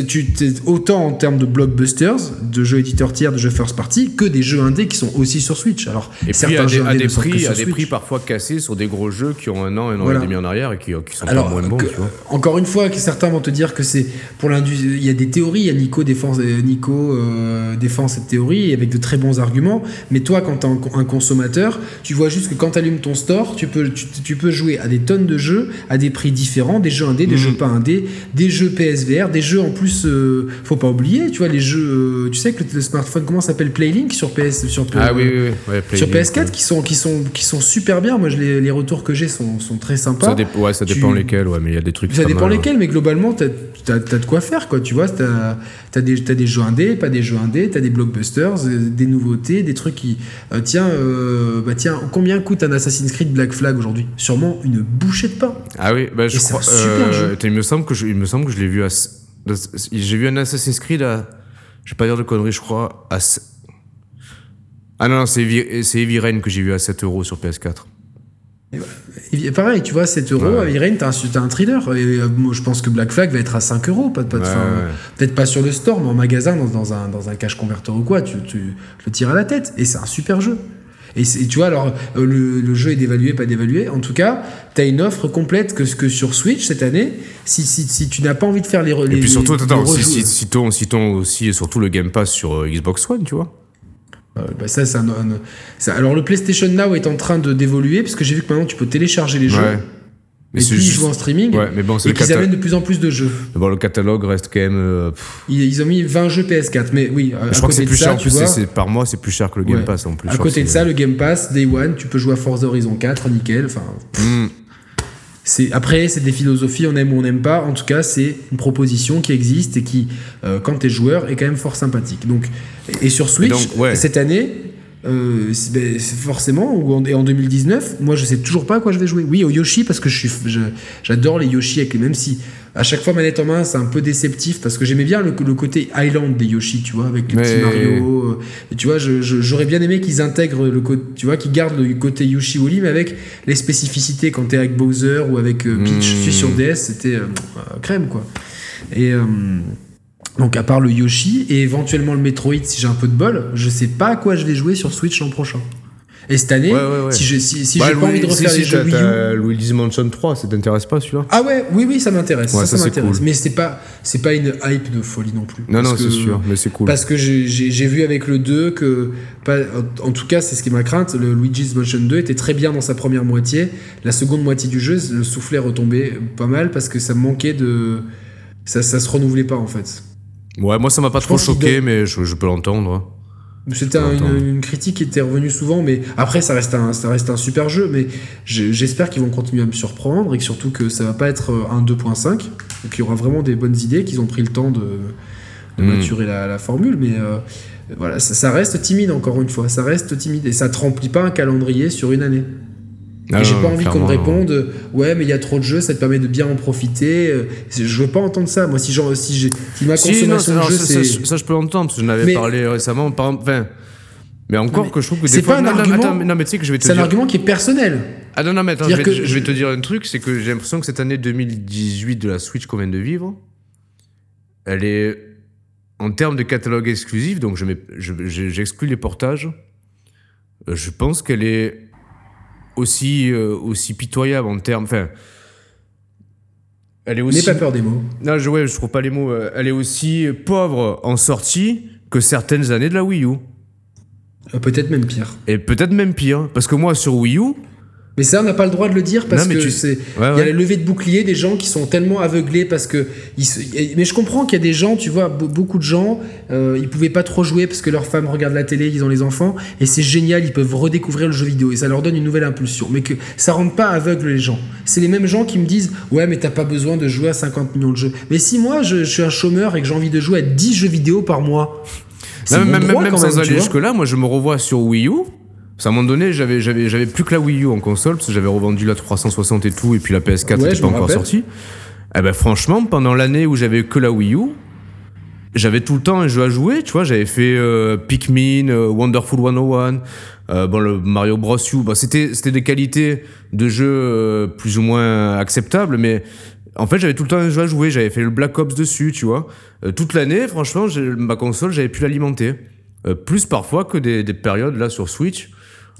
Tu- autant en termes de blockbusters, de jeux éditeurs tiers, de jeux first party, que des jeux indés qui sont aussi sur Switch. Alors, et puis certains à jeux des, à des prix, sur à des Switch. prix parfois cassés sur des gros jeux qui ont un an, un an Voilà. et demi en arrière et qui, qui sont Alors, pas moins bons, que- tu vois. encore une fois, que certains vont te dire que c'est pour l'industrie. Il y a des théories. Il y a Nico défend, euh, Nico euh, défend cette théorie avec de très bons arguments. Mais toi, quand tu es un, un consommateur, tu vois juste que quand tu allumes ton store, tu peux, tu, tu peux jouer à des tonnes de jeux à des prix différents, des jeux indés, des Mhm. jeux pas indés, des jeux PSVR, des jeux en plus. Euh, faut pas oublier, tu vois les jeux. euh, tu sais que le, smartphone comment ça s'appelle Playlink sur PS sur Ah euh, oui, oui, oui. Ouais, sur Playlink, PS4 ouais. qui sont qui sont qui sont super bien. Moi, je les, les retours que j'ai sont, sont très sympas. Ça, dé- ouais, ça Tu- dépend lesquels, ouais, mais il y a des trucs. Ça dépend mal, lesquels, mais globalement, t'as as, de quoi faire, quoi. Tu vois, t'as as des, t'as des jeux indés, pas des jeux indés, t'as des blockbusters, euh, des nouveautés, des trucs qui. euh, tiens, euh, bah tiens, combien coûte un Assassin's Creed Black Flag aujourd'hui? Sûrement une bouchée de pain. Ah oui, bah je crois. un super jeu. Il me semble que je, il me semble que je l'ai vu à. J'ai vu un Assassin's Creed à. Je vais pas dire de conneries, je crois à. Ah non, non c'est Heavy, Heavy Rain que j'ai vu à 7 euros sur PS4. Et pareil, tu vois, 7 euros, Ouais. à Irene, t'as un, un thriller. Et, euh, moi, je pense que Black Flag va être à 5 euros. Pas, pas de- Ouais, enfin, ouais. Peut-être pas sur le store, mais en magasin, dans, dans un, dans un cache converteur ou quoi, tu, tu le tires à la tête. Et c'est un super jeu. Et tu vois, alors, euh, le, le jeu est dévalué, pas dévalué. En tout cas, t'as une offre complète que, que sur Switch cette année. Si, si, si tu n'as pas envie de faire les. Et les puis surtout, les- attends, les si, rejoues- si, citons aussi et surtout le Game Pass sur euh, Xbox One, tu vois. Euh, bah ça, un- un- ça- alors, le PlayStation Now est en train de d'évoluer, parce que j'ai vu que maintenant tu peux télécharger les jeux. Ouais. Et puis ils jouent en streaming. Ouais, mais bon, Et qu'ils amènent de plus en plus de jeux. bon, le catalogue reste quand même. euh, Ils, ils ont mis 20 jeux PS4, mais oui, à, je crois que c'est plus ça, cher. En tu plus, vois, c'est- c'est- par mois, c'est plus cher que le Game Ouais. Pass en plus. à côté de ça, le Game Pass, Day One, tu peux jouer à Forza Horizon 4, nickel. Enfin. C'est après, c'est des philosophies, on aime ou on n'aime pas. En tout cas, c'est une proposition qui existe et qui, euh, quand t'es joueur, est quand même fort sympathique. Donc, et, et sur Switch, donc, ouais. cette année. euh, ben, forcément, ou en, et en 2019, moi je sais toujours pas à quoi je vais jouer. Oui, au Yoshi, parce que j'adore les Yoshi, avec les, même si à chaque fois manette en main c'est un peu déceptif, parce que j'aimais bien le, le côté Island des Yoshi, tu vois, avec les Mais- petits Mario. et tu vois, j'aurais bien aimé qu'ils intègrent le côté, tu vois, qu'ils gardent le côté Yoshi Woolly, mais avec les spécificités quand t'es avec Bowser ou avec euh, Peach. Mm. Je suis sur DS, c'était euh, euh, crème quoi. Et euh, donc à part le Yoshi et éventuellement le Metroid si j'ai un peu de bol, je sais pas à quoi je vais jouer sur Switch l'an prochain. Et cette année, Ouais, ouais, ouais. si je si, si j'ai pas envie de refaire si, les si, jeux Wii U. Luigi's Mansion 3, ça t'intéresse pas celui-là? Ah ouais, oui oui, ça m'intéresse. Ça, ça, ça c'est m'intéresse. cool. Mais c'est pas c'est pas une hype de folie non plus. Non, non, c'est sûr, mais c'est cool. Parce que j'ai- j'ai j'ai vu avec le 2 que, pas, en tout cas, c'est ce qui est ma crainte, le Luigi's Mansion 2 était très bien dans sa première moitié. La seconde moitié du jeu, le soufflet retombait pas mal parce que ça manquait de. Ça, ça se renouvelait pas en fait. Ouais, moi ça m'a pas Je trop choqué, mais je, je peux l'entendre. C'était une, une critique qui était revenue souvent, mais après, ça reste un, ça reste un super jeu. Mais j'espère qu'ils vont continuer à me surprendre et que surtout que ça va pas être un 2.5, et qu'il y aura vraiment des bonnes idées, qu'ils ont pris le temps de, de Mm. maturer la, la formule. Mais euh, voilà, ça, ça reste timide encore une fois, ça reste timide et ça te remplit pas un calendrier sur une année. Ah et j'ai non, pas envie qu'on me non. réponde, ouais, mais il y a trop de jeux, ça te permet de bien en profiter. Euh, Je veux pas entendre ça. Moi, si, genre, si, j'ai- si ma Si, non, consommation ça, de jeux, ça, c'est. ça, ça, je peux l'entendre, parce que je n'avais Mais- parlé récemment. Par, enfin, mais encore Mais que je trouve que c'est des fois. pas un non, non, argument- attends, non, mais tu sais que je vais te C'est un dire. argument qui est personnel. Ah non, non, mais attends, je vais, que je vais je- te dire un truc, c'est que j'ai l'impression que cette année 2018 de la Switch qu'on vient de vivre, elle est en termes de catalogue exclusif, donc je mets- je- je- j'exclus les portages. euh, Je pense qu'elle est aussi, euh, aussi pitoyable en termes. Enfin. Elle est N'aie aussi. pas peur des mots. Non, je, ouais, je trouve pas les mots. euh, Elle est aussi pauvre en sortie que certaines années de la Wii U. Euh, Peut-être même pire. Et peut-être même pire. Parce que moi, sur Wii U, Mais ça, on n'a pas le droit de le dire parce Non, que tu- c'est. Ouais, Il y a la levée de bouclier des gens qui sont tellement aveuglés parce que. Ils se- Mais je comprends qu'il y a des gens, tu vois, be- beaucoup de gens, euh, ils pouvaient pas trop jouer parce que leurs femmes regardent la télé, ils ont les enfants, et c'est génial, ils peuvent redécouvrir le jeu vidéo et ça leur donne une nouvelle impulsion. Mais que ça rende pas aveugle les gens. C'est les mêmes gens qui me disent Ouais, mais t'as pas besoin de jouer à 50 millions de jeux. Mais si moi, je, je suis un chômeur et que j'ai envie de jouer à 10 jeux vidéo par mois. Même, même, droit même quand sans aller jusque-là, moi je me revois sur Wii U. Parce qu'à un moment donné, j'avais, j'avais, j'avais plus que la Wii U en console, parce que j'avais revendu la 360 et tout, et puis la PS4 Ouais, n'était pas encore sortie. Eh ben franchement, pendant l'année où j'avais que la Wii U, j'avais tout le temps un jeu à jouer, tu vois, j'avais fait euh, Pikmin, euh, Wonderful 101, euh, bon, le Mario Bros. U, bah, c'était, c'était des qualités de jeu euh, plus ou moins acceptables, mais en fait, j'avais tout le temps un jeu à jouer, j'avais fait le Black Ops dessus, tu vois. Euh, toute l'année, franchement, ma console, j'avais pu l'alimenter. Plus parfois que des, des périodes là sur Switch.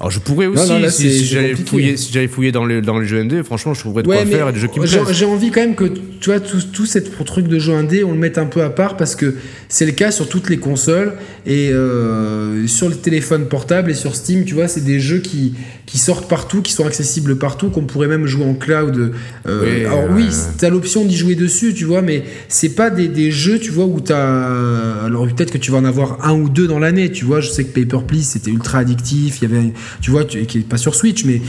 Alors je pourrais aussi, non, là, si, si j'allais fouiller, si fouiller dans les, dans les jeux indés, franchement, je trouverais de quoi faire et des jeux qui me j'ai plaisent. j'ai envie quand même que tu vois tout, tout cette truc de jeu indé, on le mette un peu à part parce que c'est le cas sur toutes les consoles et euh, sur le téléphone portable et sur Steam, tu vois, c'est des jeux qui, qui sortent partout, qui sont accessibles partout, qu'on pourrait même jouer en cloud. Euh, Oui, alors ouais, oui, t'as l'option d'y jouer dessus, tu vois, mais c'est pas des, des jeux, tu vois, où t'as. Alors peut-être que tu vas en avoir un ou deux dans l'année, tu vois. Je sais que Paper Please c'était ultra addictif, il y avait, tu vois, tu, qui est pas sur Switch, mais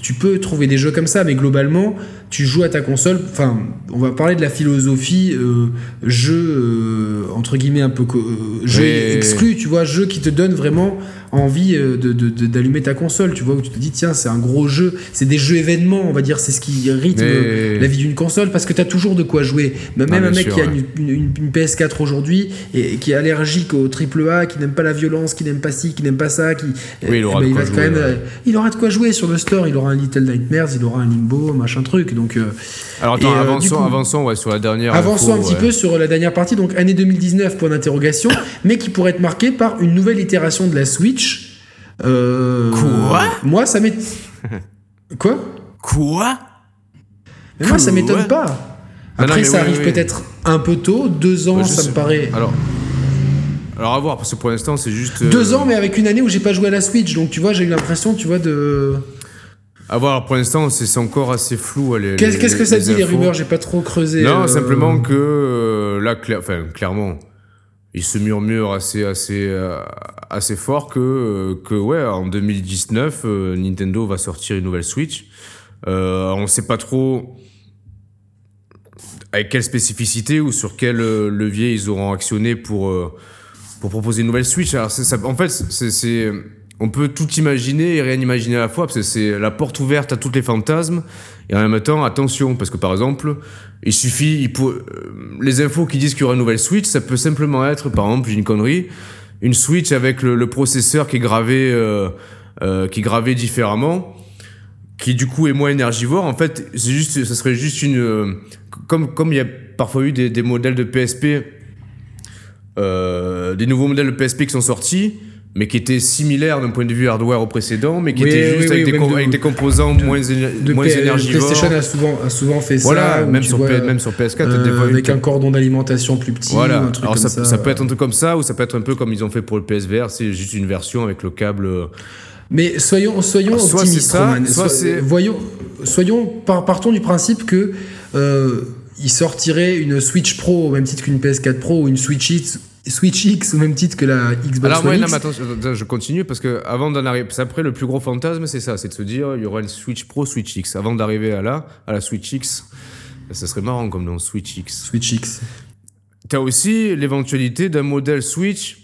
tu peux trouver des jeux comme ça, mais globalement, tu joues à ta console. Enfin, on va parler de la philosophie euh, jeu euh, entre guillemets un peu euh, jeu Oui. exclu, tu vois, jeu qui te donne vraiment envie euh, de- de- de- d'allumer ta console, tu vois, où tu te dis tiens, c'est un gros jeu, c'est des jeux événements, on va dire, c'est ce qui rythme Mais- la vie d'une console parce que tu as toujours de quoi jouer. Même Ah, un mec sûr, qui a une, une- une PS4 aujourd'hui et qui est allergique au AAA, qui n'aime pas la violence, qui n'aime pas ci, qui n'aime pas ça, qui Oui, il aura de ben, quoi va jouer, quand même, ouais. il aura de quoi jouer sur le store, il aura un Little Nightmares, il aura un Limbo, machin truc. Donc euh, Alors attends, Et, euh, avançons, coup- avançons ouais, sur la dernière. Avançons info, un petit peu sur la dernière partie, donc année 2019, point d'interrogation, mais qui pourrait être marquée par une nouvelle itération de la Switch. Euh, Quoi? Moi, ça m'est. Quoi? Quoi? Mais moi, ça Quoi? m'étonne pas. Ah non, Après, ça oui, arrive oui, peut-être un peu tôt, deux ans, Bah, ça sais- me paraît. Alors, alors à voir, parce que pour l'instant, c'est juste. euh, Deux ans, mais avec une année où j'ai pas joué à la Switch, donc tu vois, j'ai eu l'impression, tu vois, de. À voir, pour l'instant, c'est encore assez flou. Qu'est-ce que ça les dit les rumeurs? J'ai pas trop creusé. Non, euh, simplement que euh, là, cla- enfin, clairement, il se murmure assez, assez, euh, assez fort que, euh, que ouais, en 2019, euh, Nintendo va sortir une nouvelle Switch. Euh, on sait pas trop avec quelle spécificité ou sur quel levier ils auront actionné pour, pour proposer une nouvelle Switch. Alors, en fait, on peut tout imaginer et rien imaginer à la fois, parce que c'est la porte ouverte à tous les fantasmes. Et en même temps, attention, parce que par exemple, il suffit, les infos qui disent qu'il y aura une nouvelle Switch, ça peut simplement être, par exemple, une connerie, une Switch avec le, processeur qui est gravé, euh, euh, qui est gravé différemment, qui du coup est moins énergivore. En fait, c'est juste, ça serait juste une, euh, comme comme il y a parfois eu des, des modèles de PSP, euh, des nouveaux modèles de PSP qui sont sortis. Mais qui étaient similaires d'un point de vue hardware au précédent, mais qui Oui, oui, juste oui, avec, des même com- de- avec des composants moins, éner- de moins P- énergivores. PlayStation a souvent, a souvent fait Voilà, ça. même sur, vois, P- même sur PS4, euh, des fois, avec une- un cordon d'alimentation plus petit, Voilà, ou un truc alors comme ça, ça. ça peut être un truc comme ça, ou ça peut être un peu comme ils ont fait pour le PSVR, c'est juste une version avec le câble. euh, Mais soyons, soyons Alors, soit optimistes, c'est ça, Roman. soit c'est- Voyons, soyons, par- partons du principe que euh, il sortirait une Switch Pro au même titre qu'une PS4 Pro ou une Switch X, Switch X au même titre que la Xbox Alors, One ouais, non, X. mais attends, je continue parce que avant d'en arriver. qu'après, le plus gros fantasme, c'est ça c'est de se dire il y aura une Switch Pro, Switch X. Avant d'arriver à là, à la Switch X, ça serait marrant comme nom, Switch X. Switch X. T'as aussi l'éventualité d'un modèle Switch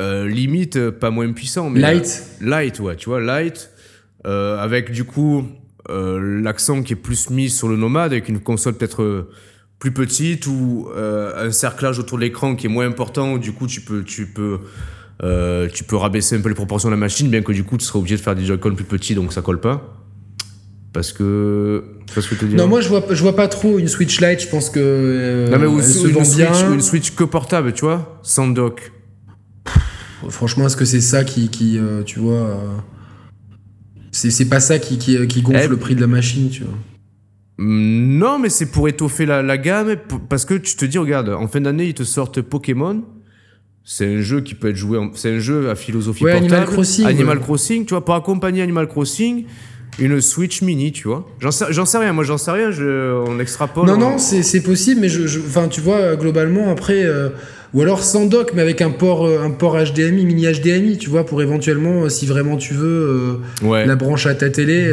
euh, limite euh, pas moins puissant, mais. Light. Light, ouais, tu vois, light, euh, avec du coup euh, l'accent qui est plus mis sur le nomade, avec une console peut-être euh, plus petite ou euh, un cerclage autour de l'écran qui est moins important, où du coup tu peux, tu peux, euh, tu peux rabaisser un peu les proportions de la machine, bien que du coup tu seras obligé de faire des Joy-Con plus petits, donc ça colle pas. Parce que. ce que. Non, moi je vois, je vois pas trop une Switch Lite, je pense que. Euh, non, mais ou, une, Switch, une Switch que portable, tu vois, sans dock. Franchement, est-ce que c'est ça qui, qui tu vois. C'est pas ça qui, qui, qui gonfle eh, le prix de la machine, tu vois. Mm, non, mais c'est pour étoffer la, la, gamme. Parce que tu te dis, regarde, en fin d'année, ils te sortent Pokémon. C'est un jeu qui peut être joué. C'est un jeu à philosophie ouais, Animal Crossing. Animal Crossing, tu vois, pour accompagner Animal Crossing, une Switch Mini, tu vois. J'en sais, sais, rien, moi j'en sais rien, je, on extrapole. Non, non, c'est possible, mais je, je, tu vois, globalement, après. Euh, ou alors sans dock, mais avec un port, euh, un port HDMI, mini HDMI, tu vois, pour éventuellement, euh, si vraiment tu veux, euh, la branche à ta télé.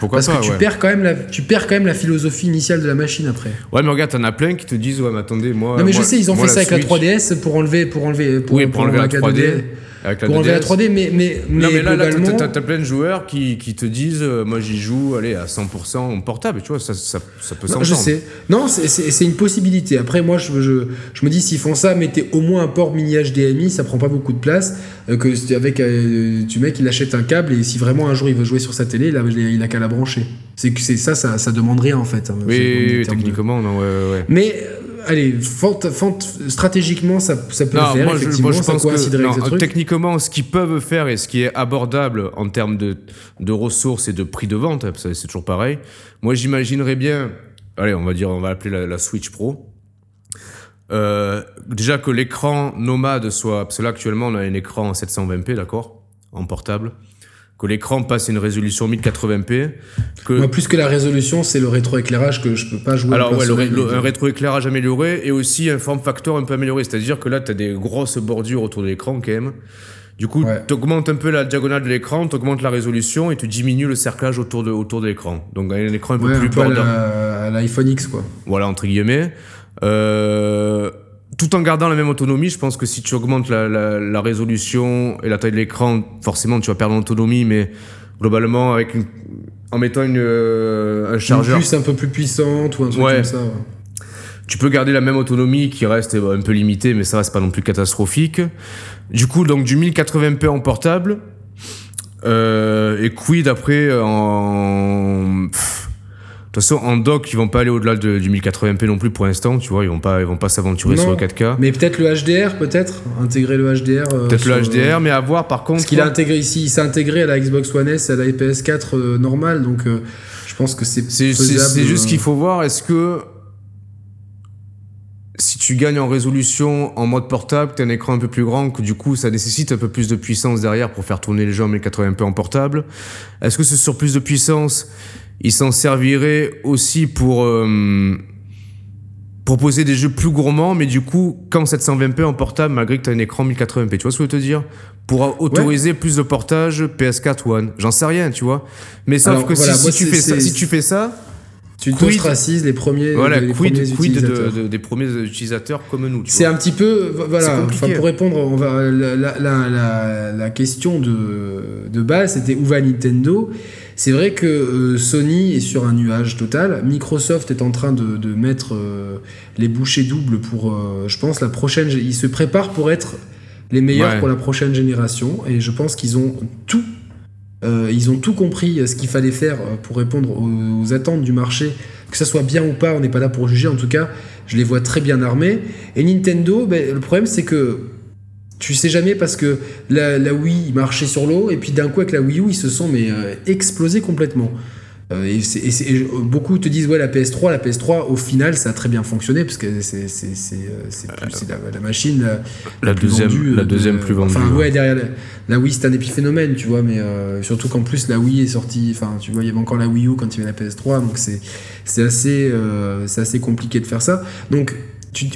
Pourquoi parce que tu, perds quand même la, tu perds quand même la philosophie initiale de la machine après. Ouais, mais regarde, t'en as plein qui te disent, ouais, mais attendez, moi. Non, mais je sais, ils ont fait ça avec la 3DS pour enlever, pour enlever, pour, oui, pour, enlever la 3D. Avec la pour enlever la 3D, mais, mais, non, mais là, globalement... là t'as plein de joueurs qui, qui te disent, euh, moi j'y joue, allez, à 100% en portable, tu vois, ça, ça, ça peut s'entendre. Je sais. Non, c'est une possibilité. Après, moi, je, je, je me dis, s'ils font ça, mettez au moins un port mini HDMI, ça prend pas beaucoup de place. Euh, que avec, euh, tu mec, il achète un câble et si vraiment un jour il veut jouer sur sa télé, il a, il a qu'à la brancher. C'est que ça, ça, ça demande rien en fait. Hein, oui, techniquement, non, ouais, ouais. Mais allez, stratégiquement, ça, ça peut le faire. Moi, effectivement, je, pense que, techniquement, ce qu'ils peuvent faire et ce qui est abordable en termes de, de ressources et de prix de vente, hein, c'est toujours pareil. Moi, j'imaginerais bien, allez, on va dire, on va appeler la, Switch Pro. Euh, déjà que l'écran nomade soit, parce que là actuellement on a un écran en 720p, d'accord, en portable que l'écran passe une résolution 1080p. Que... Moi, plus que la résolution, c'est le rétroéclairage que je peux pas jouer. Alors, ouais, le, un rétroéclairage amélioré et aussi un form factor un peu amélioré. C'est-à-dire que là, tu as des grosses bordures autour de l'écran quand même. Du coup, tu augmentes un peu la diagonale de l'écran, tu augmentes la résolution et tu diminues le cerclage autour de, autour de l'écran. Donc, un écran un peu plus un peu à l'iPhone X, quoi. Voilà, entre guillemets. Euh tout en gardant la même autonomie, je pense que si tu augmentes la, résolution et la taille de l'écran, forcément tu vas perdre en autonomie, mais globalement, avec en mettant une, euh, un chargeur. Une puce un peu plus puissante ou un truc comme ça. Tu peux garder la même autonomie qui reste euh, un peu limitée, mais ça reste pas non plus catastrophique. Du coup, donc du 1080p en portable. Euh, et quid après en. De toute façon, en dock, ils vont pas aller au-delà du 1080p non plus pour l'instant, tu vois, ils vont pas, ils vont pas s'aventurer sur le 4K. Mais peut-être le HDR, peut-être intégrer le HDR. Euh, peut-être le HDR, mais à voir par contre. Ce qu'il a intégré ici, il s'est intégré à la Xbox One S, à la PS4 euh, normale, donc euh, je pense que c'est. C'est juste qu'il faut voir, est-ce que si tu gagnes en résolution en mode portable, tu as un écran un peu plus grand, que du coup ça nécessite un peu plus de puissance derrière pour faire tourner les jeux en 1080p en portable. Est-ce que ce surplus de puissance, il s'en servirait aussi pour euh, proposer des jeux plus gourmands, mais du coup, quand 720p en portable, malgré que tu as un écran 1080p, tu vois ce que je veux te dire? Pour autoriser plus de portage PS4 One. J'en sais rien, tu vois. Mais sauf que si, tu fais ça, si tu fais ça, tu t'ostracises les premiers, voilà, les, premiers utilisateurs. De, des premiers utilisateurs comme nous. C'est un petit peu, voilà, pour répondre, on va, la, la, la, question de, de base, c'était où va Nintendo? C'est vrai que euh, Sony est sur un nuage total. Microsoft est en train de, mettre euh, les bouchées doubles pour, euh, je pense, la prochaine. Ils se préparent pour être les meilleurs pour la prochaine génération. Et je pense qu'ils ont tout. ils ont tout compris ce qu'il fallait faire pour répondre aux, attentes du marché. Que ça soit bien ou pas, on n'est pas là pour juger. En tout cas, je les vois très bien armés. Et Nintendo, ben, le problème c'est que tu sais jamais parce que la, la Wii marchait sur l'eau et puis d'un coup avec la Wii U ils se sont mais euh, explosés complètement. Euh, et, et, beaucoup te disent ouais la PS3 la PS3 au final ça a très bien fonctionné parce que c'est la, la, machine la, deuxième plus la deuxième plus vendue enfin ouais derrière la, Wii c'est un épiphénomène tu vois mais euh, surtout qu'en plus la Wii est sortie enfin tu vois il y avait encore la Wii U quand il y avait la PS3 donc c'est c'est assez c'est assez compliqué de faire ça donc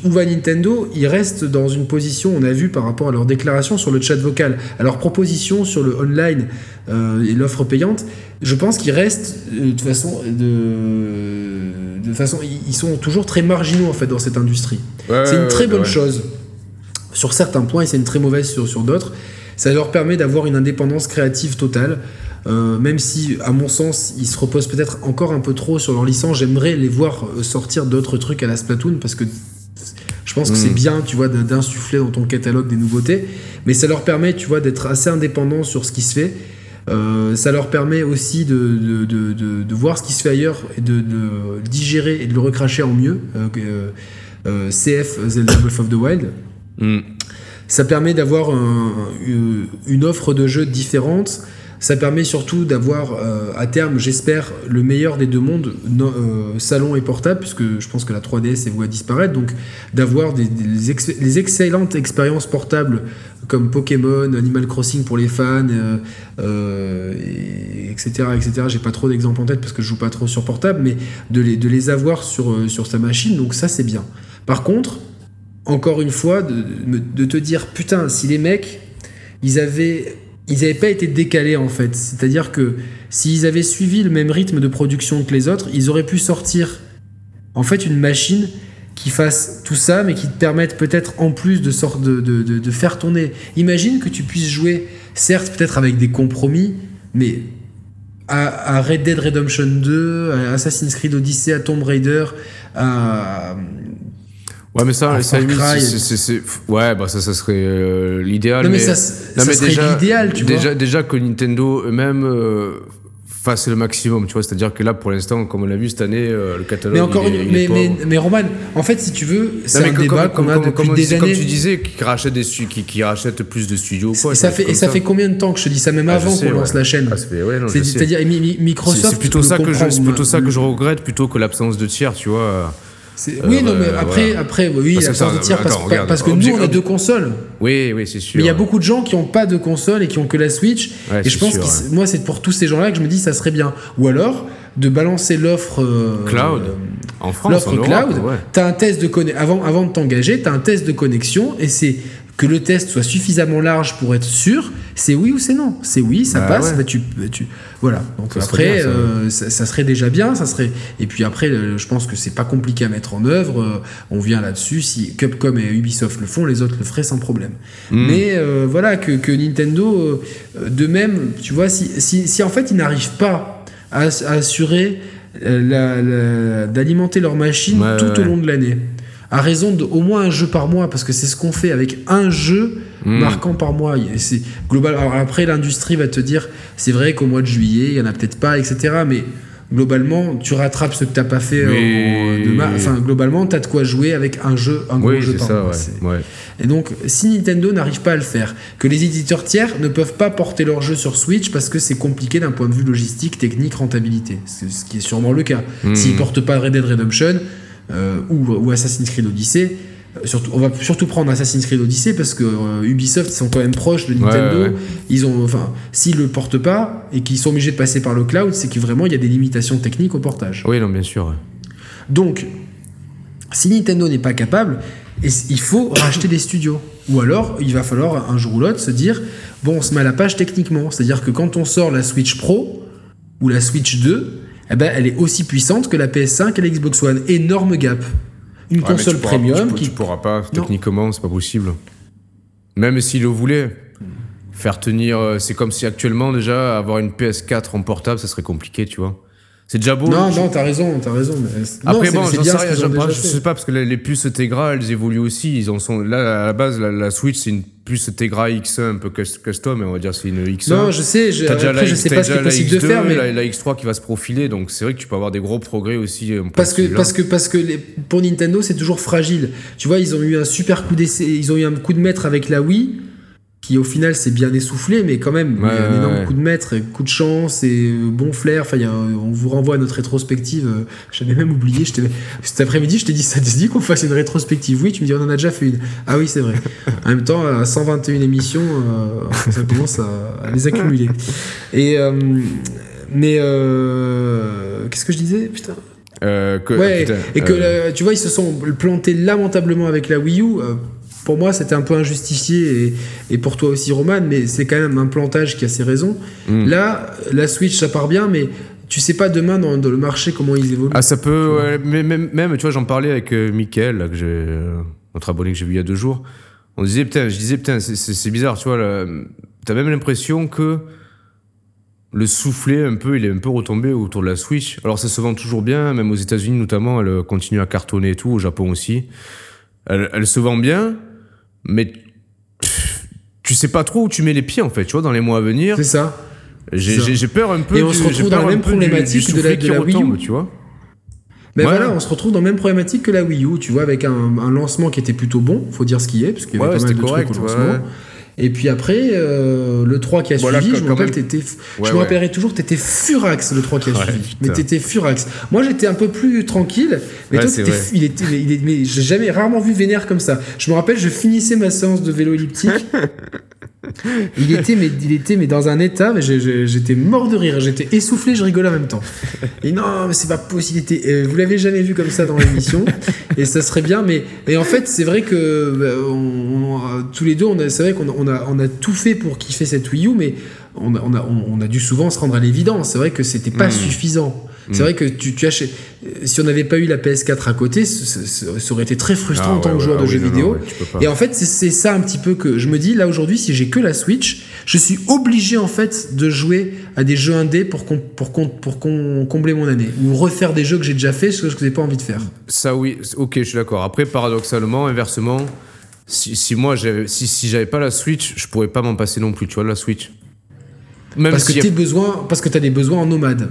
où va Nintendo Ils restent dans une position, on a vu par rapport à leur déclaration sur le chat vocal, à leur proposition sur le online euh, et l'offre payante. Je pense qu'ils restent euh, de façon de, de façon, ils sont toujours très marginaux en fait dans cette industrie. c'est une très bonne chose sur certains points et c'est une très mauvaise sur, sur d'autres. Ça leur permet d'avoir une indépendance créative totale. Euh, même si, à mon sens, ils se reposent peut-être encore un peu trop sur leur licence, j'aimerais les voir sortir d'autres trucs à la Splatoon parce que je pense que c'est hmm. bien, tu vois, d'insuffler dans ton catalogue des nouveautés, mais ça leur permet, tu vois, d'être assez indépendants sur ce qui se fait. Euh, ça leur permet aussi de, de, de, de, voir ce qui se fait ailleurs et de, digérer et de le recracher en mieux. Euh, euh, CF, Zelda Breath of the Wild. Mm. Ça permet d'avoir une offre de jeux différente ça permet surtout d'avoir euh, à terme, j'espère, le meilleur des deux mondes, euh, salon et portable, puisque je pense que la 3DS est vouée à disparaître. Donc d'avoir des, des, excellentes expériences portables comme Pokémon, Animal Crossing pour les fans, euh, etc. etc. J'ai pas trop d'exemples en tête parce que je joue pas trop sur portable, mais de les, les avoir sur, sur sa machine, donc ça c'est bien. Par contre, encore une fois, de, de te dire, putain, si les mecs, ils avaient ils n'avaient pas été décalés en fait. C'est-à-dire que s'ils avaient suivi le même rythme de production que les autres, ils auraient pu sortir en fait une machine qui fasse tout ça, mais qui te permette peut-être en plus de, sorte de, de, de, faire tourner. Imagine que tu puisses jouer, certes peut-être avec des compromis, mais à, à, Red Dead Redemption 2, à Assassin's Creed Odyssey, à Tomb Raider, à Ouais, mais ça, ça c'est, ouais, bah ça, ça serait euh, l'idéal. Non, mais, ça, ça serait l'idéal, tu déjà, vois. Déjà que Nintendo eux-mêmes euh, fassent le maximum, tu vois. C'est-à-dire que là, pour l'instant, comme on l'a vu cette année, euh, le catalogue. Mais encore, mais, mais, mais, Roman, en fait, si tu veux, c'est un débat qu'on a depuis des années. Comme tu disais, qui rachète des qui, qui rachète plus de studios, quoi. Et ça fait, et ça, fait combien de temps que je te dis ça, même ah, avant qu'on lance la chaîne. Ah, C'est-à-dire, Microsoft. C'est plutôt ça que je, c'est plutôt ça que je regrette plutôt que l'absence de tiers, tu vois. Oui, non, mais euh, après, après oui, parce la de tir, parce, parce, que nous, on a deux consoles. Oui, oui, c'est sûr. Mais il y a beaucoup de gens qui n'ont pas de console et qui ont que la Switch. et je pense que moi, c'est pour tous ces gens-là que je me dis ça serait bien. Ou alors, de balancer l'offre euh, cloud en France l'offre cloud tu as un test de avant avant de t'engager tu as un test de connexion et c'est que le test soit suffisamment large pour être sûr, c'est oui ou c'est non. C'est oui, ça bah passe. Bah, tu, tu, voilà. Donc après, euh, ça. serait déjà bien. Ça serait. Et puis après, je pense que c'est pas compliqué à mettre en œuvre. Euh, on vient là-dessus. Si Capcom et Ubisoft le font, les autres le feraient sans problème. Hmm. Mais euh, voilà que, que Nintendo, de même, tu vois, si, si, si en fait ils n'arrivent pas à, assurer d'alimenter leur machine tout au long de l'année à raison de au moins un jeu par mois, parce que c'est ce qu'on fait avec un jeu hmm. marquant par mois. C'est global. Alors après, l'industrie va te dire, c'est vrai qu'au mois de juillet, il y en a peut-être pas, etc. Mais globalement, tu rattrapes ce que tu n'as pas fait. Enfin, globalement, tu as de quoi jouer avec un jeu, un gros jeu par mois. Et donc, si Nintendo n'arrive pas à le faire, que les éditeurs tiers ne peuvent pas porter leur jeu sur Switch parce que c'est compliqué d'un point de vue logistique, technique, rentabilité. Ce qui est sûrement le cas. S'ils hmm. S'ils portent pas Red Dead Redemption, euh, ou, Assassin's Creed Odyssey. Euh, surtout, on va surtout prendre Assassin's Creed Odyssey parce que euh, Ubisoft ils sont quand même proches de Nintendo. Ils ont, enfin, s'ils le portent pas et qu'ils sont obligés de passer par le cloud, c'est que vraiment il y a des limitations techniques au portage. Oui, non, bien sûr. Donc, si Nintendo n'est pas capable, il faut racheter des studios. Ou alors, il va falloir un jour ou l'autre se dire, bon, on se met à la page techniquement. C'est-à-dire que quand on sort la Switch Pro ou la Switch 2, eh ben, elle est aussi puissante que la PS5 et la Xbox One. Énorme gap. Une console premium tu, qui. Tu pourras pas, techniquement, c'est pas possible. Même s'il le voulait. Faire tenir. Euh, c'est comme si actuellement, déjà, avoir une PS4 en portable, ça serait compliqué, tu vois. C'est déjà beau. Non, non, t'as raison, t'as raison. Après, bon, j'en sais rien, je, sais pas, parce que les, puces Tegra, elles évoluent aussi. Ils en sont, là, à la base, la, Switch, c'est une puce Tegra X1 un peu custom, mais on va dire c'est une X1. Non, je sais, je, après, la, je sais pas ce qui est possible de faire, mais. La, X3 qui va se profiler, donc c'est vrai que tu peux avoir des gros progrès aussi. Euh, parce que, parce que, parce que les, pour Nintendo, c'est toujours fragile. Tu vois, ils ont eu un super coup d'essai, ils ont eu un coup de maître avec la Wii qui au final s'est bien essoufflé, mais quand même, il y a un énorme coup de maître, coup de chance et euh, bon flair. Enfin, on vous renvoie à notre rétrospective. Euh, j'avais même oublié. Cet après-midi, je t'ai dit, ça te dit qu'on fasse une rétrospective Oui, tu me dis, on en a déjà fait une. Ah oui, c'est vrai. en même temps, à 121 émissions, euh, ça commence à, les accumuler. Et, mais, qu'est-ce que je disais? Putain. ouais, et que tu vois, ils se sont plantés lamentablement avec la Wii U pour moi, c'était un peu injustifié, et, pour toi aussi, Roman, mais c'est quand même un plantage qui a ses raisons. Hmm. Là, la Switch, ça part bien, mais tu sais pas demain dans, le marché comment ils évoluent. Ah, ça peut, mais même, même, tu vois, j'en parlais avec euh, Mickaël, là, que j'ai, euh, notre abonné que j'ai vu il y a deux jours. On disait, putain, je disais, putain, c'est bizarre, tu vois, t'as même l'impression que le soufflet un peu, il est un peu retombé autour de la Switch. Alors ça se vend toujours bien, même aux États-Unis notamment, elle continue à cartonner et tout, au Japon aussi. Elle, elle se vend bien, mais tu sais pas trop où tu mets les pieds en fait, tu vois, dans les mois à venir. C'est ça. J'ai peur un peu. Et on se retrouve dans la même problématique de la, de la Wii U. tu vois. Mais voilà, on se retrouve dans la même problématique que la Wii U, tu vois, avec un, un lancement qui était plutôt bon, faut dire ce qui est, parce qu'il y avait pas mal de correct, trucs au lancement. Et puis après, euh, le 3 qui a Voilà, suivi, je me rappelle, même. t'étais, Ouais, je me ouais. rappellerai toujours, t'étais furax le 3 qui a Ouais, suivi. putain. Mais t'étais furax. Moi, j'étais un peu plus tranquille, mais toi, il était, mais, mais j'ai jamais, rarement vu vénère comme ça. Je me rappelle, je finissais ma séance de vélo elliptique. il était, mais, il était, mais dans un état, mais j'étais mort de rire. J'étais essoufflé, je rigolais en même temps. Et non, mais c'est pas possible. euh, vous l'avez jamais vu comme ça dans l'émission. et ça serait bien, mais, et en fait, c'est vrai que bah, on- on- tous les deux, on a, c'est vrai qu'on a, on a, on a tout fait pour kiffer cette Wii U, mais on a, on a, on, a dû souvent se rendre à l'évidence. C'est vrai que c'était pas Mm. suffisant. C'est vrai que tu, tu achètes. Si on n'avait pas eu la PS4 à côté, ça aurait été très frustrant Ah en tant ouais, que joueur ah de oui, jeux non, non, vidéo. ouais. Et en fait, c'est- ça un petit peu que je me dis là aujourd'hui, si j'ai que la Switch, je suis obligé en fait de jouer à des jeux indés pour, com- pour, com- pour com- combler mon année ou refaire des jeux que j'ai déjà fait, ce que je n'ai pas envie de faire. Ça oui, ok, je suis d'accord. Après, paradoxalement, inversement, si, si moi j'avais, si, si j'avais pas la Switch, je pourrais pas m'en passer non plus, tu vois, la Switch. Même Parce que tes besoins, parce que t'as des besoins en nomade.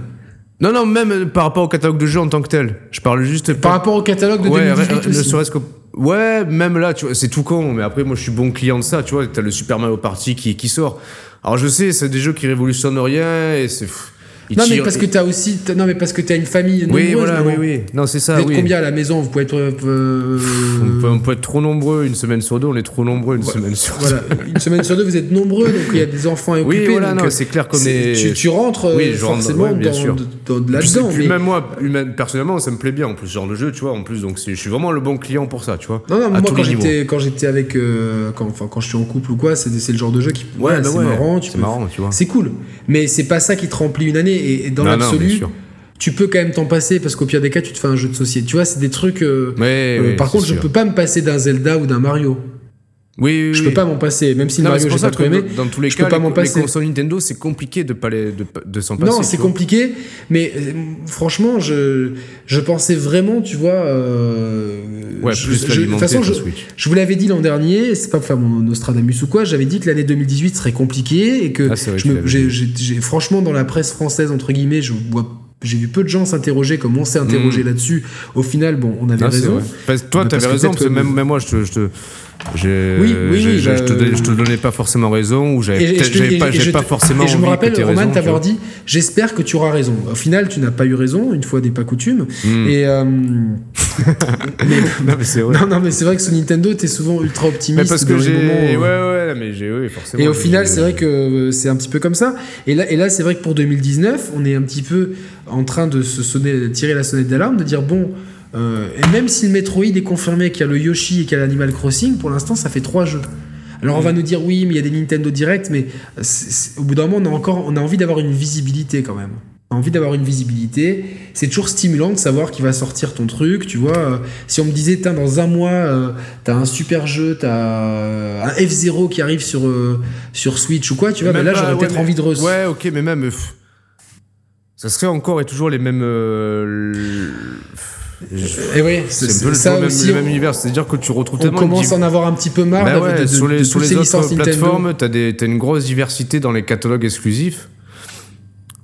Non, non, même par rapport au catalogue de jeux en tant que tel. Je parle juste Par rapport au catalogue de ouais, 2018 re- ne serait-ce que. Ouais, même là, tu vois, c'est tout con, mais après, moi, je suis bon client de ça, tu vois. T'as le Super Mario Party qui, qui sort. Alors, je sais, c'est des jeux qui révolutionnent rien et c'est. Non mais parce que t'as aussi, t'as- non mais parce que t'as une famille nombreuse. Oui, voilà, oui, oui. Non, c'est ça, Vous êtes oui. combien à la maison? Vous pouvez être. euh, On peut, on peut être trop nombreux une semaine sur deux, on est trop nombreux une semaine sur deux. Voilà, une semaine sur deux, vous êtes nombreux, donc il y a des enfants à Oui, occuper. voilà, donc, non, euh, c'est clair comme c'est- les- tu, tu rentres euh, Oui, je rentre, forcément ouais, bien dans, sûr. dans- là-dedans. mais- même moi, personnellement, ça me plaît bien en plus ce genre de jeu, tu vois. En plus, donc je suis vraiment le bon client pour ça, tu vois. Non, non, à moi quand j'étais quand j'étais avec euh, quand enfin quand je suis en couple ou quoi, c'est le genre de jeu qui Ouais, bah c'est tu marrant, tu vois. C'est cool, mais c'est pas ça qui te remplit une année et, et dans l'absolu, tu peux quand même t'en passer parce qu'au pire des cas, tu te fais un jeu de société. Tu vois, c'est des trucs. euh, Ouais, euh, ouais, par contre, je sûr. peux pas me passer d'un Zelda ou d'un Mario. Oui, oui, Je peux pas m'en passer, même si Non, Mario j'ai pas trop aimé. dans tous les je cas, peux pas les, m'en les passer. consoles Nintendo, c'est compliqué de, pas les- de, de s'en passer. Non, tu c'est compliqué, mais euh, franchement, je, je pensais vraiment, tu vois. euh, Ouais, je- plus je- de toute façon, je, je vous l'avais dit l'an dernier, c'est pas pour faire mon Nostradamus ou quoi, j'avais dit que l'année 2018 serait compliquée et que Ah, vrai, je tu franchement, dans la presse française, entre guillemets, je vois. J'ai vu peu de gens s'interroger comme on s'est interrogé Mm. là-dessus. Au final, bon, on avait Ah, raison. Enfin, toi, parce que raison, parce que que- même, même moi, je te. Je te j'ai- Oui, oui, j'ai- oui, je, bah, je te, donnais- euh, je te donnais pas forcément raison, ou j'avais je pas, je pas te- forcément Et je me rappelle, que Roman, t'avoir dit J'espère que tu auras raison. Au final, tu n'as pas eu raison, une fois n'est pas coutume. Mm. Et. euh, mais- Non, mais c'est vrai. Non, non, mais c'est vrai que sur Nintendo, t'es souvent ultra Mais optimiste. parce dans que j'ai. moments, Ouais, euh, ouais, mais j'ai. Oui, forcément. Et au final, c'est vrai que euh, c'est un petit peu comme ça. Et là, et là c'est vrai que pour 2019, on est un petit peu en train de se sonner, tirer la sonnette d'alarme, de dire bon, euh, et même si le Metroid est confirmé qu'il y a le Yoshi et qu'il y a l'Animal Crossing, pour l'instant, ça fait trois jeux. Alors on va nous dire oui, mais il y a des Nintendo Direct, mais au bout d'un moment, on a encore, on a envie d'avoir une visibilité quand même. On a envie d'avoir une visibilité. C'est toujours stimulant de savoir qui va sortir ton truc. Tu vois, Euh, si on me disait, Tiens, dans un mois, euh, t'as un super jeu, t'as un F0 qui arrive sur, euh, sur Switch ou quoi, tu vois, Même bah là j'aurais ouais, peut-être mais- envie de re- Ouais, ok, mais même. ça serait encore et toujours les mêmes. Et ouais, C'est c'est un peu le, ça même, aussi. le même on- univers. C'est-à-dire que tu retrouves on tellement. commence de- à en avoir un petit peu marre Bah d'avoir ouais, de, de- sur les, sur les autres plateformes, t'as des- t'as une grosse diversité dans les catalogues exclusifs.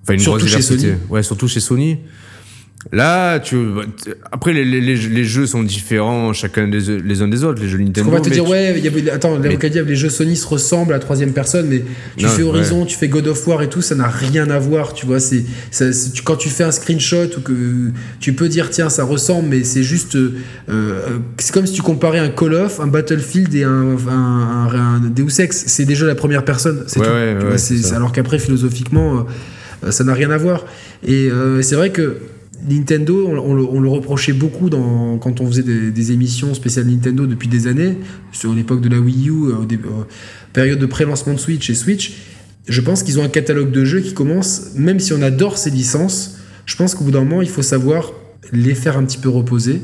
Enfin, une Surtout grosse chez diversité. Sony. Ouais, surtout chez Sony. Là, tu, après, les, les, les, jeux sont différents chacun des, les uns des autres, les jeux Nintendo. qu'on va te dire, tu- ouais, y a, attends, Mais- les jeux Sony se ressemblent à la troisième personne, mais tu Non, fais Horizon, tu fais God of War et tout, ça n'a rien à voir, tu vois. C'est, quand tu fais un screenshot ou que tu peux dire, tiens, ça ressemble, mais c'est juste. euh, euh, c'est comme si tu comparais un Call of, un Battlefield et un, un, un- un Deus Ex. C'est des jeux à la première personne, c'est Ouais, tout. ouais, Tu ouais, vois, alors qu'après, philosophiquement, euh, ça n'a rien à voir. Et euh, c'est vrai que. Nintendo, on, on le, on le reprochait beaucoup dans, quand on faisait des, des émissions spéciales Nintendo depuis des années, sur l'époque de la Wii U, euh, euh, période de pré-lancement de Switch et Switch. Je pense qu'ils ont un catalogue de jeux qui commence, même si on adore ces licences, je pense qu'au bout d'un moment, il faut savoir les faire un petit peu reposer,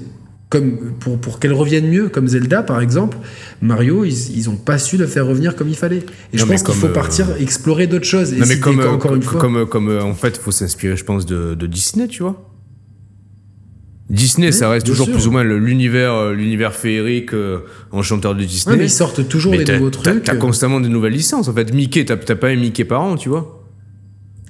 comme pour, pour qu'elles reviennent mieux, comme Zelda par exemple. Mario, ils, ils ont pas su le faire revenir comme il fallait. Et je Non, pense qu'il faut euh, partir explorer d'autres choses. Et mais comme, euh, encore comme, une fois. comme, comme, euh, en fait, faut s'inspirer, je pense, de, de Disney, tu vois. Disney, Oui, ça reste toujours sûr. plus ou moins l'univers, euh, l'univers féerique, euh, enchanteur de Disney. Ouais, mais ils sortent toujours Mais des nouveaux trucs. T'as constamment des nouvelles licences. En fait, Mickey, t'as pas un Mickey par an, tu vois.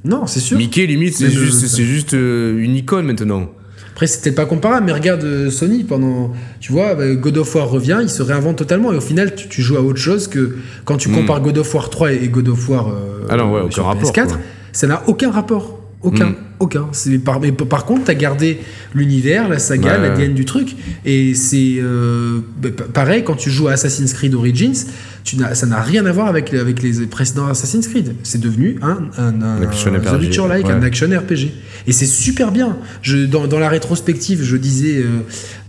Non, c'est sûr. Mickey, limite, c'est juste, c'est juste euh, une icône maintenant. Après, c'était pas comparable, mais regarde euh, Sony pendant. Tu vois, bah, God of War revient, il se réinvente totalement, et au final, tu, tu joues à autre chose que quand tu Mm. compares God of War 3 et God of War euh, Ah non, ouais, aucun sur rapport, PS4, quoi. ça n'a aucun rapport. Aucun, Mm. Aucun. Par, mais par contre, t'as gardé l'univers, la saga, Ouais, l'ADN du truc, et c'est euh, bah, pa- pareil quand tu joues à Assassin's Creed Origins, tu ça n'a rien à voir avec, les- avec les précédents Assassin's Creed. C'est devenu un, un, un, action un RPG, Witcher-like, ouais. un action RPG. Et c'est super bien. Je, dans, dans la rétrospective, je disais euh,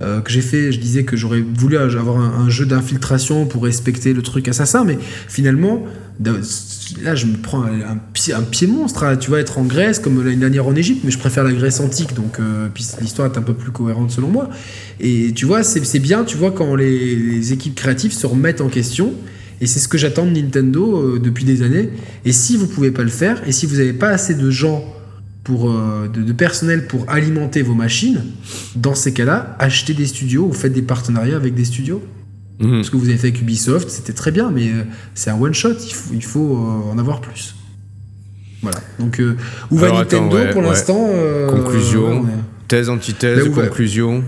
euh, que j'ai fait, je disais que j'aurais voulu avoir un, un jeu d'infiltration pour respecter le truc assassin, mais finalement, là, je me prends un, pied, monstre. hein. Tu vas être en Grèce comme l'année dernière en Égypte, mais je préfère la Grèce antique, donc euh, l'histoire est un peu plus cohérente selon moi. Et tu vois, c'est bien, tu vois, quand les, les équipes créatives se remettent en question. Et c'est ce que j'attends de Nintendo euh, depuis des années. Et si vous pouvez pas le faire, et si vous n'avez pas assez de gens pour, euh, de, de personnel pour alimenter vos machines, dans ces cas-là, achetez des studios ou faites des partenariats avec des studios. Mhm. Ce que vous avez fait avec Ubisoft, c'était très bien, mais euh, c'est un one shot, il faut, il faut euh, en avoir plus. Voilà. Donc, euh, où va attends, Nintendo ouais, pour ouais. l'instant euh, Conclusion. ouais, Thèse, antithèse, va- conclusion.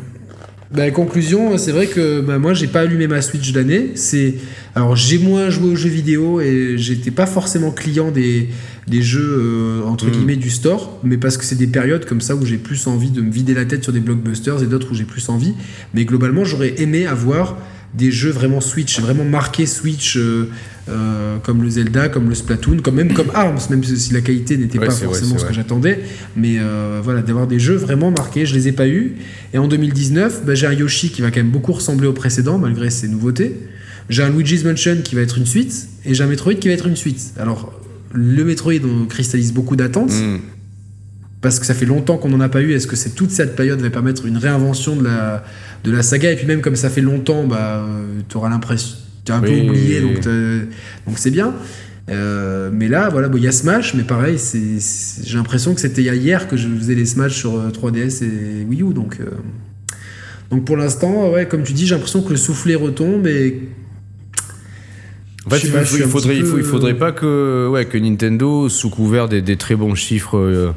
bah, conclusion, c'est vrai que bah, moi j'ai pas allumé ma Switch d'année. C'est alors j'ai moins joué aux jeux vidéo et j'étais pas forcément client des, des jeux euh, entre Mm. guillemets du store, mais parce que c'est des périodes comme ça où j'ai plus envie de me vider la tête sur des blockbusters et d'autres où j'ai plus envie. Mais globalement, j'aurais aimé avoir des jeux vraiment Switch, vraiment marqués Switch, euh, euh, comme le Zelda, comme le Splatoon, comme même comme Arms, même si la qualité n'était Ouais, pas forcément ce que j'attendais. Mais euh, voilà, d'avoir des jeux vraiment marqués, je les ai pas eus. Et en 2019, bah, j'ai un Yoshi qui va quand même beaucoup ressembler au précédent, malgré ses nouveautés. J'ai un Luigi's Mansion qui va être une suite, et j'ai un Metroid qui va être une suite. Alors, le Metroid, on cristallise beaucoup d'attentes, Mhm. Parce que ça fait longtemps qu'on n'en a pas eu. Est-ce que c'est toute cette période va permettre une réinvention de la, de la saga? Et puis même comme ça fait longtemps, bah, tu auras l'impression... Tu as un peu oublié, donc c'est bien. Euh, mais là, voilà, bon, il y a Smash, mais pareil, j'ai l'impression que c'était hier que je faisais les Smash sur euh, 3DS et Wii U. Donc, euh, donc pour l'instant, ouais, comme tu dis, j'ai l'impression que le soufflet retombe et En fait, il, pas, faut- il faudrait, petit il, faut- il peu- faudrait pas que, ouais, que Nintendo, sous couvert des, des très bons chiffres euh,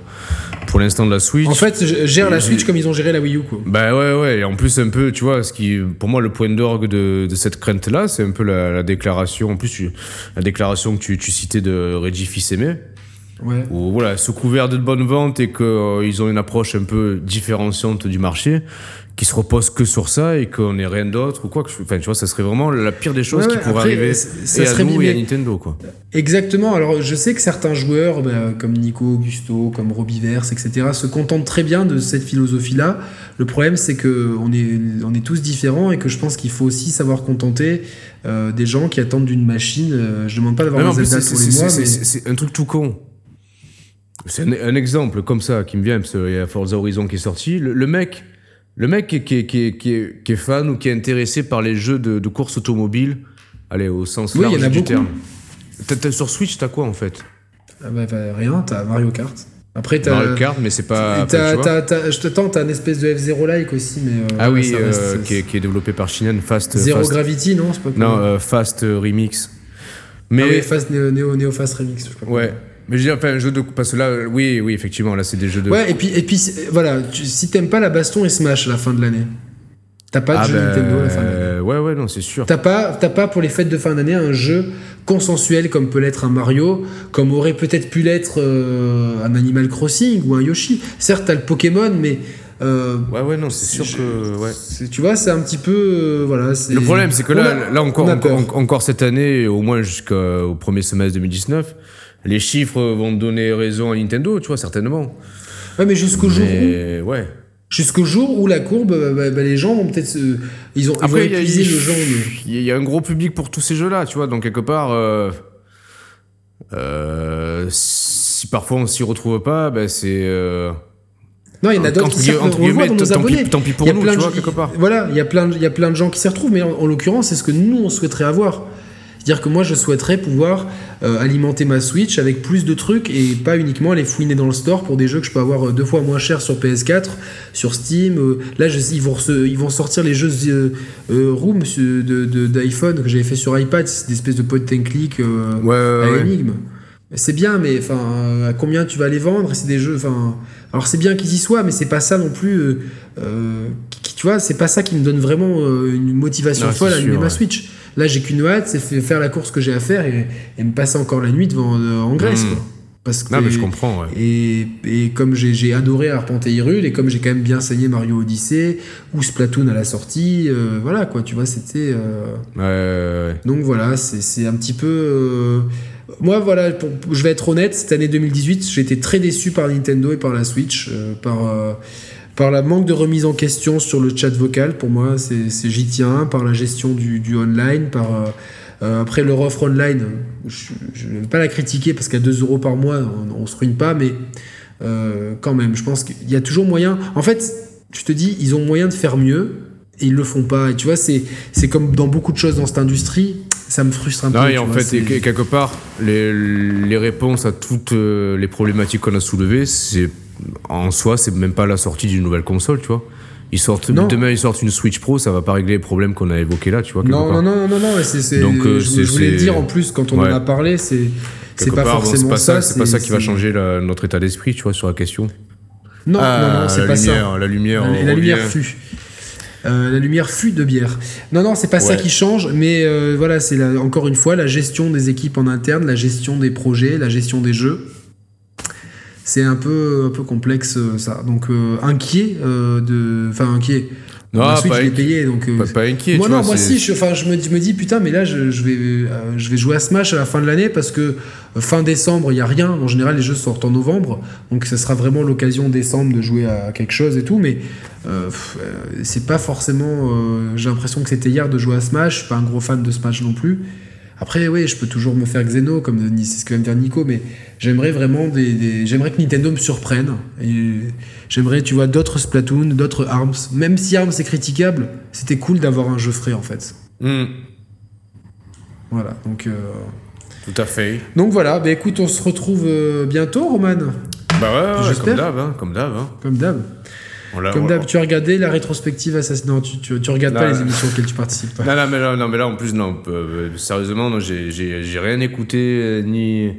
pour l'instant de la Switch. en fait, gère la Switch comme ils ont géré la Wii U. Quoi. Bah ouais, ouais, et en plus, un peu, tu vois, ce qui, pour moi, le point d'orgue de, de cette crainte-là, c'est un peu la, la déclaration, en plus, tu- la déclaration que tu, tu citais de Reggie Fils-Aimé, Ouais. où, voilà, sous couvert de bonnes ventes et qu'ils ont une approche un peu différenciante du marché, qui se repose que sur ça et qu'on n'ait rien d'autre ou quoi que, enfin, tu vois, ça serait vraiment la pire des choses Ouais, qui ouais, pourrait après, arriver ça- et à nous et à Nintendo, quoi. Exactement. Alors, je sais que certains joueurs, bah, comme Nico Augusto, comme Robiverse, etc., se contentent très bien de cette philosophie-là. Le problème, c'est que on est, on est tous différents et que je pense qu'il faut aussi savoir contenter euh, des gens qui attendent d'une machine. Euh, je demande pas d'avoir plus, Zelda tous les mois, mais c'est un truc tout con. C'est un, un exemple comme ça qui me vient, parce qu'il y a Forza Horizon qui est sorti. Le, le mec, le mec qui, est- qui, est- qui, est- qui, est- qui est fan ou qui est intéressé par les jeux de, de course automobile, allez, au sens Oui, y large en a du beaucoup. terme. Sur Switch, t'as quoi en fait? Ah bah, bah, rien. T'as Mario Kart. Après, t'as. Mario Kart, mais c'est pas. enfin, tu vois. t'as- je une espèce de F0 like aussi, mais. euh, ah oui, ça reste- euh, qui, est, développé par Shinen, Fast. Zero Fast- Gravity, non C'est pas non, euh, Fast euh, Remix. Mais Ah oui, Fast Neo, Neo, Fast Remix. je sais pas comment. Mais je dis enfin un jeu de parce que là, oui, oui, effectivement, là c'est des jeux de. Ouais, et puis, et puis voilà, tu- si t'aimes pas la baston et Smash à la fin de l'année, t'as pas de ah jeu ben, Nintendo à la fin de l'année. ouais, ouais, non, c'est sûr. T'as pas, t'as pas pour les fêtes de fin d'année un jeu consensuel comme peut l'être un Mario, comme aurait peut-être pu l'être euh, un Animal Crossing ou un Yoshi. Certes, t'as le Pokémon, mais euh, Ouais, ouais, non, c'est sûr je- que. Ouais. tu vois, c'est un petit peu, euh, voilà. Le problème, c'est que là, a- là encore, encore cette année, au moins jusqu'au premier semestre 2019, les chiffres vont donner raison à Nintendo, tu vois, certainement. Ouais, mais jusqu'au jour où, ouais. jusqu'au jour où la courbe, bah, bah, bah, les gens vont peut-être, se- ils ont, ils vont Après, il y, a- épuiser le genre. de- il y a un gros public pour tous ces jeux-là, tu vois, donc quelque part, euh, euh, si parfois on s'y retrouve pas, ben c'est. euh, Non, il y en a d'autres qui s'y retrouvent. nos tant pis- abonnés. tant pis pour Il y a nous, plein tu de vois, gens- quelque part. Voilà, il y a plein de, il y a plein de gens qui s'y retrouvent, mais en, en l'occurrence, c'est ce que nous on souhaiterait avoir. C'est-à-dire que moi, je souhaiterais pouvoir euh, alimenter ma Switch avec plus de trucs et pas uniquement aller fouiner dans le store pour des jeux que je peux avoir euh, deux fois moins cher sur PS4, sur Steam. euh, là, je, ils, vont rece- ils vont sortir les jeux euh, Room de- de- d'iPhone que j'avais fait sur iPad, c'est des espèces de point and click Ouais, ouais, à ouais. énigme. C'est bien, mais enfin, à combien tu vas les vendre? C'est des jeux. Enfin, alors c'est bien qu'ils y soient, mais c'est pas ça non plus. euh, euh, qui- tu vois, c'est pas ça qui me donne vraiment euh, une motivation Non, folle à allumer ma. Switch. Là, j'ai qu'une hâte, c'est fa- faire la course que j'ai à faire et, et me passer encore la nuit devant euh, en Grèce. Mm. Quoi. Parce que Non, mais je comprends, ouais. et, et comme j'ai adoré arpenter Hyrule et comme j'ai quand même bien saigné Mario Odyssey ou Splatoon à la sortie, voilà quoi, tu vois, c'était. Ouais, ouais, ouais. donc voilà, c'est c'est un petit peu. Moi, voilà, je vais être honnête, cette année 2018, j'ai été très déçu par Nintendo et par la Switch, euh, par, euh, par la manque de remise en question sur le chat vocal. Pour moi, c'est j'y tiens, par la gestion du, du online, par. euh, euh, après leur offre online, je ne vais pas la critiquer parce qu'à 2 euros par mois, on, on se ruine pas, mais quand même, je pense qu'il y a toujours moyen. En fait, tu te dis, ils ont moyen de faire mieux et ils le font pas. Et tu vois, c'est comme dans beaucoup de choses dans cette industrie, ça me frustre un Non, peu. et en vois, fait, c'est- et quelque part, les, les réponses à toutes euh, les problématiques qu'on a soulevées, c'est en soi, c'est même pas la sortie d'une nouvelle console, tu vois. Ils sortent, Non. demain, ils sortent une Switch Pro, ça va pas régler les problèmes qu'on a évoqués là, tu vois. non, part. non, non, non, non, c'est, c'est- Donc, euh, je, c'est- je voulais c'est- dire en plus quand on Ouais. en a parlé, c'est, c'est pas part, forcément c'est pas ça. C'est pas ça qui va c'est- changer la- notre état d'esprit, tu vois, sur la question. Non, Ah, non, non, c'est la pas lumière, ça. La lumière, La, la lumière fut. Euh, la lumière fut de bière. Non, non, c'est pas ça qui change, mais euh, voilà, c'est encore une fois la gestion des équipes en interne, la gestion des projets, la gestion des jeux. C'est un peu, un peu complexe euh, ça. Donc inquiet de, enfin inquiet. Non, La Switch, pas je l'ai payé, donc. euh, Pas, pas inquiet, moi tu non, vois. moi si, je, je, me, je me dis putain, mais là je, je vais, euh, je vais jouer à Smash à la fin de l'année parce que euh, fin décembre il y a rien. En général les jeux sortent en novembre, donc ça sera vraiment l'occasion décembre de jouer à quelque chose et tout. Mais euh, c'est pas forcément. euh, J'ai l'impression que c'était hier de jouer à Smash. Je suis pas un gros fan de Smash non plus. Après, oui, je peux toujours me faire Xeno, comme c'est ce que vient de dire Nico, mais j'aimerais vraiment des, des- j'aimerais que Nintendo me surprenne. J'aimerais, tu vois, d'autres Splatoon, d'autres Arms. Même si Arms est critiquable, c'était cool d'avoir un jeu frais en fait. Hmm, Voilà, donc, euh, tout à fait. donc voilà, bah écoute, on se retrouve euh, bientôt, Roman, Bah ouais, ouais, J'espère. comme d'hab, hein, comme d'hab. Hein. comme d'hab. Comme d'hab, tu as regardé la rétrospective Assassin's Non, tu, tu, tu regardes Non, pas les émissions auxquelles tu participes. toi. Non, non, mais là, non, mais là, en plus, non. euh, sérieusement, non, j'ai- j'ai j'ai rien écouté, euh, ni,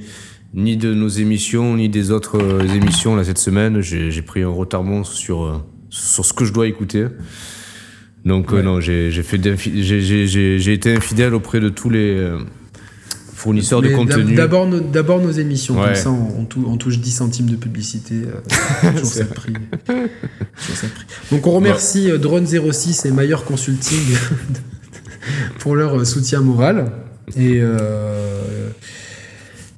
ni de nos émissions, ni des autres euh, émissions, là, cette semaine. J'ai pris un retard monstre sur, euh, sur ce que je dois écouter. Donc, euh, Ouais. non, j'ai j'ai fait d'infi- j'ai- j'ai- j'ai j'ai été infidèle auprès de tous les fournisseurs de contenu. d'ab- D'abord nos, d'abord nos émissions, comme ça on, on tou- on touche 10 centimes de publicité. euh, ça de prix. Donc on remercie euh, Drone06 et Mailleur Consulting pour leur euh, soutien moral. Et, euh,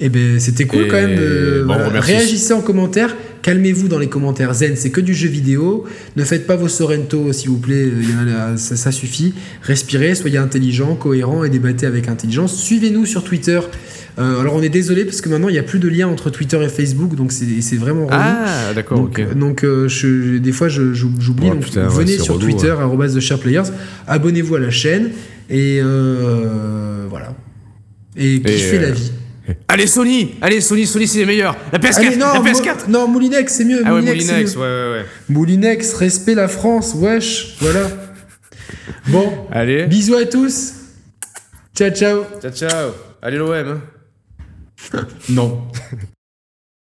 et ben c'était cool Et quand même de bon, voilà, remercie- réagissez en commentaire. Calmez-vous dans les commentaires. Zen, c'est que du jeu vidéo. Ne faites pas vos Sorrento, s'il vous plaît. Là, ça, ça suffit. Respirez, soyez intelligent, cohérent et débattez avec intelligence. Suivez-nous sur Twitter. Euh, alors on est désolé parce que maintenant il n'y a plus de lien entre Twitter et Facebook, donc c'est vraiment relou. Ah, d'accord, Donc, donc, euh, je- des fois j'oublie. Oh, donc ouais, venez sur relou, Twitter, Share Players, abonnez-vous à la chaîne et euh, voilà. Et kiffez euh, la vie. Allez, Sony Allez, Sony, Sony, c'est les meilleurs La PS4 Allez, non, La Mo- PS4 non, Moulinex, c'est mieux. Ah ouais, Moulinex, Moulinex, ouais, ouais, ouais. Moulinex, respect la France, wesh, voilà. Bon, Allez, bisous à tous. Ciao, ciao. ciao, ciao. Allez, l'OM. hein. Non.